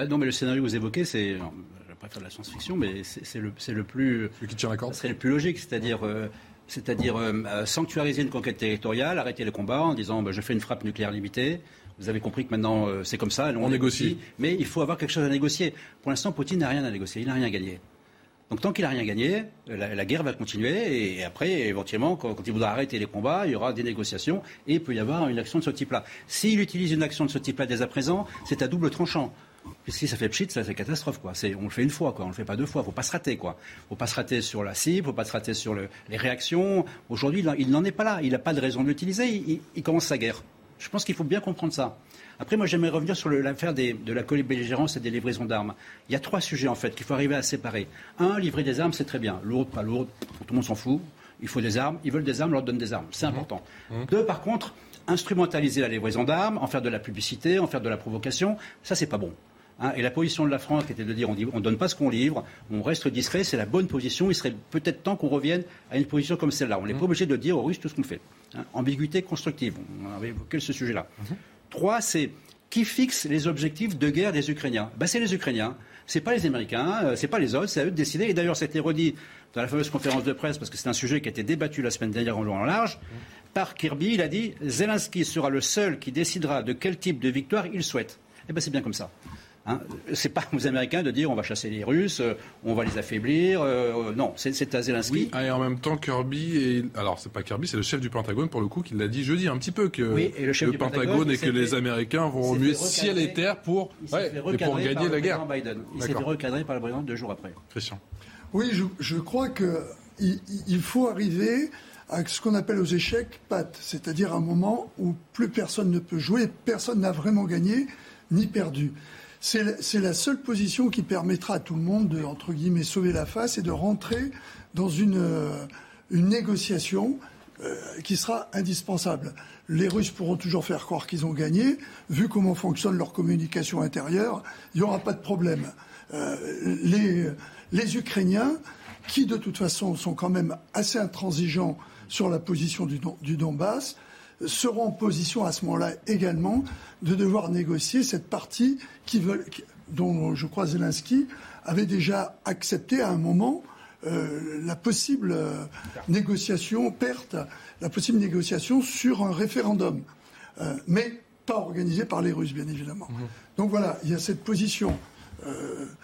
Speaker 26: Bah non, mais le scénario que vous évoquez, c'est. Je préfère la science-fiction, mais c'est c'est le, c'est le plus.
Speaker 1: Celui qui tient la corde.
Speaker 26: Serait le plus logique, c'est-à-dire. euh, c'est-à-dire euh, euh, sanctuariser une conquête territoriale, arrêter les combats en disant bah, je fais une frappe nucléaire limitée. Vous avez compris que maintenant euh, c'est comme ça,
Speaker 1: On négocie.
Speaker 26: Mais il faut avoir quelque chose à négocier. Pour l'instant, Poutine n'a rien à négocier, il n'a rien gagné. Donc tant qu'il n'a rien gagné, la, la guerre va continuer et après, éventuellement, quand, quand il voudra arrêter les combats, il y aura des négociations et il peut y avoir une action de ce type-là. S'il utilise une action de ce type-là dès à présent, c'est à double tranchant. Si ça fait pchit, ça c'est catastrophe quoi. C'est on le fait une fois quoi, on le fait pas deux fois. Faut pas se rater quoi. Faut pas se rater sur la cible, faut pas se rater sur le- les réactions. Aujourd'hui, il en- il n'en est pas là. Il n'a pas de raison de l'utiliser. Il, il- il commence sa guerre. Je pense qu'il faut bien comprendre ça. Après, moi, j'aimerais revenir sur l'affaire de la belligérance et des livraisons d'armes. Il y a trois sujets, en fait, qu'il faut arriver à séparer. Un, livrer des armes, c'est très bien. Lourde, pas lourde, tout le monde s'en fout. il faut des armes, ils veulent des armes, on leur donne des armes. C'est important. Deux, par contre, instrumentaliser la livraison d'armes, en faire de la publicité, en faire de la provocation, ça c'est pas bon. Hein, et la position de la France qui était de dire on ne donne pas ce qu'on livre, on reste discret, c'est la bonne position. Il serait peut-être temps qu'on revienne à une position comme celle-là. On n'est pas obligé de dire aux Russes tout ce qu'on fait. Hein, ambiguïté constructive, on avait évoqué ce sujet-là. Trois, c'est qui fixe les objectifs de guerre des Ukrainiens ben, C'est les Ukrainiens, c'est pas les Américains, euh, c'est pas les autres, c'est à eux de décider. Et d'ailleurs, c'était redit dans la fameuse conférence de presse, parce que c'est un sujet qui a été débattu la semaine dernière en long en large, par Kirby, il a dit Zelensky sera le seul qui décidera de quel type de victoire il souhaite. Eh bien, c'est bien comme ça. Hein, c'est pas aux Américains de dire on va chasser les Russes, euh, on va les affaiblir. euh, non, c'est- à Zelensky.
Speaker 1: Oui, et en même temps, Kirby, et... alors c'est pas Kirby, c'est le chef du Pentagone pour le coup qui l'a dit jeudi un petit peu que
Speaker 26: Oui, et le chef du
Speaker 1: Pentagone,
Speaker 26: Pentagone,
Speaker 1: et que les Américains vont remuer ciel et terre pour, ouais, et pour gagner
Speaker 26: par le
Speaker 1: la guerre.
Speaker 26: président Biden. Il s'est fait recadrer par le président deux jours après.
Speaker 1: Christian.
Speaker 10: Oui, je, je crois qu'il il faut arriver à ce qu'on appelle aux échecs pattes, c'est-à-dire un moment où plus personne ne peut jouer, personne n'a vraiment gagné ni perdu. C'est la- seule position qui permettra à tout le monde de, entre guillemets, sauver la face et de rentrer dans une, euh, négociation euh, qui sera indispensable. Les Russes pourront toujours faire croire qu'ils ont gagné. Vu comment fonctionne leur communication intérieure, il n'y aura pas de problème. Euh, les, Ukrainiens, qui de toute façon sont quand même assez intransigeants sur la position du Donbass, seront en position à ce moment-là également de devoir négocier cette partie qui veulent, dont je crois Zelensky avait déjà accepté à un moment euh, la possible euh, négociation, perte, la possible négociation sur un référendum, Euh, mais pas organisé par les Russes, bien évidemment. Donc voilà, il y a cette position.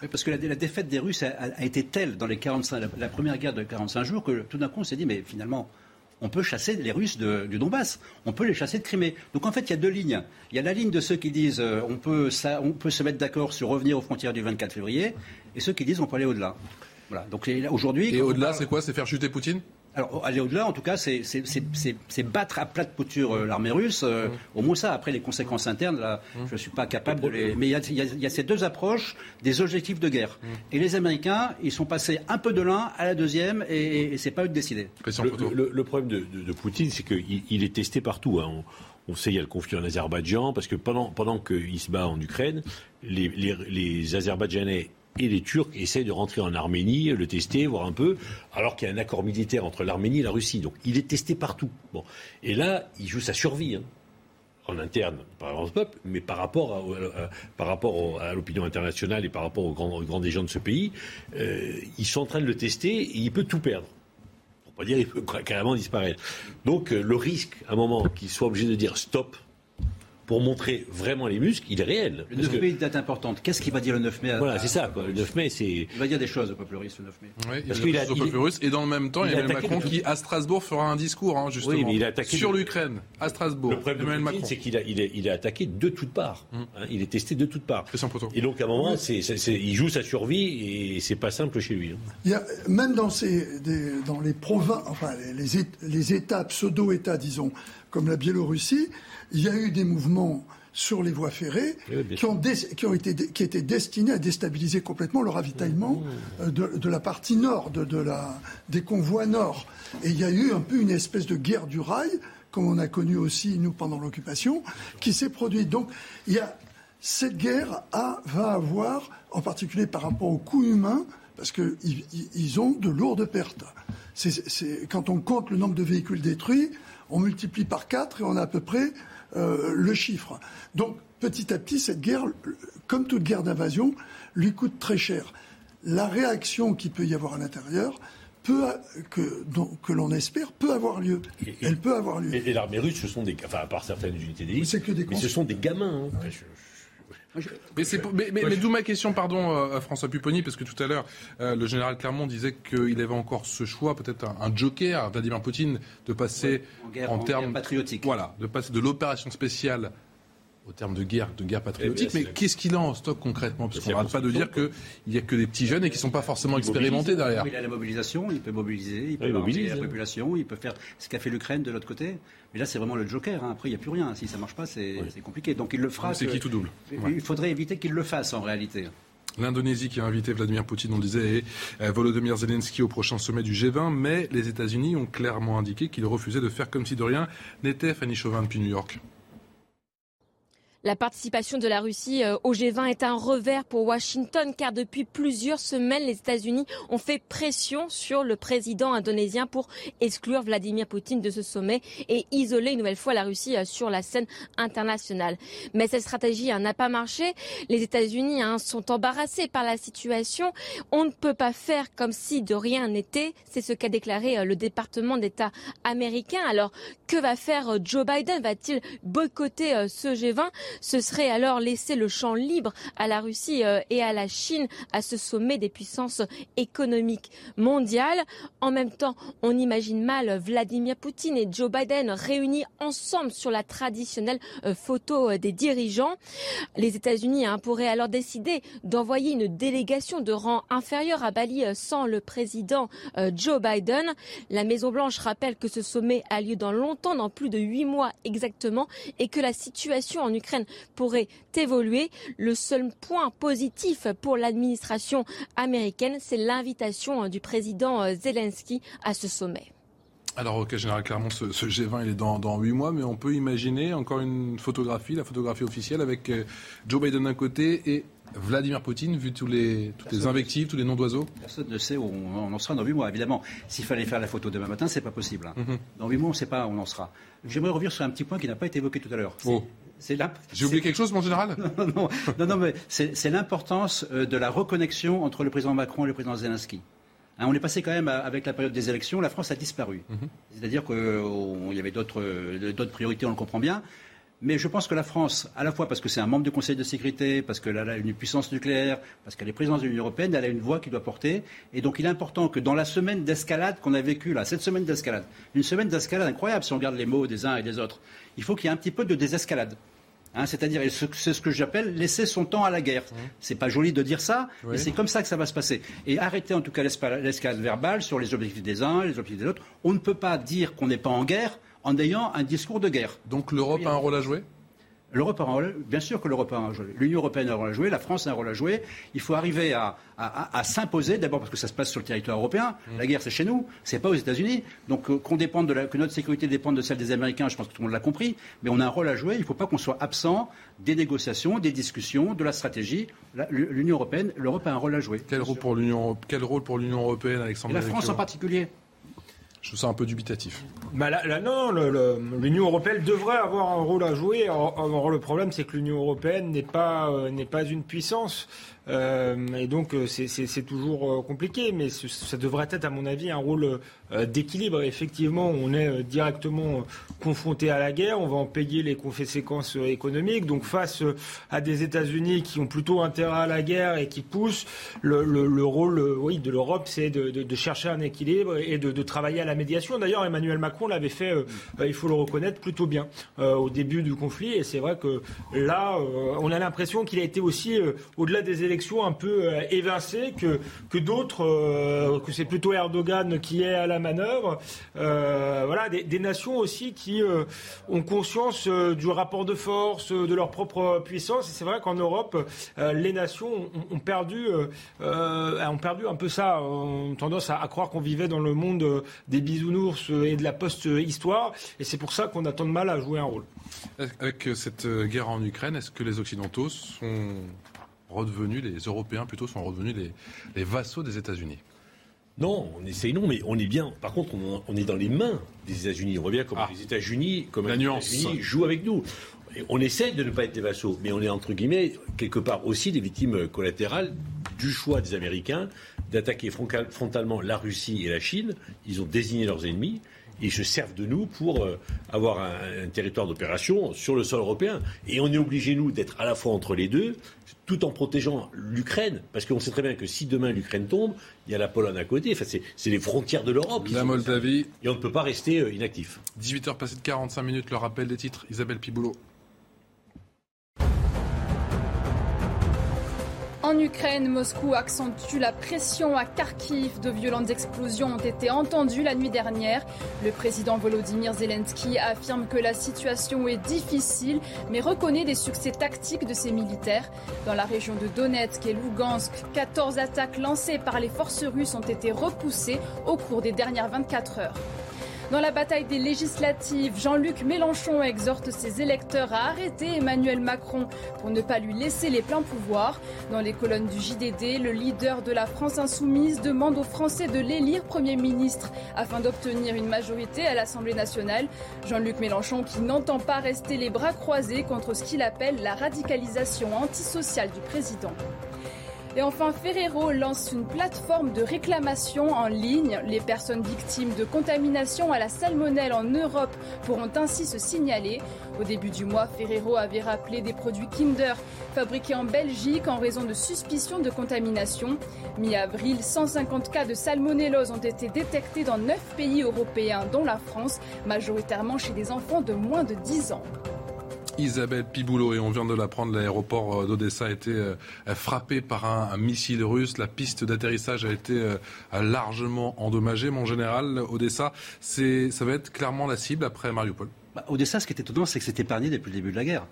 Speaker 26: Oui, parce que la, la défaite des Russes a, a- a été telle dans les 45, la, la première guerre de 45 jours que tout d'un coup on s'est dit mais finalement on peut chasser les Russes de- du Donbass, on peut les chasser de Crimée. Donc en fait il y a deux lignes. Il y a la ligne de ceux qui disent euh, on, peut, ça, on peut se mettre d'accord sur revenir aux frontières du 24 février et ceux qui disent on peut aller au-delà. Voilà. Donc aujourd'hui.
Speaker 1: Et au-delà,
Speaker 26: parle-
Speaker 1: c'est quoi? C'est faire chuter Poutine?
Speaker 26: Alors, aller au-delà, en tout cas, c'est- battre à plate couture euh, l'armée russe. euh, Au moins ça, après les conséquences internes, là, je ne suis pas capable de les... Mais il y, a- y y ces deux approches des objectifs de guerre. Et les Américains, ils sont passés un peu de l'un à la deuxième, et, et c'est pas eux de décider.
Speaker 7: Le, le- le problème de, de- de Poutine, c'est qu'il il est testé partout. hein. On, on sait il y a le conflit en Azerbaïdjan, parce que pendant, pendant qu'il se bat en Ukraine, les, les, les Azerbaïdjanais et les Turcs essayent de rentrer en Arménie, le tester, voir un peu, alors qu'il y a un accord militaire entre l'Arménie et la Russie. Donc il est testé partout. Bon. Et là, il joue sa survie. hein en interne par rapport au peuple, mais par rapport à, à- par rapport au- à l'opinion internationale et par rapport aux grands, aux gens de ce pays, euh, ils sont en train de le tester et il peut tout perdre. Pour pas dire il peut carrément disparaître. Donc euh, le risque, à un moment, qu'il soit obligé de dire stop pour montrer vraiment les muscles, il est réel.
Speaker 26: Le
Speaker 7: Parce
Speaker 26: 9
Speaker 7: que-
Speaker 26: mai est une date importante. Qu'est-ce qu'il va dire le 9 mai à-
Speaker 7: Voilà, c'est ça. Quoi. Le 9 mai, c'est.
Speaker 26: Il va dire des choses au peuple russe le 9 mai.
Speaker 1: Oui, il
Speaker 7: Parce
Speaker 1: a
Speaker 7: qu'il
Speaker 1: des
Speaker 7: a-
Speaker 1: choses au peuple russe. Et dans le même temps, il y a
Speaker 7: a
Speaker 1: Emmanuel Macron
Speaker 7: le-
Speaker 1: qui, à Strasbourg, fera un discours, hein, justement,
Speaker 7: Oui, mais il a attaqué
Speaker 1: sur l'Ukraine, à Strasbourg.
Speaker 7: Le problème
Speaker 1: Emmanuel
Speaker 7: de
Speaker 1: Macron.
Speaker 7: c'est qu'il a, il est attaqué de toutes parts.
Speaker 1: Hum.
Speaker 7: hein. il est testé de toutes parts. Et donc, à un moment, c'est, c'est- c'est- il joue sa survie et c'est pas simple chez lui. hein.
Speaker 10: Il y a, même dans, ces, des- dans les provinces, enfin les, les, Ét- les États, pseudo-États, disons, comme la Biélorussie, il y a eu des mouvements sur les voies ferrées
Speaker 7: Oui, bien
Speaker 10: qui, ont dé- qui, ont été, qui étaient destinés à déstabiliser complètement le ravitaillement euh, de, de la partie nord, de, de la, des convois nord. Et il y a eu un peu une espèce de guerre du rail, comme on a connu aussi, nous, pendant l'occupation, qui s'est produite. Donc, il y a, cette guerre a, va avoir, en particulier par rapport au coût humain, parce qu'ils ils- ils ont de lourdes pertes. C'est- c'est- quand on compte le nombre de véhicules détruits, on multiplie par 4 et on a à peu près euh, le chiffre. Donc petit à petit, cette guerre, comme toute guerre d'invasion, lui coûte très cher. La réaction qu'il peut y avoir à l'intérieur, peut, que, dont- que l'on espère, peut avoir lieu. Elle peut avoir lieu.
Speaker 7: Et, et l'armée russe, ce sont des, enfin, à part certaines unités d'élite,
Speaker 10: c'est que des
Speaker 7: mais ce sont des gamins. hein. Enfin, je-
Speaker 1: Mais, c'est pour- mais, mais- mais d'où ma question, pardon, euh, à François Pupponi, parce que tout à l'heure, euh, le général Clermont disait qu'il avait encore ce choix, peut-être un, un joker à Vladimir Poutine, de passer
Speaker 26: en guerre-
Speaker 1: en,
Speaker 26: en
Speaker 1: termes
Speaker 26: guerre patriotique.
Speaker 1: Voilà, de passer de l'opération spéciale au terme de guerre, de guerre patriotique.
Speaker 7: Eh bien,
Speaker 1: mais qu'est-ce qu'il a en stock concrètement? Parce qu'on n'arrête pas de dire qu'il n'y a que des petits jeunes et qui ne sont pas forcément expérimentés derrière.
Speaker 26: Il a la mobilisation, il peut mobiliser, il peut
Speaker 7: Oui, il
Speaker 26: lancer
Speaker 7: mobilise,
Speaker 26: la
Speaker 7: hein.
Speaker 26: population, il peut faire ce qu'a fait l'Ukraine de l'autre côté. Mais là, c'est vraiment le joker. hein. Après, il n'y a plus rien. Si ça ne marche pas, c'est compliqué. Donc il le fera.
Speaker 1: C'est qui tout double? Ouais.
Speaker 26: il faudrait éviter qu'il le fasse en réalité.
Speaker 1: L'Indonésie qui a invité Vladimir Poutine, on le disait, et euh, Volodymyr Zelensky au prochain sommet du G20, mais les États-Unis ont clairement indiqué qu'ils refusaient de faire comme si de rien n'était Fanny Chauvin depuis New York.
Speaker 32: La participation de la Russie euh, au G20 est un revers pour Washington car depuis plusieurs semaines, les États-Unis ont fait pression sur le président indonésien pour exclure Vladimir Poutine de ce sommet et isoler une nouvelle fois la Russie euh, sur la scène internationale. Mais cette stratégie hein, n'a pas marché. Les États-Unis hein, sont embarrassés par la situation. On ne peut pas faire comme si de rien n'était. C'est ce qu'a déclaré euh, le département d'État américain. Alors, que va faire Joe Biden? Va-t-il boycotter ce G20 ce serait alors laisser le champ libre à la Russie euh, et à la Chine à ce sommet des puissances économiques mondiales. En même temps, on imagine mal Vladimir Poutine et Joe Biden réunis ensemble sur la traditionnelle euh, photo euh, des dirigeants. Les États-Unis hein, pourraient alors décider d'envoyer une délégation de rang inférieur à Bali sans le président Joe Biden. La Maison-Blanche rappelle que ce sommet a lieu dans longtemps, dans plus de huit mois exactement, et que la situation en Ukraine pourrait évoluer. Le seul point positif pour l'administration américaine, c'est l'invitation hein, du président euh, Zelensky à ce sommet.
Speaker 1: Alors, ok, Général clairement, ce, G20, il est dans, dans 8 mois, mais on peut imaginer encore une photographie, la photographie officielle, avec euh, Joe Biden d'un côté et Vladimir Poutine, vu tous les, toutes les invectives, tous les noms d'oiseaux?
Speaker 26: Personne ne sait où on, en sera dans 8 mois. Évidemment, s'il fallait faire la photo demain matin, c'est pas possible. Hein. Mhm. Dans 8 mois, on ne sait pas où on en sera. J'aimerais revenir sur un petit point qui n'a pas été évoqué tout à l'heure.
Speaker 1: Oh. J'ai oublié quelque chose, mon général
Speaker 26: non, non, non, mais c'est l'importance euh, de la reconnexion entre le président Macron et le président Zelensky. Hein, on est passé quand même avec la période des élections, la France a disparu. Mhm. C'est-à-dire qu'il euh, y avait euh, d'autres priorités, on le comprend bien. Mais je pense que la France, à la fois parce que c'est un membre du Conseil de sécurité, parce qu'elle a une puissance nucléaire, parce qu'elle est présidente de l'Union européenne, elle a une voix qui doit porter. Et donc il est important que dans la semaine d'escalade qu'on a vécue là, cette semaine d'escalade, une semaine d'escalade incroyable si on regarde les mots des uns et des autres, il faut qu'il y ait un petit peu de désescalade. Hein, c'est-à-dire, c'est ce que j'appelle laisser son temps à la guerre. Ce mmh. C'est pas joli de dire ça, mais c'est comme ça que ça va se passer. Et arrêter en tout cas l'escalade verbale sur les objectifs des uns, les objectifs des autres. On ne peut pas dire qu'on n'est pas en guerre en ayant un discours de guerre.
Speaker 1: Donc l'Europe a un rôle à jouer?
Speaker 26: L'Europe a un rôle, bien sûr que l'Europe a un rôle à jouer. L'Union européenne a un rôle à jouer, la France a un rôle à jouer. Il faut arriver à, s'imposer, d'abord parce que ça se passe sur le territoire européen. Mmh. La guerre, c'est chez nous, c'est pas aux États-Unis. Donc euh, qu'on dépende de la, que notre sécurité dépende de celle des Américains, je pense que tout le monde l'a compris. Mais on a un rôle à jouer. Il ne faut pas qu'on soit absent des négociations, des discussions, de la stratégie. L'Union européenne, l'Europe a un rôle à jouer.
Speaker 1: Quel rôle pour l'Union, quel rôle pour l'Union européenne, Alexandre
Speaker 26: La France en particulier.
Speaker 1: Je trouve ça un peu dubitatif.
Speaker 8: Bah là, non, l'Union européenne devrait avoir un rôle à jouer. Or, le problème, c'est que l'Union européenne n'est pas, euh, n'est pas une puissance. Euh, et donc, euh, c'est toujours compliqué. Mais ça devrait être, à mon avis, un rôle d'équilibre. Effectivement, on est directement confronté à la guerre. On va en payer les conséquences économiques. Donc, face à des États-Unis qui ont plutôt intérêt à la guerre et qui poussent, le, rôle oui, de l'Europe, c'est de, chercher un équilibre et de, travailler à la médiation. D'ailleurs, Emmanuel Macron l'avait fait, euh, il faut le reconnaître, plutôt bien euh, au début du conflit. Et c'est vrai que là, euh, on a l'impression qu'il a été aussi, au-delà des élections, un peu évincé, que, que d'autres, que c'est plutôt Erdogan qui est à la manœuvre. voilà, des, nations aussi qui ont conscience du rapport de force, de leur propre puissance. Et c'est vrai qu'en Europe, les nations ont, perdu, ont perdu un peu ça, ont tendance à, à croire qu'on vivait dans le monde des bisounours et de la post-histoire. Et c'est pour ça qu'on a tant de mal à jouer un rôle.
Speaker 1: Avec cette euh, guerre en Ukraine, est-ce que les Occidentaux sont redevenus, les Européens plutôt, sont redevenus les, vassaux des États-Unis
Speaker 7: non, on essaye non, mais on est bien. Par contre, on, est dans les mains des États-Unis. On voit bien comment ah. les États-Unis, comme les États-Unis jouent avec nous. On essaie de ne pas être des vassaux, mais on est entre guillemets quelque part aussi des victimes collatérales du choix des Américains d'attaquer frontalement la Russie et la Chine. Ils ont désigné leurs ennemis et se servent de nous pour euh, avoir un, territoire d'opération sur le sol européen. Et on est obligé, nous, d'être à la fois entre les deux, tout en protégeant l'Ukraine, parce qu'on sait très bien que si demain l'Ukraine tombe, il y a la Pologne à côté, enfin, c'est les frontières de l'Europe.
Speaker 1: La Moldavie.
Speaker 7: Et on ne peut pas rester euh, inactif.
Speaker 1: 18h passées de 45 minutes, le rappel des titres, Isabelle Piboulot.
Speaker 23: En Ukraine, Moscou accentue la pression à Kharkiv. De violentes explosions ont été entendues la nuit dernière. Le président Volodymyr Zelensky affirme que la situation est difficile, mais reconnaît des succès tactiques de ses militaires. Dans la région de Donetsk et Lugansk, 14 attaques lancées par les forces russes ont été repoussées au cours des dernières 24 heures. Dans la bataille des législatives, Jean-Luc Mélenchon exhorte ses électeurs à arrêter Emmanuel Macron pour ne pas lui laisser les pleins pouvoirs. Dans les colonnes du JDD, le leader de la France insoumise demande aux Français de l'élire Premier ministre afin d'obtenir une majorité à l'Assemblée nationale. Jean-Luc Mélenchon qui n'entend pas rester les bras croisés contre ce qu'il appelle la radicalisation antisociale du président. Et enfin, Ferrero lance une plateforme de réclamation en ligne. Les personnes victimes de contamination à la salmonelle en Europe pourront ainsi se signaler. Au début du mois, Ferrero avait rappelé des produits Kinder fabriqués en Belgique en raison de suspicions de contamination. Mi-avril, 150 cas de salmonellose ont été détectés dans 9 pays européens, dont la France, majoritairement chez des enfants de moins de 10 ans.
Speaker 1: Isabelle Piboulot, et on vient de l'apprendre, l'aéroport euh, d'Odessa a été euh, frappé par un, missile russe. La piste d'atterrissage a été euh, largement endommagée. En général, Odessa, ça va être clairement la cible après Mariupol.
Speaker 26: Bah, Odessa, ce qui est étonnant, c'est que c'était épargné depuis le début de la guerre.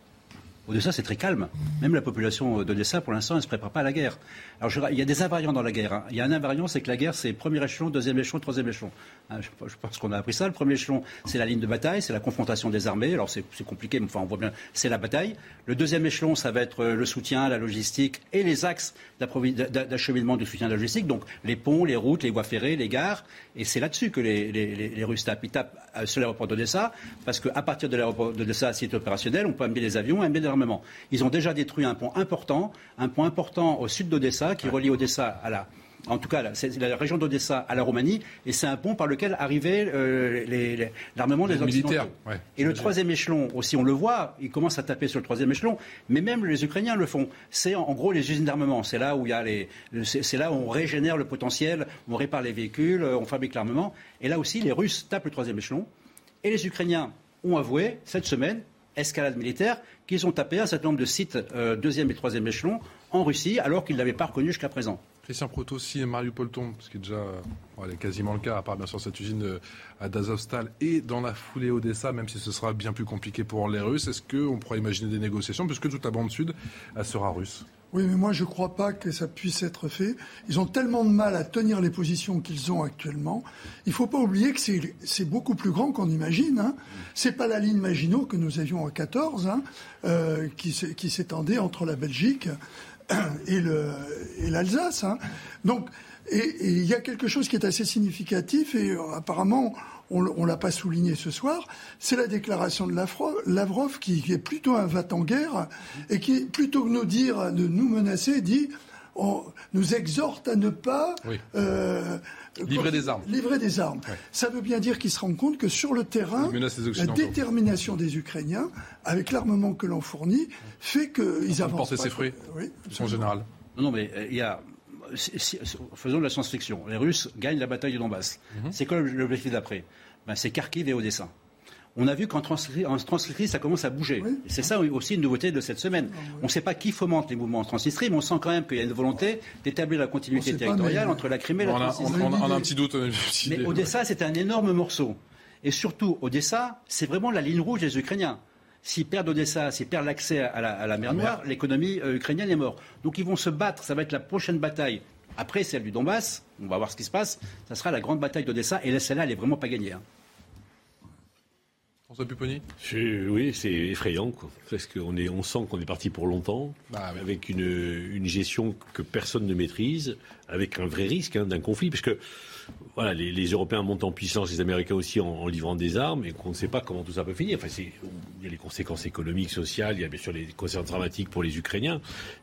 Speaker 26: Odessa, c'est très calme. Même la population d'Odessa, pour l'instant, ne se prépare pas à la guerre. Alors, il y a des invariants dans la guerre. Hein. Il y a un invariant, c'est que la guerre, c'est premier échelon, deuxième échelon, troisième échelon. Hein, je, pense qu'on a appris ça. Le premier échelon, c'est la ligne de bataille, c'est la confrontation des armées. Alors, c'est compliqué, mais enfin, on voit bien, c'est la bataille. Le deuxième échelon, ça va être euh, le soutien, la logistique et les axes d'acheminement du soutien de logistique. Donc, les ponts, les routes, les voies ferrées, les gares. Et c'est là-dessus que les, les, Russes tapent. Ils tapent sur l'aéroport d'Odessa, parce qu'à partir de l'aéroport d'Odessa, site opérationnel, on peut amener des avions, amener des armements. Ils ont déjà détruit un pont important, un pont important au sud d'Odessa, qui relie Odessa à la, en tout cas, c'est la région d'Odessa à la Roumanie, et c'est un pont par lequel arrivait euh, l'armement des Occidentaux. et le troisième échelon, aussi, on le voit, ils commencent à taper sur le troisième échelon, mais même les Ukrainiens le font. C'est en, gros les usines d'armement. C'est là où il y a les, c'est là où on régénère le potentiel, on répare les véhicules, on fabrique l'armement. Et là aussi, les Russes tapent le troisième échelon, et les Ukrainiens ont avoué cette semaine escalade militaire, qu'ils ont tapé un certain nombre de sites euh, deuxième et troisième échelon en Russie, alors qu'ils ne l'avaient pas reconnu jusqu'à présent.
Speaker 1: Christian Proto aussi et Mariupol tombe, ce qui est déjà quasiment le cas, à part bien sûr cette usine euh, à Dazovstal et dans la foulée Odessa, même si ce sera bien plus compliqué pour les Russes. Est-ce qu'on pourrait imaginer des négociations, puisque toute la bande sud sera russe?
Speaker 10: Oui, mais moi je ne crois pas que ça puisse être fait. Ils ont tellement de mal à tenir les positions qu'ils ont actuellement. Il ne faut pas oublier que c'est beaucoup plus grand qu'on imagine. Hein. Ce n'est pas la ligne Maginot que nous avions en 14, hein, euh, qui s'étendait entre la Belgique et l'Alsace. Hein. Donc, et il y a quelque chose qui est assez significatif et euh, apparemment on ne l'a pas souligné ce soir, c'est la déclaration de Lavrov qui, est plutôt un va en guerre et qui, plutôt que nous dire, de nous menacer, dit on nous exhorte à ne pas
Speaker 1: euh, livrer des armes.
Speaker 10: Livrer des armes. Ça veut bien dire qu'ils se rendent compte que sur le terrain, la détermination des Ukrainiens, avec l'armement que l'on fournit, fait qu'ils avancent.
Speaker 1: Porter ses fruits, oui, en général.
Speaker 26: Non, mais euh, il y a faisons de la science-fiction. Les Russes gagnent la bataille du Donbass. Mhm. C'est quoi l'objectif d'après? Ben, C'est Kharkiv et Odessa. On a vu qu'en Transnistrie, ça commence à bouger. C'est ça aussi une nouveauté de cette semaine. Ah on ne sait pas qui fomente les mouvements en Transnistrie, mais on sent quand même qu'il y a une volonté d'établir la continuité territoriale entre la Crimée et la Transnistrie.
Speaker 1: On, a un petit doute.
Speaker 26: Mais Odessa, c'est un énorme morceau. Et surtout, Odessa, c'est vraiment la ligne rouge des Ukrainiens. S'ils perdent Odessa, s'ils perdent l'accès à, la, mer Noire, l'économie euh, ukrainienne est morte. Donc ils vont se battre, ça va être la prochaine bataille. Après celle du Donbass, on va voir ce qui se passe, ça sera la grande bataille d'Odessa, et celle-là, elle n'est vraiment pas gagnée. Hein.
Speaker 1: François Pupponi
Speaker 7: Oui, c'est effrayant, parce qu'on on sent qu'on est parti pour longtemps, bah, avec une, gestion que personne ne maîtrise, avec un vrai risque hein, d'un conflit, parce que voilà, les, Européens montent en puissance, les Américains aussi en, livrant des armes, et qu'on ne sait pas comment tout ça peut finir. Enfin, il y a les conséquences économiques, sociales, il y a bien sûr les conséquences dramatiques pour les Ukrainiens,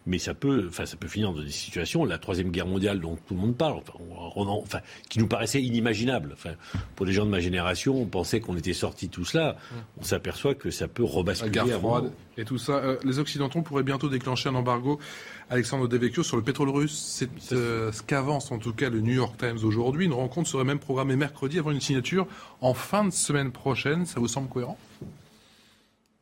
Speaker 7: mais ça peut, enfin, ça peut finir dans des situations, la troisième guerre mondiale dont tout le monde parle, enfin, qui nous paraissait inimaginable. Enfin, pour les gens de ma génération, on pensait qu'on était sorti de tout cela. On s'aperçoit que ça peut rebasculer. La
Speaker 1: guerre froide et tout ça. Euh, les Occidentaux pourraient bientôt déclencher un embargo Alexandre Devecchio sur le pétrole russe. C'est euh, ce qu'avance en tout cas le New York Times aujourd'hui. Une rencontre serait même programmée mercredi avant une signature en fin de semaine prochaine. Ça vous semble cohérent?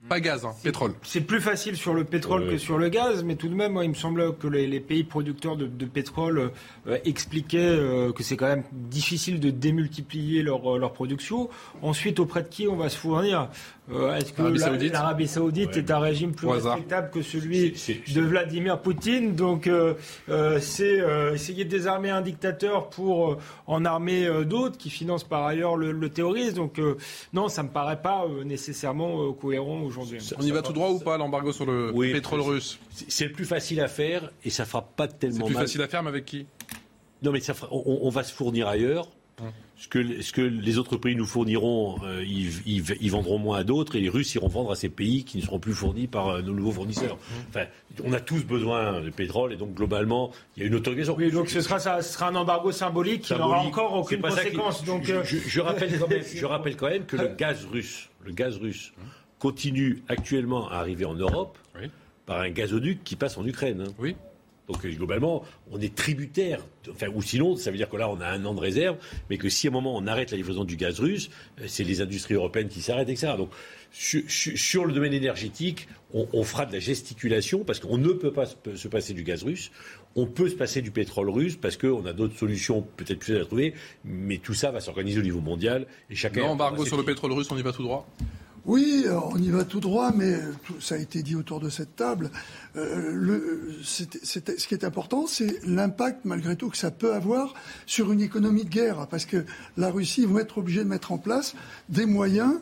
Speaker 1: Pas gaz, hein, pétrole.
Speaker 8: C'est plus facile sur le pétrole que sur le gaz, mais tout de même, moi, il me semble que les, les pays producteurs de, de pétrole euh, expliquaient euh, que c'est quand même difficile de démultiplier leur, leur production. Ensuite, auprès de qui on va se fournir? Euh, Est-ce que
Speaker 1: Saoudite
Speaker 8: l'Arabie Saoudite est un régime plus respectable que celui de Vladimir Poutine Donc, euh, euh, c'est euh, essayer de désarmer un dictateur pour euh, en armer euh, d'autres qui financent par ailleurs le, le terrorisme. Donc, euh, non, ça me paraît pas euh, nécessairement euh, cohérent aujourd'hui.
Speaker 1: On y va tout droit ou pas, l'embargo sur le
Speaker 7: Oui,
Speaker 1: pétrole
Speaker 7: c'est-
Speaker 1: russe
Speaker 7: C'est c'est le plus facile à faire et ça fera pas
Speaker 1: C'est
Speaker 7: tellement
Speaker 1: plus
Speaker 7: mal.
Speaker 1: facile à faire, mais avec qui?
Speaker 7: Non, mais ça fera- on, on va se fournir ailleurs. Ce que, ce que les autres pays nous fourniront, euh, ils, ils- ils vendront moins à d'autres et les Russes iront vendre à ces pays qui ne seront plus fournis par euh, nos nouveaux fournisseurs. Enfin, on a tous besoin de pétrole et donc globalement, il y a une autorisation.
Speaker 8: Oui, donc ce sera, ça ce sera un embargo symbolique qui n'aura encore aucune
Speaker 7: qui-
Speaker 8: conséquence. Donc,
Speaker 7: je, je- je rappelle quand même, je rappelle quand même que le gaz russe, le gaz russe continue actuellement à arriver en Europe par un gazoduc qui passe en Ukraine. hein.
Speaker 1: Oui.
Speaker 7: Donc euh, globalement, on est tributaire. Enfin, ou sinon, ça veut dire que là, on a un an de réserve, mais que si à un moment on arrête la livraison du gaz russe, euh, c'est les industries européennes qui s'arrêtent, etc. Donc sur, le domaine énergétique, on, on fera de la gesticulation parce qu'on ne peut pas se, se passer du gaz russe. On peut se passer du pétrole russe parce qu'on a d'autres solutions peut-être plus à trouver, mais tout ça va s'organiser au niveau mondial et chacun.
Speaker 1: L'embargo sur le pétrole russe, on y va tout droit?
Speaker 10: Oui, euh, on y va tout droit, mais tout- ça a été dit autour de cette table. Euh, ce qui est important, c'est l'impact, malgré tout, que ça peut avoir sur une économie de guerre, parce que la Russie va être obligée de mettre en place des moyens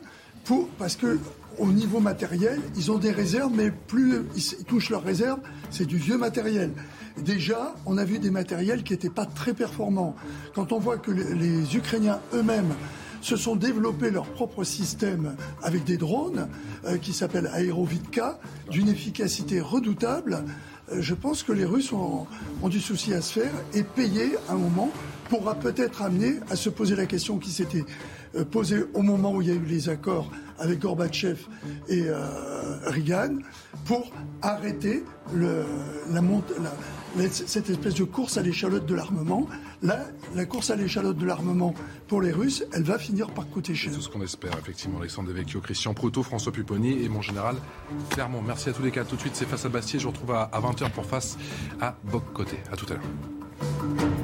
Speaker 10: parce que au niveau matériel, ils ont des réserves, mais plus ils touchent leurs réserves, c'est du vieux matériel. Déjà, on a vu des matériels qui n'étaient pas très performants. Quand on voit que les Ukrainiens eux-mêmes se sont développés leur propre système avec des drones euh, qui s'appellent Aerovitka, d'une efficacité redoutable. Euh, je pense que les Russes ont, du souci à se faire et payer un moment pourra peut-être amener à se poser la question qui s'était euh, posée au moment où il y a eu les accords avec Gorbatchev et Reagan pour arrêter la monte, la- cette espèce de course à l'échalote de l'armement. Là, la course à l'échalote de l'armement pour les Russes, elle va finir par coûter cher.
Speaker 1: C'est ce qu'on espère, effectivement. Alexandre Devecchio, Christian Proutot, François Pupponi et mon général Clermont. Merci à tous les quatre. Tout de suite, c'est face à Bastier. Je vous retrouve à 20h pour face à Boc Côté. À tout à l'heure.